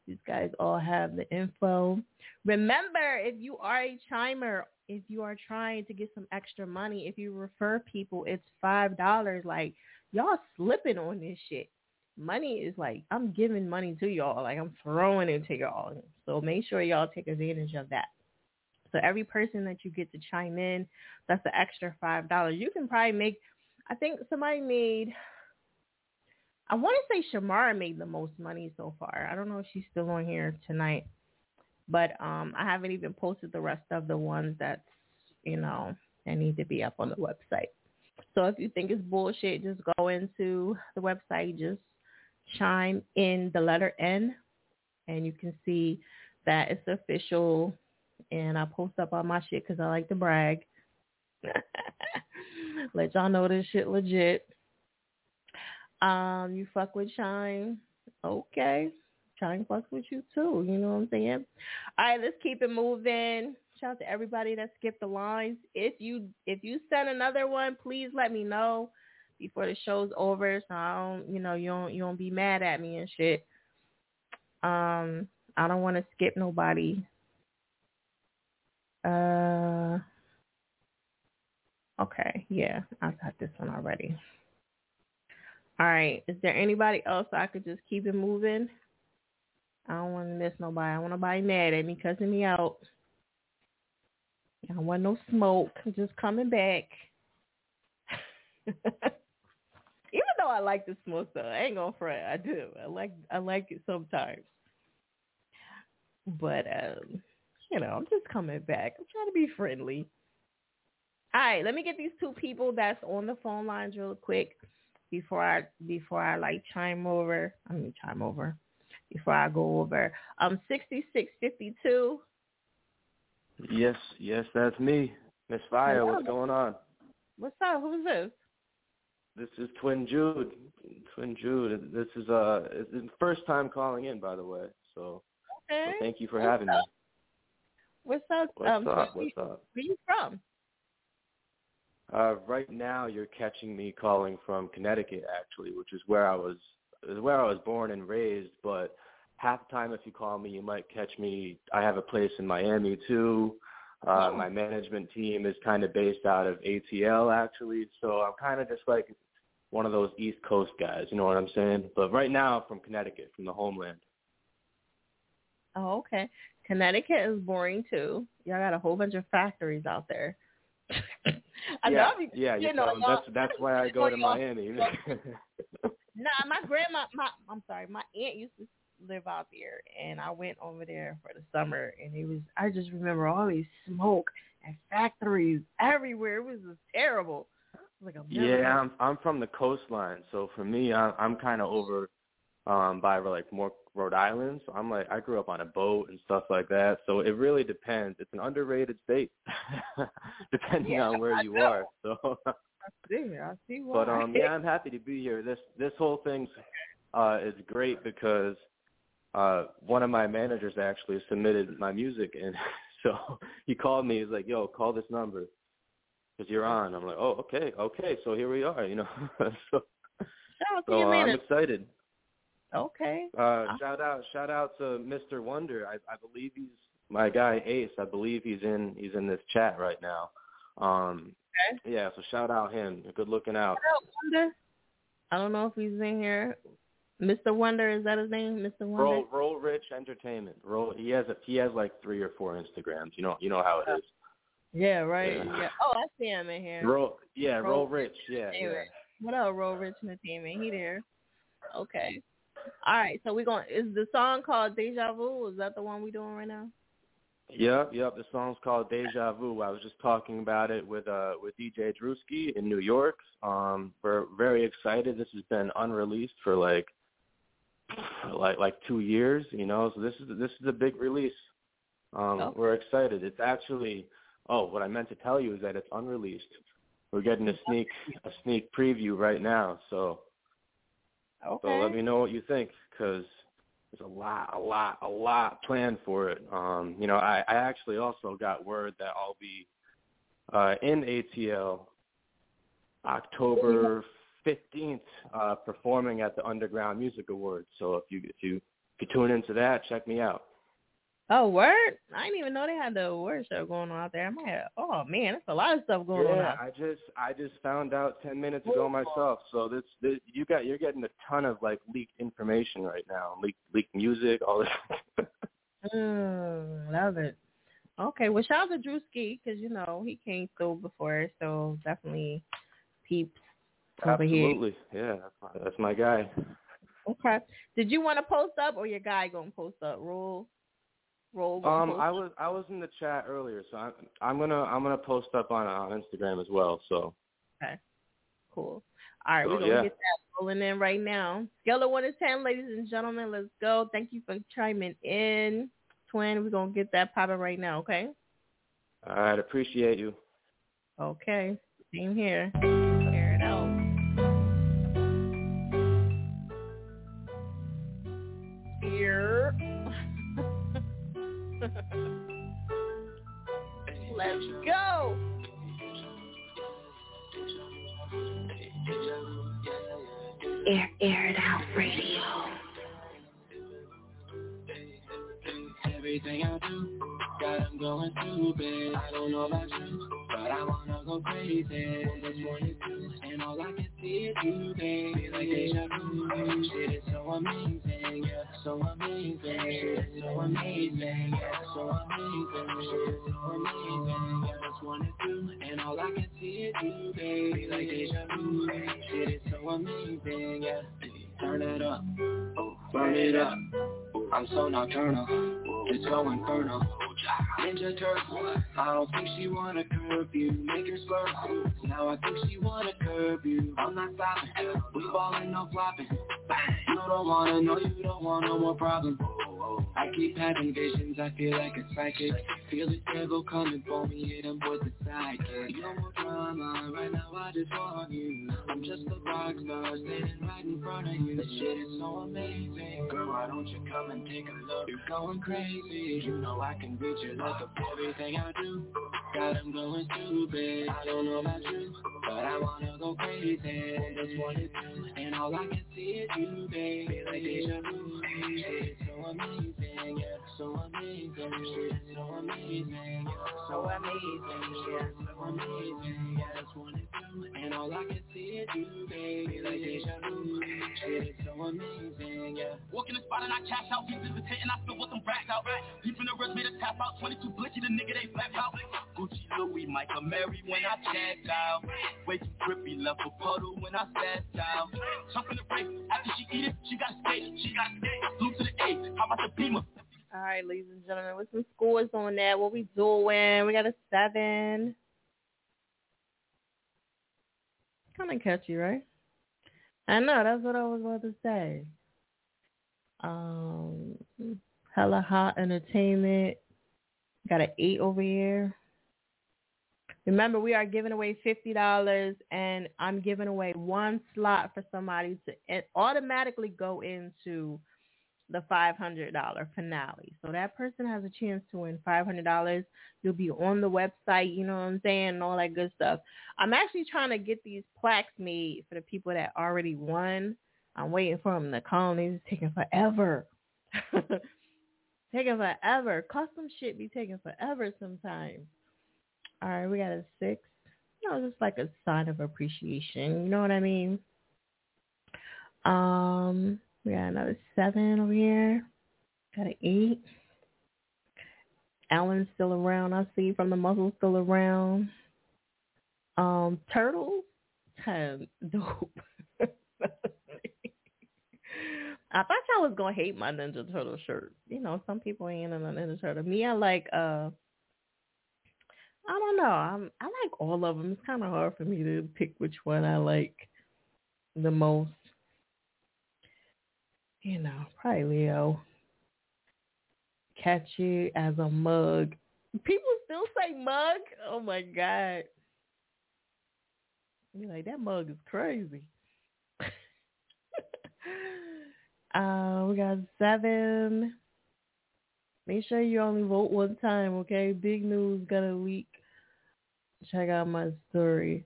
These guys all have the info. Remember, if you are a chimer, if you are trying to get some extra money, if you refer people, it's five dollars. Like y'all slipping on this shit. Money is like I'm giving money to y'all, like I'm throwing it to y'all. So make sure y'all take advantage of that. So every person that you get to chime in, that's the extra five dollars. You can probably make. I think somebody made. I want to say Shamara made the most money so far. I don't know if she's still on here tonight, but um, I haven't even posted the rest of the ones that you know that need to be up on the website. So if you think it's bullshit, just go into the website, just chime in the letter N, and you can see that it's official. And I post up all my shit because I like to brag. Let y'all know this shit legit. Um, you fuck with Shine, okay. Shine fucks with you too. You know what I'm saying? All right, let's keep it moving. Shout out to everybody that skipped the lines. If you if you send another one, please let me know before the show's over, so I don't you know you don't you don't be mad at me and shit. Um, I don't want to skip nobody. Uh, okay, yeah, I got this one already. All right, is there anybody else I could just keep it moving? I don't want to miss nobody. I want nobody mad at me, cussing me out. I don't want no smoke. just coming back. Even though I like to smoke though, I ain't gonna front. I do. I like I like it sometimes. But um, you know, I'm just coming back. I'm trying to be friendly. All right, let me get these two people that's on the phone lines real quick before I before I like chime over. I mean chime over before I go over. Um, sixty six fifty two. Yes, yes, that's me. Miss Fire, what's going on? What's up? Who's this? This is Twin Jude. Twin Jude. This is uh it's the first time calling in by the way. So, so thank you for having me. What's up? What's um, up? where, What's up? where you from? Uh right now you're catching me calling from Connecticut actually, which is where I was is where I was born and raised, but half the time if you call me you might catch me I have a place in Miami too. Uh Oh. my management team is kind of based out of ATL actually, so I'm kind of just like one of those East Coast guys, you know what I'm saying? But right now I'm from Connecticut, from the homeland. Oh, okay. Connecticut is boring too. Y'all got a whole bunch of factories out there. I yeah, love you. yeah, you know, that's that's why I go to Miami. Nah, my grandma, my I'm sorry, my aunt used to live out there, and I went over there for the summer, and it was I just remember all these smoke and factories everywhere. It was just terrible. Was like, I'm yeah, I'm I'm from the coastline, so for me, I'm I'm kind of over um by like more Rhode Island. So I'm like I grew up on a boat and stuff like that. So it really depends. It's an underrated state, depending Yeah, on where I you know. are. So. I see, I see why. But um, yeah, I'm happy to be here. This this whole thing uh, is great because uh, one of my managers actually submitted my music, and so he called me. He's like, "Yo, call this number because you're on." I'm like, "Oh, okay, okay." So here we are, you know. so Shout out to so uh, I'm excited. Okay. Uh, shout out, shout out to Mr. Wonder. I, I believe he's my guy Ace. I believe he's in he's in this chat right now. Um, Okay. yeah, so shout out him. Good looking out. Wonder. I don't know if he's in here. Mr. Wonder, is that his name? Mr. Wonder? Roll Roll Rich Entertainment. Roll he has a he has like three or four Instagrams. You know you know how it is. Yeah, right. Yeah. Yeah. Oh, I see him in here. Roll yeah, Roll Roll Rich, yeah, yeah. Anyway, What up, Roll Rich Entertainment? He there. Okay. All right, so we're going to, is the song called Deja Vu? Is that the one we're doing right now? Yep, yep. The song's called Deja Vu. I was just talking about it with uh with DJ Drewski in New York. Um, we're very excited. This has been unreleased for like like like two years, you know. So this is this is a big release. Um, Oh. we're excited. It's actually oh, what I meant to tell you is that it's unreleased. We're getting a sneak a sneak preview right now. So Okay. so let me know what you think because there's a lot, a lot, a lot planned for it. Um, you know, I, I actually also got word that I'll be uh, in ATL October 15th uh, performing at the Underground Music Awards. So if you if you if you tune into that, check me out. Oh, word? I didn't even know they had the award show going on out there. I might have, oh, man, there's a lot of stuff going on yeah, I just I just found out 10 minutes ago myself. So this, this you got you're getting a ton of like leaked information right now, leaked leaked music, all this. Mm, love it. Okay, well, shout out to Drewski because you know he came through before, so definitely peeps over here. Absolutely, yeah, that's my, that's my guy. Okay. Did you want to post up or your guy gonna post up? Roll, roll. gonna Um, I was I was in the chat earlier, so I'm I'm gonna I'm gonna post up on on Instagram as well. So Okay. Cool. All right, So, we're gonna yeah. get that rolling in right now. Scale of one to ten, ladies and gentlemen. Let's go. Thank you for chiming in, twin. We're gonna get that popping right now. Okay. all right, appreciate you. Okay. Same here. Let's go. Air, air it out radio. Everything I do, God, I'm going stupid. I don't know about you, but I wanna go crazy. This morning too, and all I can see is you, baby. Like deja vu. Shit is so amazing, yeah, so amazing. Shit is so amazing, yeah, so amazing. Shit is so amazing, yeah. Just wanna and all I can see is you, baby. Like deja vu. Shit is so amazing, yeah. Turn it up, oh, burn it up. I'm so nocturnal, it's so infernal. Ninja turtle. I don't think she wanna curb you, make her swerve. Now I think she wanna curb you. I'm not stopping. We ballin', no flopping. You don't wanna know, you don't want no more problems. I keep having visions, I feel like a psychic Feel the devil coming for me, hit him with the sidekick No more drama, right now I just want you I'm just a rock star, standing right in front of you This shit is so amazing Girl, why don't you come and take a look You're going crazy, you know I can your look up everything I do. Got him going stupid, I don't know about you But I wanna go crazy, just wanna do And all I can see is you, baby, like deja vu amazing yeah, so amazing, yeah, so amazing, yeah, so amazing, yeah, so amazing, yeah, that's what it do, and all I can see is you, baby, like deja vu, shit, it's so amazing, yeah. Walk in the spot and I cash out, pieces of tent and I still with them racks out, deep in the rest made a tap out, 22 blicky, the nigga they flap out, Gucci, Louis, Michael, Mary when I check out, way too trippy, left a puddle when I sat out, jump in the race, after she eat it, she got steak, she got steak, blue to the A, All right, ladies and gentlemen, with some scores on that, what we doing? We got a seven. Kind of catchy, right? I know, that's what I was about to say. Um, hella hot entertainment. Got an eight over here. Remember, we are giving away fifty dollars, and I'm giving away one slot for somebody to automatically go into the $500 finale. So that person has a chance to win $500. You'll be on the website, you know what I'm saying, and all that good stuff. I'm actually trying to get these plaques made for the people that already won. I'm waiting for them to come. They're taking forever. taking forever. Custom shit be taking forever sometimes. All right, we got a six. You know, just like a sign of appreciation. You know what I mean? Um, we got another seven over here. Got an eight. Alan's still around. I see from the muscles still around. Um, turtles, ten. Dope. I thought y'all was gonna hate my Ninja Turtle shirt. You know, some people ain't in a Ninja Turtle. Me, I like. uh I don't know. I'm. I like all of them. It's kind of hard for me to pick which one I like the most you know, probably Leo. Catch you as a mug. People still say mug. Oh my god. You're like that mug is crazy. uh, we got seven. Make sure you only vote one time, okay? Big news got a leak. Check out my story.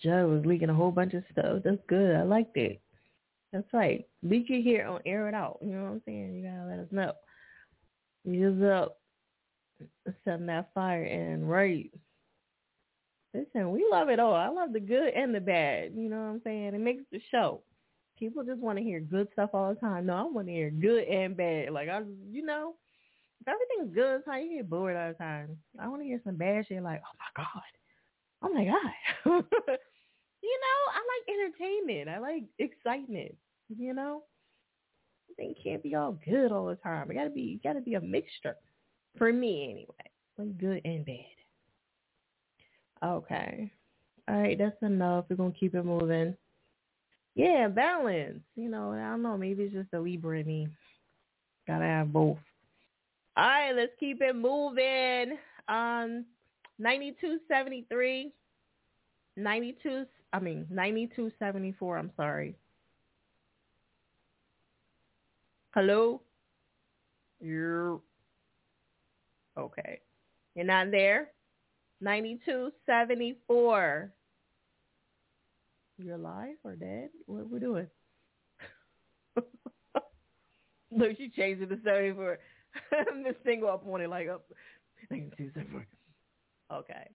Joe was leaking a whole bunch of stuff. That's good. I liked it. That's right. Leak it here on air it out. You know what I'm saying? You gotta let us know. Use up setting that fire and right. Listen, we love it all. I love the good and the bad. You know what I'm saying? It makes the show. People just want to hear good stuff all the time. No, I want to hear good and bad. Like I, you know, if everything's good, it's how you get bored all the time. I want to hear some bad shit. Like, oh my god, oh my god. You know, I like entertainment. I like excitement. You know, things can't be all good all the time. It gotta be, gotta be a mixture. For me, anyway, like good and bad. Okay. All right, that's enough. We're gonna keep it moving. Yeah, balance. You know, I don't know. Maybe it's just a Libra in me. Gotta have both. All right, let's keep it moving. Um, ninety-two seventy-three. 92 I mean, 9274, I'm sorry. Hello? You're okay. You're not there? 9274. You're alive or dead? What are we doing? Look, she changed it to 74. I'm just single up on it like up. 9274. Okay.